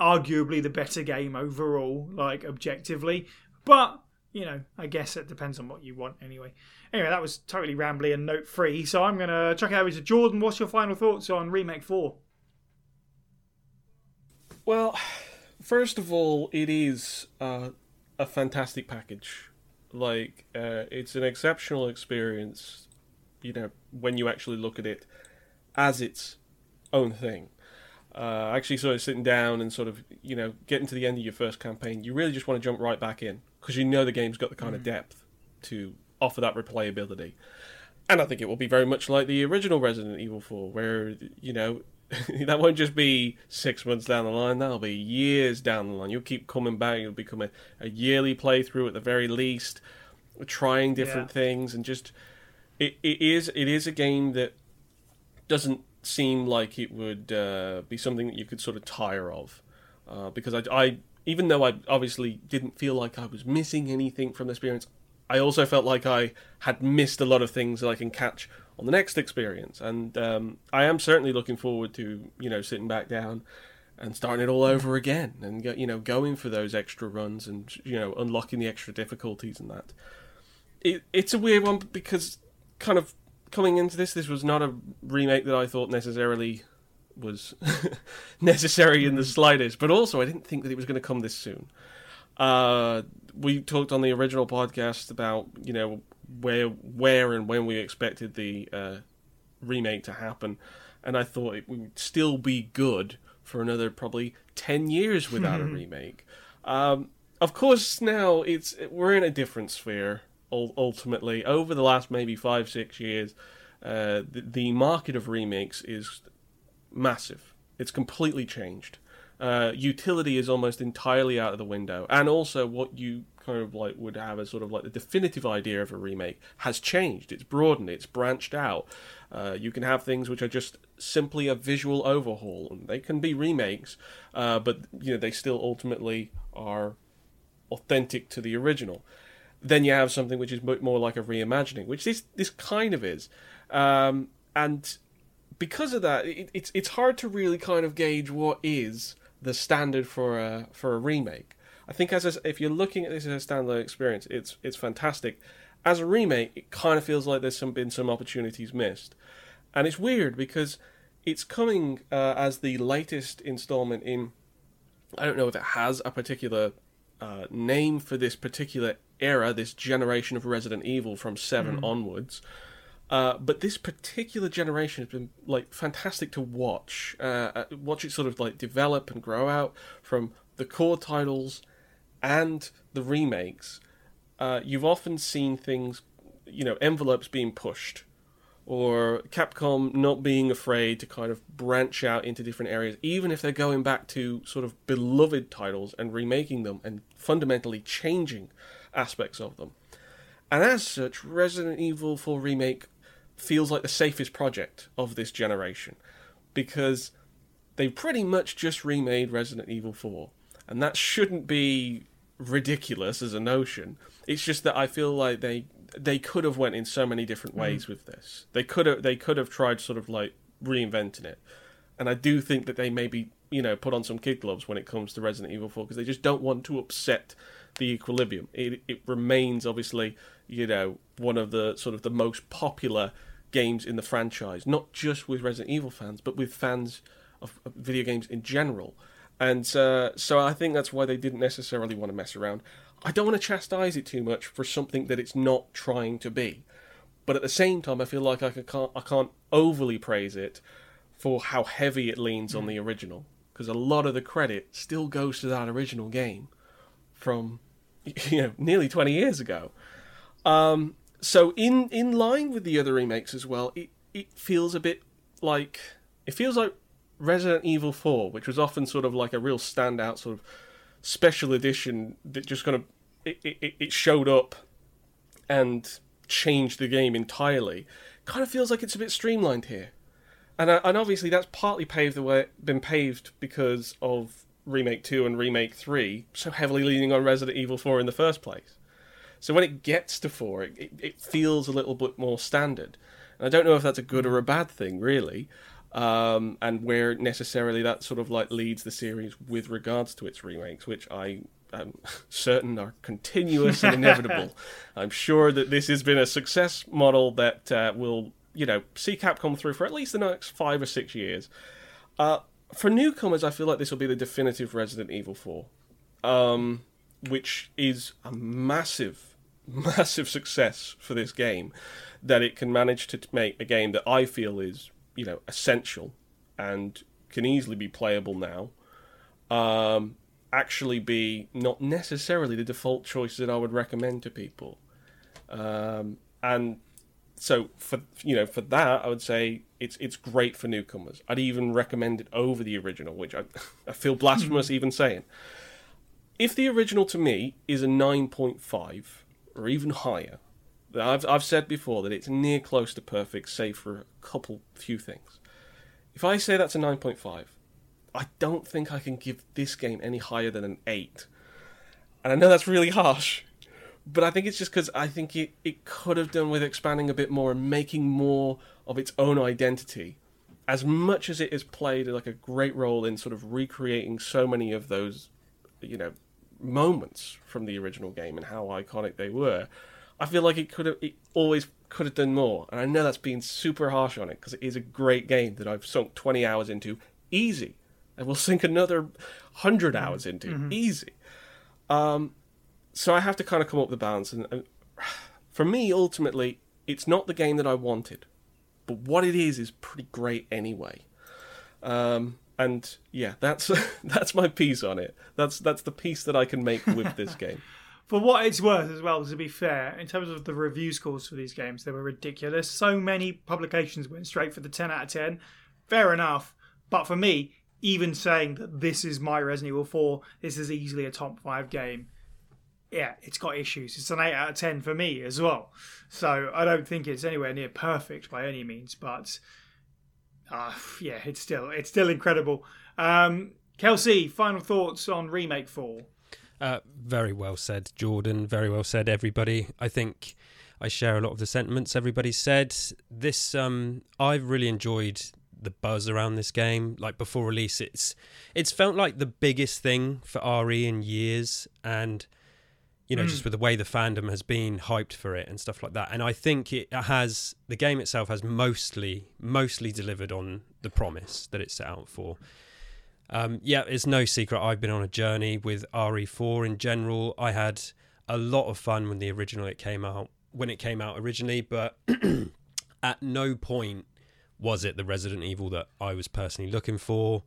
arguably the better game overall, like objectively. But you know, I guess it depends on what you want anyway. Anyway, that was totally rambly and note free. So I'm going to chuck it over to Jordan. What's your final thoughts on Remake 4? Well, first of all, it is uh, a fantastic package. Like, uh, it's an exceptional experience, you know, when you actually look at it as its own thing. Uh, actually, sort of sitting down and sort of, you know, getting to the end of your first campaign, you really just want to jump right back in because you know the game's got the kind of depth to offer that replayability. And I think it will be very much like the original Resident Evil 4, where, you know, that won't just be six months down the line, that'll be years down the line. You'll keep coming back, it'll become a, a yearly playthrough at the very least, trying different Yeah. things, and just. It, it is it is a game that doesn't seem like it would uh, be something that you could sort of tire of, uh, because I, I even though I obviously didn't feel like I was missing anything from the experience, I also felt like I had missed a lot of things that I can catch on the next experience, and um, I am certainly looking forward to you know sitting back down and starting it all over again, and you know going for those extra runs and you know unlocking the extra difficulties and that. It, it's a weird one because kind of coming into this, this was not a remake that I thought necessarily was necessary in the slightest, but also I didn't think that it was going to come this soon. Uh, we talked on the original podcast about you know where where and when we expected the uh, remake to happen, and I thought it would still be good for another probably ten years without a remake. Um, of course, now it's we're in a different sphere. Ultimately, over the last maybe five six years, uh, the, the market of remakes is massive. It's completely changed. Uh, utility is almost entirely out of the window, and also what you of like would have a sort of like the definitive idea of a remake has changed. It's broadened. It's branched out. Uh, you can have things which are just simply a visual overhaul, and they can be remakes, uh, but you know they still ultimately are authentic to the original. Then you have something which is more like a reimagining, which this this kind of is, um, and because of that, it, it's it's hard to really kind of gauge what is the standard for a for a remake. I think as a, if you're looking at this as a standalone experience, it's it's fantastic. As a remake, it kind of feels like there's some been some opportunities missed, and it's weird because it's coming uh, as the latest installment in. I don't know if it has a particular uh, name for this particular era, this generation of Resident Evil from 7 onwards. Uh, but this particular generation has been like fantastic to watch. Uh, uh, watch it sort of like develop and grow out from the core titles and the remakes. Uh, you've often seen things, you know, envelopes being pushed, or Capcom not being afraid to kind of branch out into different areas, even if they're going back to sort of beloved titles and remaking them and fundamentally changing aspects of them. And as such, Resident Evil 4 Remake feels like the safest project of this generation because they've pretty much just remade Resident Evil 4. And that shouldn't be ridiculous as a notion. It's just that I feel like they they could have went in so many different mm. ways with this. They could have they could have tried sort of like reinventing it. And I do think that they maybe, you know, put on some kid gloves when it comes to Resident Evil 4 because they just don't want to upset the equilibrium. It it remains obviously, you know, one of the sort of the most popular games in the franchise, not just with Resident Evil fans, but with fans of, of video games in general. And uh, so I think that's why they didn't necessarily want to mess around. I don't want to chastise it too much for something that it's not trying to be, but at the same time, I feel like I can't I can't overly praise it for how heavy it leans on the original because a lot of the credit still goes to that original game from you know nearly 20 years ago. Um, so in in line with the other remakes as well, it it feels a bit like it feels like Resident Evil 4, which was often sort of like a real standout sort of special edition that just kind of it, it, it showed up and changed the game entirely. Kind of feels like it's a bit streamlined here, and uh, and obviously that's partly paved the way, been paved because of remake two and remake three, so heavily leaning on Resident Evil 4 in the first place. So when it gets to four, it, it, it feels a little bit more standard. And I don't know if that's a good or a bad thing, really, um, and where necessarily that sort of like leads the series with regards to its remakes, which I am certain are continuous and inevitable. I'm sure that this has been a success model that uh, will, you know, see Capcom through for at least the next five or six years. Uh, for newcomers, I feel like this will be the definitive Resident Evil 4. Um, which is a massive, massive success for this game. That it can manage to make a game that I feel is, you know, essential and can easily be playable now. Um, actually, be not necessarily the default choice that I would recommend to people. Um, and so for you know for that, I would say it's it's great for newcomers. I'd even recommend it over the original, which I, I feel blasphemous even saying if the original to me is a 9.5 or even higher, I've, I've said before that it's near close to perfect, save for a couple few things. If I say that's a 9.5, I don't think I can give this game any higher than an 8. And I know that's really harsh, but I think it's just because I think it, it could have done with expanding a bit more and making more of its own identity. As much as it has played like a great role in sort of recreating so many of those, you know, moments from the original game and how iconic they were. I feel like it could have, it always could have done more. And I know that's being super harsh on it because it is a great game that I've sunk 20 hours into easy. And will sink another 100 Mm-hmm. hours into easy. Um, so I have to kind of come up with the balance. And, and for me, ultimately, it's not the game that I wanted, but what it is is pretty great anyway. Um, and yeah, that's that's my piece on it. That's that's the piece that I can make with this game. For what it's worth, as well, to be fair, in terms of the review scores for these games, they were ridiculous. So many publications went straight for the 10 out of 10. Fair enough. But for me, even saying that this is my Resident Evil 4, this is easily a top 5 game, yeah, it's got issues. It's an 8 out of 10 for me as well. So I don't think it's anywhere near perfect by any means, but uh, yeah, it's still it's still incredible. Um, Kelsi, final thoughts on Remake 4? Uh, very well said, Jordan. Very well said, everybody. I think I share a lot of the sentiments everybody said. This, um, I've really enjoyed the buzz around this game. Like before release, it's it's felt like the biggest thing for RE in years, and you know, just with the way the fandom has been hyped for it and stuff like that. And I think it has the game itself has mostly mostly delivered on the promise that it set out for. Um, yeah, it's no secret I've been on a journey with RE4 in general. I had a lot of fun when the original it came out when it came out originally, but at no point was it the Resident Evil that I was personally looking for.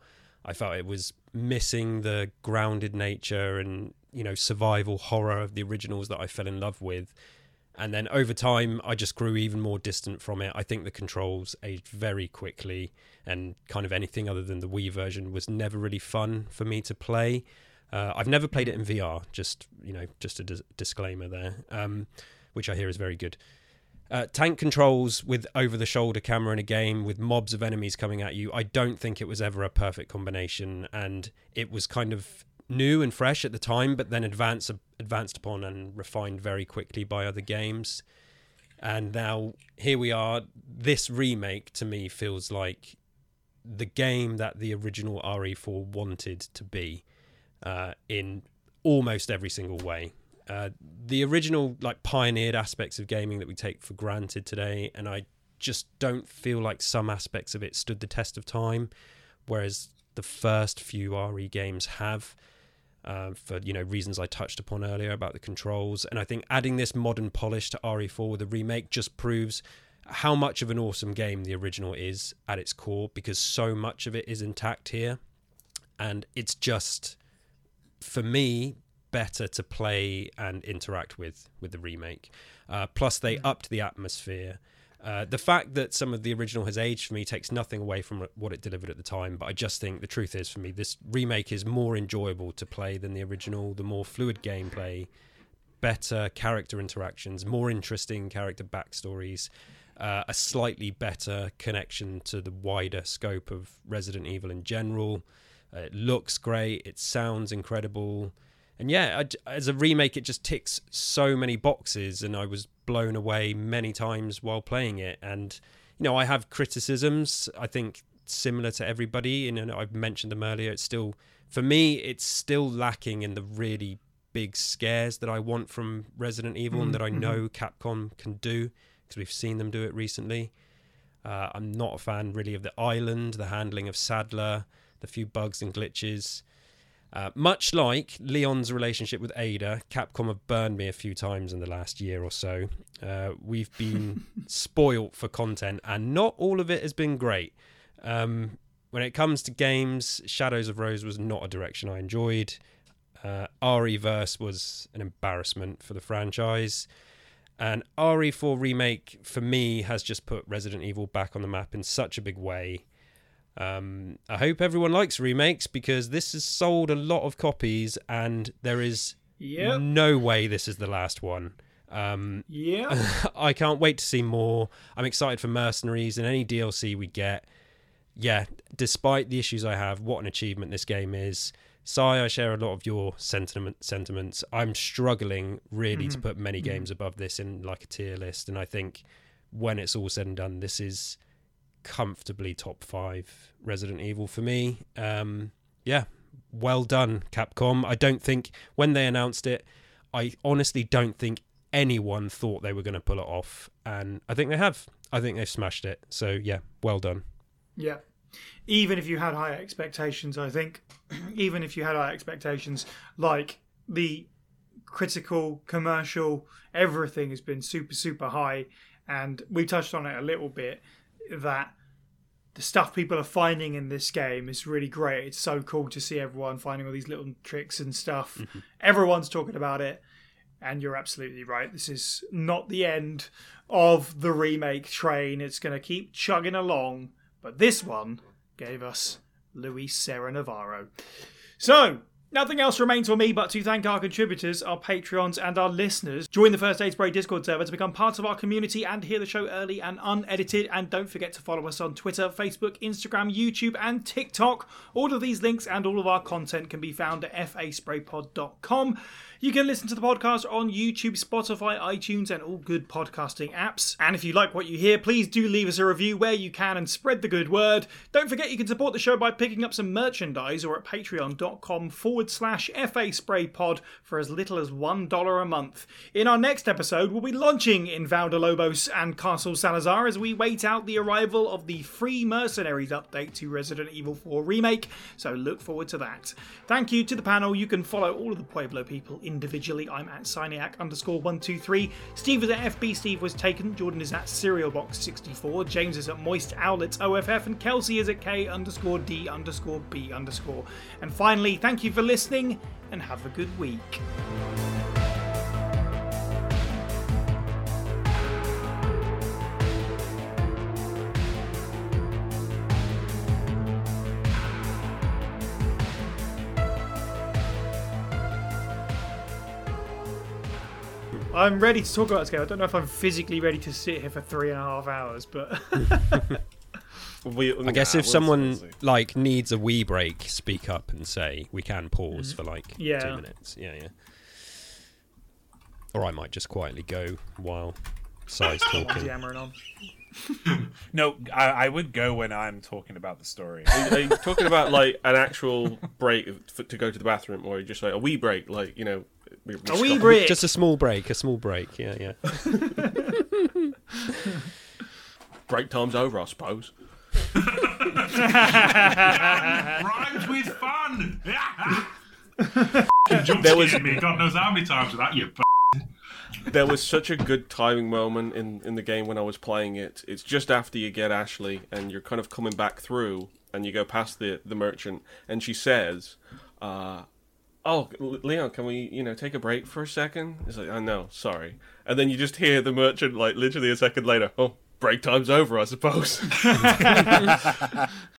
I felt it was missing the grounded nature and you know survival horror of the originals that I fell in love with. And then over time, I just grew even more distant from it. I think the controls aged very quickly, and kind of anything other than the Wii version was never really fun for me to play. Uh, I've never played it in VR. Just you know, just a dis- disclaimer there, um, which I hear is very good. Uh, tank controls with over the shoulder camera in a game with mobs of enemies coming at you, I don't think it was ever a perfect combination. And it was kind of new and fresh at the time, but then advanced, advanced upon and refined very quickly by other games. And now here we are. This remake to me feels like the game that the original RE4 wanted to be uh, in almost every single way. Uh, the original like pioneered aspects of gaming that we take for granted today, and I just don't feel like some aspects of it stood the test of time, whereas the first few RE games have. Uh, for you know reasons I touched upon earlier about the controls, and I think adding this modern polish to RE4 with a remake just proves how much of an awesome game the original is at its core because so much of it is intact here, and it's just for me better to play and interact with with the remake. Uh, plus, they upped the atmosphere. Uh, the fact that some of the original has aged for me takes nothing away from what it delivered at the time, but I just think the truth is for me, this remake is more enjoyable to play than the original. The more fluid gameplay, better character interactions, more interesting character backstories, uh, a slightly better connection to the wider scope of Resident Evil in general. Uh, it looks great, it sounds incredible and yeah, I, as a remake, it just ticks so many boxes, and I was blown away many times while playing it. And you know, I have criticisms. I think similar to everybody, and I've mentioned them earlier. It's still, for me, it's still lacking in the really big scares that I want from Resident Evil, mm-hmm. and that I know Capcom can do because we've seen them do it recently. Uh, I'm not a fan really of the island, the handling of Saddler, the few bugs and glitches. Uh, much like Leon's relationship with Ada, Capcom have burned me a few times in the last year or so. Uh, we've been spoilt for content, and not all of it has been great. Um, when it comes to games, Shadows of Rose was not a direction I enjoyed. Uh, ReVerse was an embarrassment for the franchise. And RE4 Remake, for me, has just put Resident Evil back on the map in such a big way. Um, I hope everyone likes remakes because this has sold a lot of copies, and there is yep. no way this is the last one. Um, yeah, I can't wait to see more. I'm excited for Mercenaries and any DLC we get. Yeah, despite the issues I have, what an achievement this game is. Psy, I share a lot of your sentiment sentiments. I'm struggling really mm-hmm. to put many mm-hmm. games above this in like a tier list, and I think when it's all said and done, this is comfortably top five Resident Evil for me. Um, yeah, well done, Capcom. I don't think when they announced it, I honestly don't think anyone thought they were going to pull it off, and I think they have. I think they've smashed it. So yeah, well done. Yeah. Even if you had high expectations, I think, even if you had high expectations, like the critical, commercial, everything has been super, super high. And we touched on it a little bit that the stuff people are finding in this game is really great. It's so cool to see everyone finding all these little tricks and stuff. Mm-hmm. Everyone's talking about it. And you're absolutely right. This is not the end of the remake train. It's going to keep chugging along. But this one gave us Luis Serra Navarro. So, Nothing else remains for me but to thank our contributors, our Patreons, and our listeners. Join the First Aid Spray Discord server to become part of our community and hear the show early and unedited. And don't forget to follow us on Twitter, Facebook, Instagram, YouTube, and TikTok. All of these links and all of our content can be found at faspraypod.com. You can listen to the podcast on YouTube, Spotify, iTunes, and all good podcasting apps. And if you like what you hear, please do leave us a review where you can and spread the good word. Don't forget you can support the show by picking up some merchandise or at patreon.com forward slash FA Spray Pod for as little as $1 a month. In our next episode, we'll be launching in Valdelobos and Castle Salazar as we wait out the arrival of the free Mercenaries update to Resident Evil 4 Remake, so look forward to that. Thank you to the panel. You can follow all of the Pueblo people individually. I'm at Psyniac underscore 123. Steve is at FB Steve was taken. Jordan is at Cerealbox64. James is at Moist Owlets OFF. And Kelsi is at K underscore D underscore B underscore. And finally, thank you for listening and have a good week. I'm ready to talk about this game. I don't know if I'm physically ready to sit here for three and a half hours, but We, I guess if someone like needs a wee break, speak up and say we can pause mm-hmm. for like Yeah. two minutes. Yeah, yeah. Or I might just quietly go while Psy's talking. yammering on. No, I, I would go when I'm talking about the story. Are you talking about like an actual break f- to go to the bathroom, or just like a wee break, like you know, we, we A wee break. Just a small break, a small break. Yeah, yeah. break time's over, I suppose. Rhymes with fun. Jump There was- me. God knows how many times with that. You. b- There was such a good timing moment in in the game when I was playing it. It's just after you get Ashley, and you're kind of coming back through, and you go past the the merchant, and she says. Uh, Oh, Leon, can we, you know, take a break for a second? It's like, oh no, sorry. And then you just hear the merchant, like, literally a second later, oh, break time's over, I suppose.